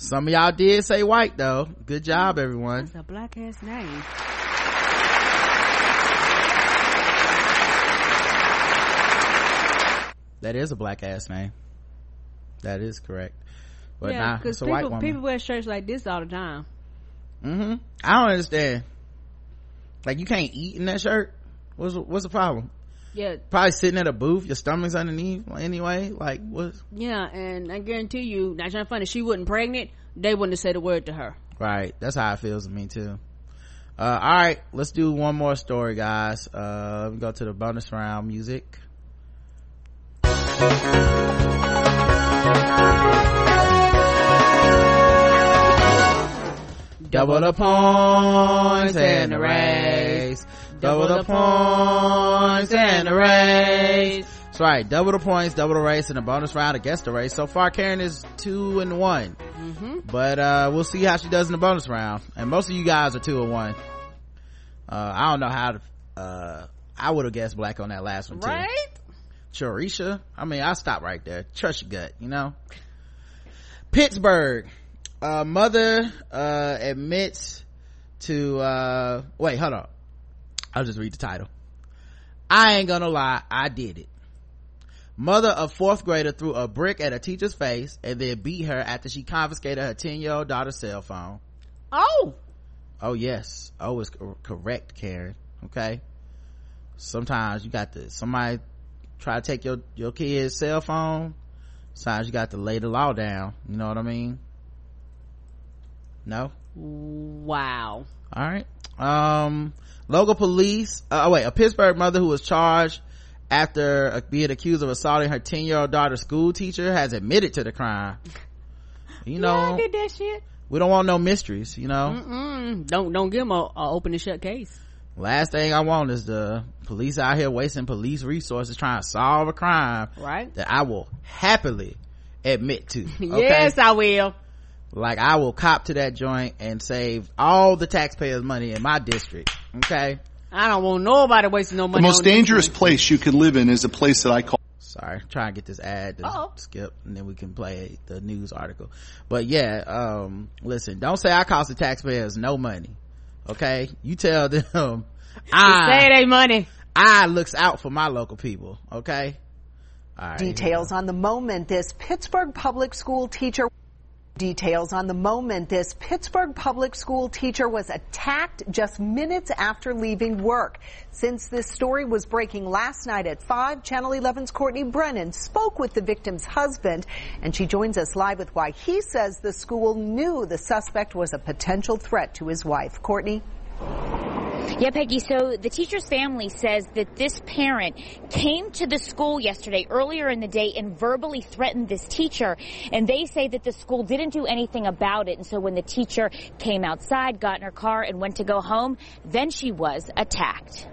Some of y'all did say white though. Good job, everyone. That's a black ass name. That is a black ass name. That is correct. But yeah, nah, because it's a white people, people wear shirts like this all the time. hmm I don't understand. Like you can't eat in that shirt. What's what's the problem? Yeah, Probably sitting at a booth, your stomach's underneath anyway. Like what yeah, and I guarantee you, not trying to funny, she wasn't pregnant, they wouldn't have said a word to her. right? That's how it feels to me too. Uh, all right, let's do one more story, guys. Uh, me go to the bonus round music. Double the points and the race. Double the points and the race. That's right. Double the points, double the race, and a bonus round against the race. So far, Karen is two and one. But, uh, we'll see how she does in the bonus round. And most of you guys are two and one. Uh, I don't know how to, uh, I would have guessed black on that last one too. Right? Chorisha. I mean, I'll stop right there. Trust your gut, you know? Pittsburgh. Uh, mother, uh, admits to, uh, wait, hold on. I'll just read the title. I ain't gonna lie, I did it. Mother of fourth grader threw a brick at a teacher's face and then beat her after she confiscated her 10 year old daughter's cell phone. Oh! Oh yes. Oh is correct, Karen. Okay. Sometimes you got to, somebody try to take your, your kid's cell phone. Sometimes you got to lay the law down. You know what I mean? No? Wow. All right. Um, local police, uh, oh wait, a Pittsburgh mother who was charged after uh, being accused of assaulting her 10 year old daughter's school teacher has admitted to the crime. You Yeah, know, I did that shit. we don't want no mysteries, you know? Mm-mm. Don't, don't give them a, a open and shut case. last thing i want is the police out here wasting police resources trying to solve a crime Right? that i will happily admit to okay Yes, I will. like i will cop to that joint and save all the taxpayers money in my district okay I don't want nobody wasting no money. The most on dangerous one. place you can live in is a place that I call sorry try and get this ad to Uh-oh. skip and then we can play the news article but yeah um listen don't say i cost the taxpayers no money okay you tell them i Say i they money. i looks out for my local people okay all right Details on the moment this Pittsburgh public school teacher Details on the moment this Pittsburgh public school teacher was attacked just minutes after leaving work. Since this story was breaking last night at 5, Channel 11's Courtney Brennan spoke with the victim's husband, and she joins us live with why he says the school knew the suspect was a potential threat to his wife. Courtney? Yeah, Peggy. So the teacher's family says that this parent came to the school yesterday earlier in the day and verbally threatened this teacher. And they say that the school didn't do anything about it. And so when the teacher came outside, got in her car and went to go home, then she was attacked.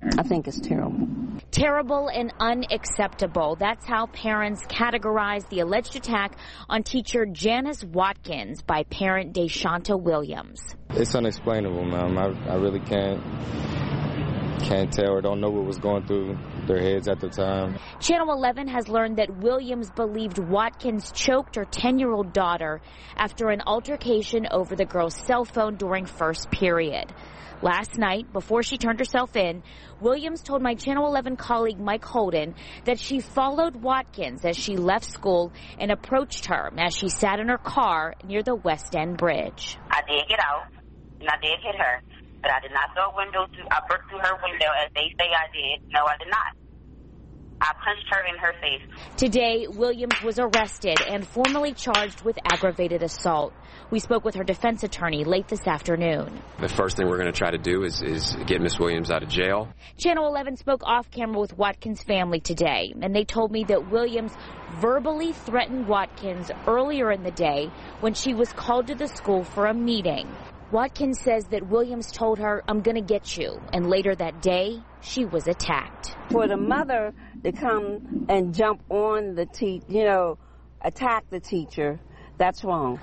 I think it's terrible. Terrible and unacceptable. That's how parents categorize the alleged attack on teacher Janice Watkins by parent Deshanta Williams. It's unexplainable, ma'am. I, I really can't can't tell or don't know what was going through their heads at the time. Channel 11 has learned that Williams believed Watkins choked her 10 year old daughter after an altercation over the girl's cell phone during first period. Last night, before she turned herself in, Williams told my Channel 11 colleague Mike Holden that she followed Watkins as she left school and approached her as she sat in her car near the West End Bridge. I did get out, and I did hit her, but I did not throw a window to. I broke through her window as they say I did. No, I did not. I punched her in her face. Today, Williams was arrested and formally charged with aggravated assault. We spoke with her defense attorney late this afternoon. The first thing we're going to try to do is, is get Miss Williams out of jail. Channel 11 spoke off camera with Watkins' family today, and they told me that Williams verbally threatened Watkins earlier in the day when she was called to the school for a meeting. Watkins says that Williams told her, I'm gonna get you. And later that day, she was attacked. For the mother to come and jump on the te, you know, attack the teacher, that's wrong.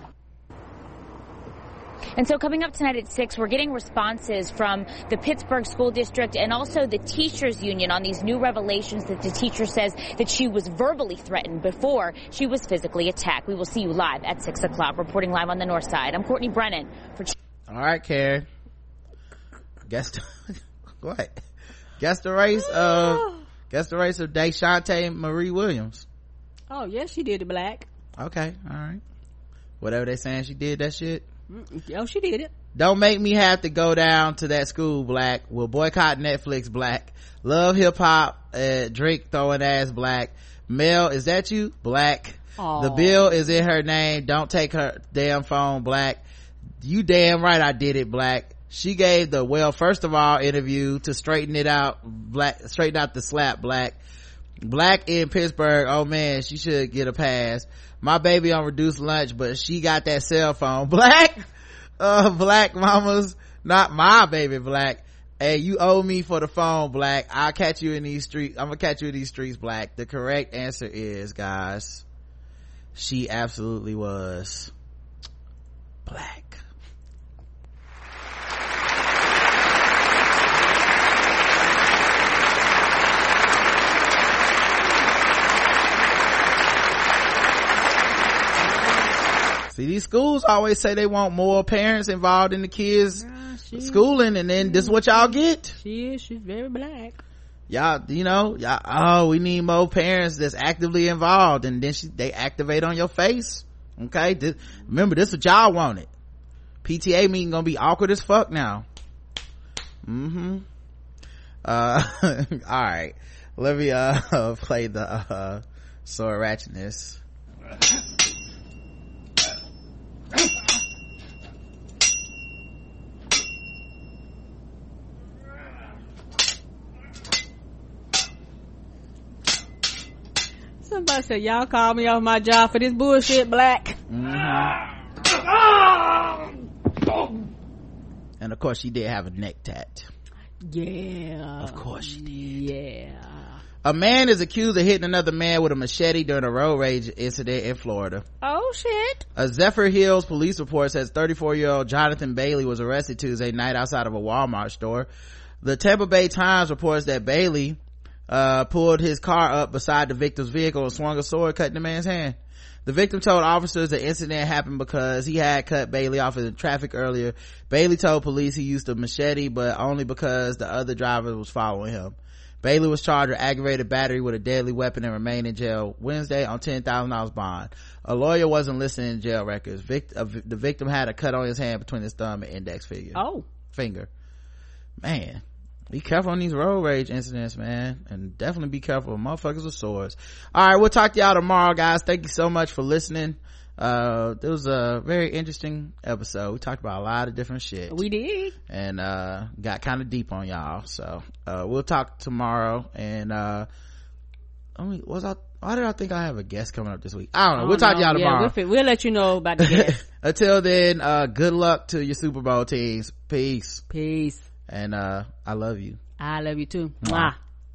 And so coming up tonight at 6, we're getting responses from the Pittsburgh School District and also the Teachers Union on these new revelations that the teacher says that she was verbally threatened before she was physically attacked. We will see you live at 6 o'clock, reporting live on the north side. I'm Courtney Brennan for... All right, Karen. Guess the, what? Guess the race of guess the race of Deshante Marie Williams. Oh yes, she did it black. Okay, all right. Whatever they saying, she did that shit. Oh, she did it. Don't make me have to go down to that school, Black. we'll boycott Netflix, Black. Love hip hop, uh, Drake throwing ass, Black. Mel, is that you? Black. Aw. The bill is in her name. Don't take her damn phone, Black. You damn right I did it, Black. She gave the, well, first of all, interview to straighten it out, Black, straighten out the slap, Black. Black in Pittsburgh, oh man, she should get a pass. My baby on reduced lunch, but she got that cell phone. Black, uh, black mamas, not my baby black. Hey, you owe me for the phone, black. I'll catch you in these streets. I'm gonna catch you in these streets, black. The correct answer is, guys, she absolutely was black. See, these schools always say they want more parents involved in the kids schooling, and then this is what y'all get. She is. She's very black. Y'all, you know, y'all, oh, we need more parents that's actively involved, and then she, they activate on your face. Okay, this, remember this is what y'all wanted. PTA meeting gonna be awkward as fuck now. Mm-hmm. Uh, all right. Let me uh play the uh sword ratchetness. Somebody said y'all called me off my job for this bullshit, black. And of course, she did have a neck tat. Yeah. Of course she did. Yeah. A man is accused of hitting another man with a machete during a road rage incident in Florida. Oh shit. A Zephyrhills police report says 34 year old Jonathan Bailey was arrested Tuesday night outside of a Walmart store. The Tampa Bay Times reports that Bailey, uh, pulled his car up beside the victim's vehicle and swung a sword cutting the man's hand. The victim told officers the incident happened because he had cut Bailey off in traffic earlier. Bailey told police he used a machete, but only because the other driver was following him. Bailey was charged with aggravated battery with a deadly weapon and remained in jail Wednesday on $10,000 bond. A lawyer wasn't listening to jail records. Uh, the victim had a cut on his hand between his thumb and index finger. Oh. Finger. Man. Be careful on these road rage incidents, man. And definitely be careful with motherfuckers with swords. Alright, we'll talk to y'all tomorrow, guys. Thank you so much for listening. Uh, it was a very interesting episode. We talked about a lot of different shit. We did. And, uh, got kind of deep on y'all. So, uh, we'll talk tomorrow. And, uh, I mean, was I, why did I think I have a guest coming up this week? I don't know. We'll talk to y'all Yeah, tomorrow. we'll, we'll let you know about the guest. Until then, uh, good luck to your Super Bowl teams. Peace. Peace. And, uh, I love you. I love you too. Mwah. Mwah.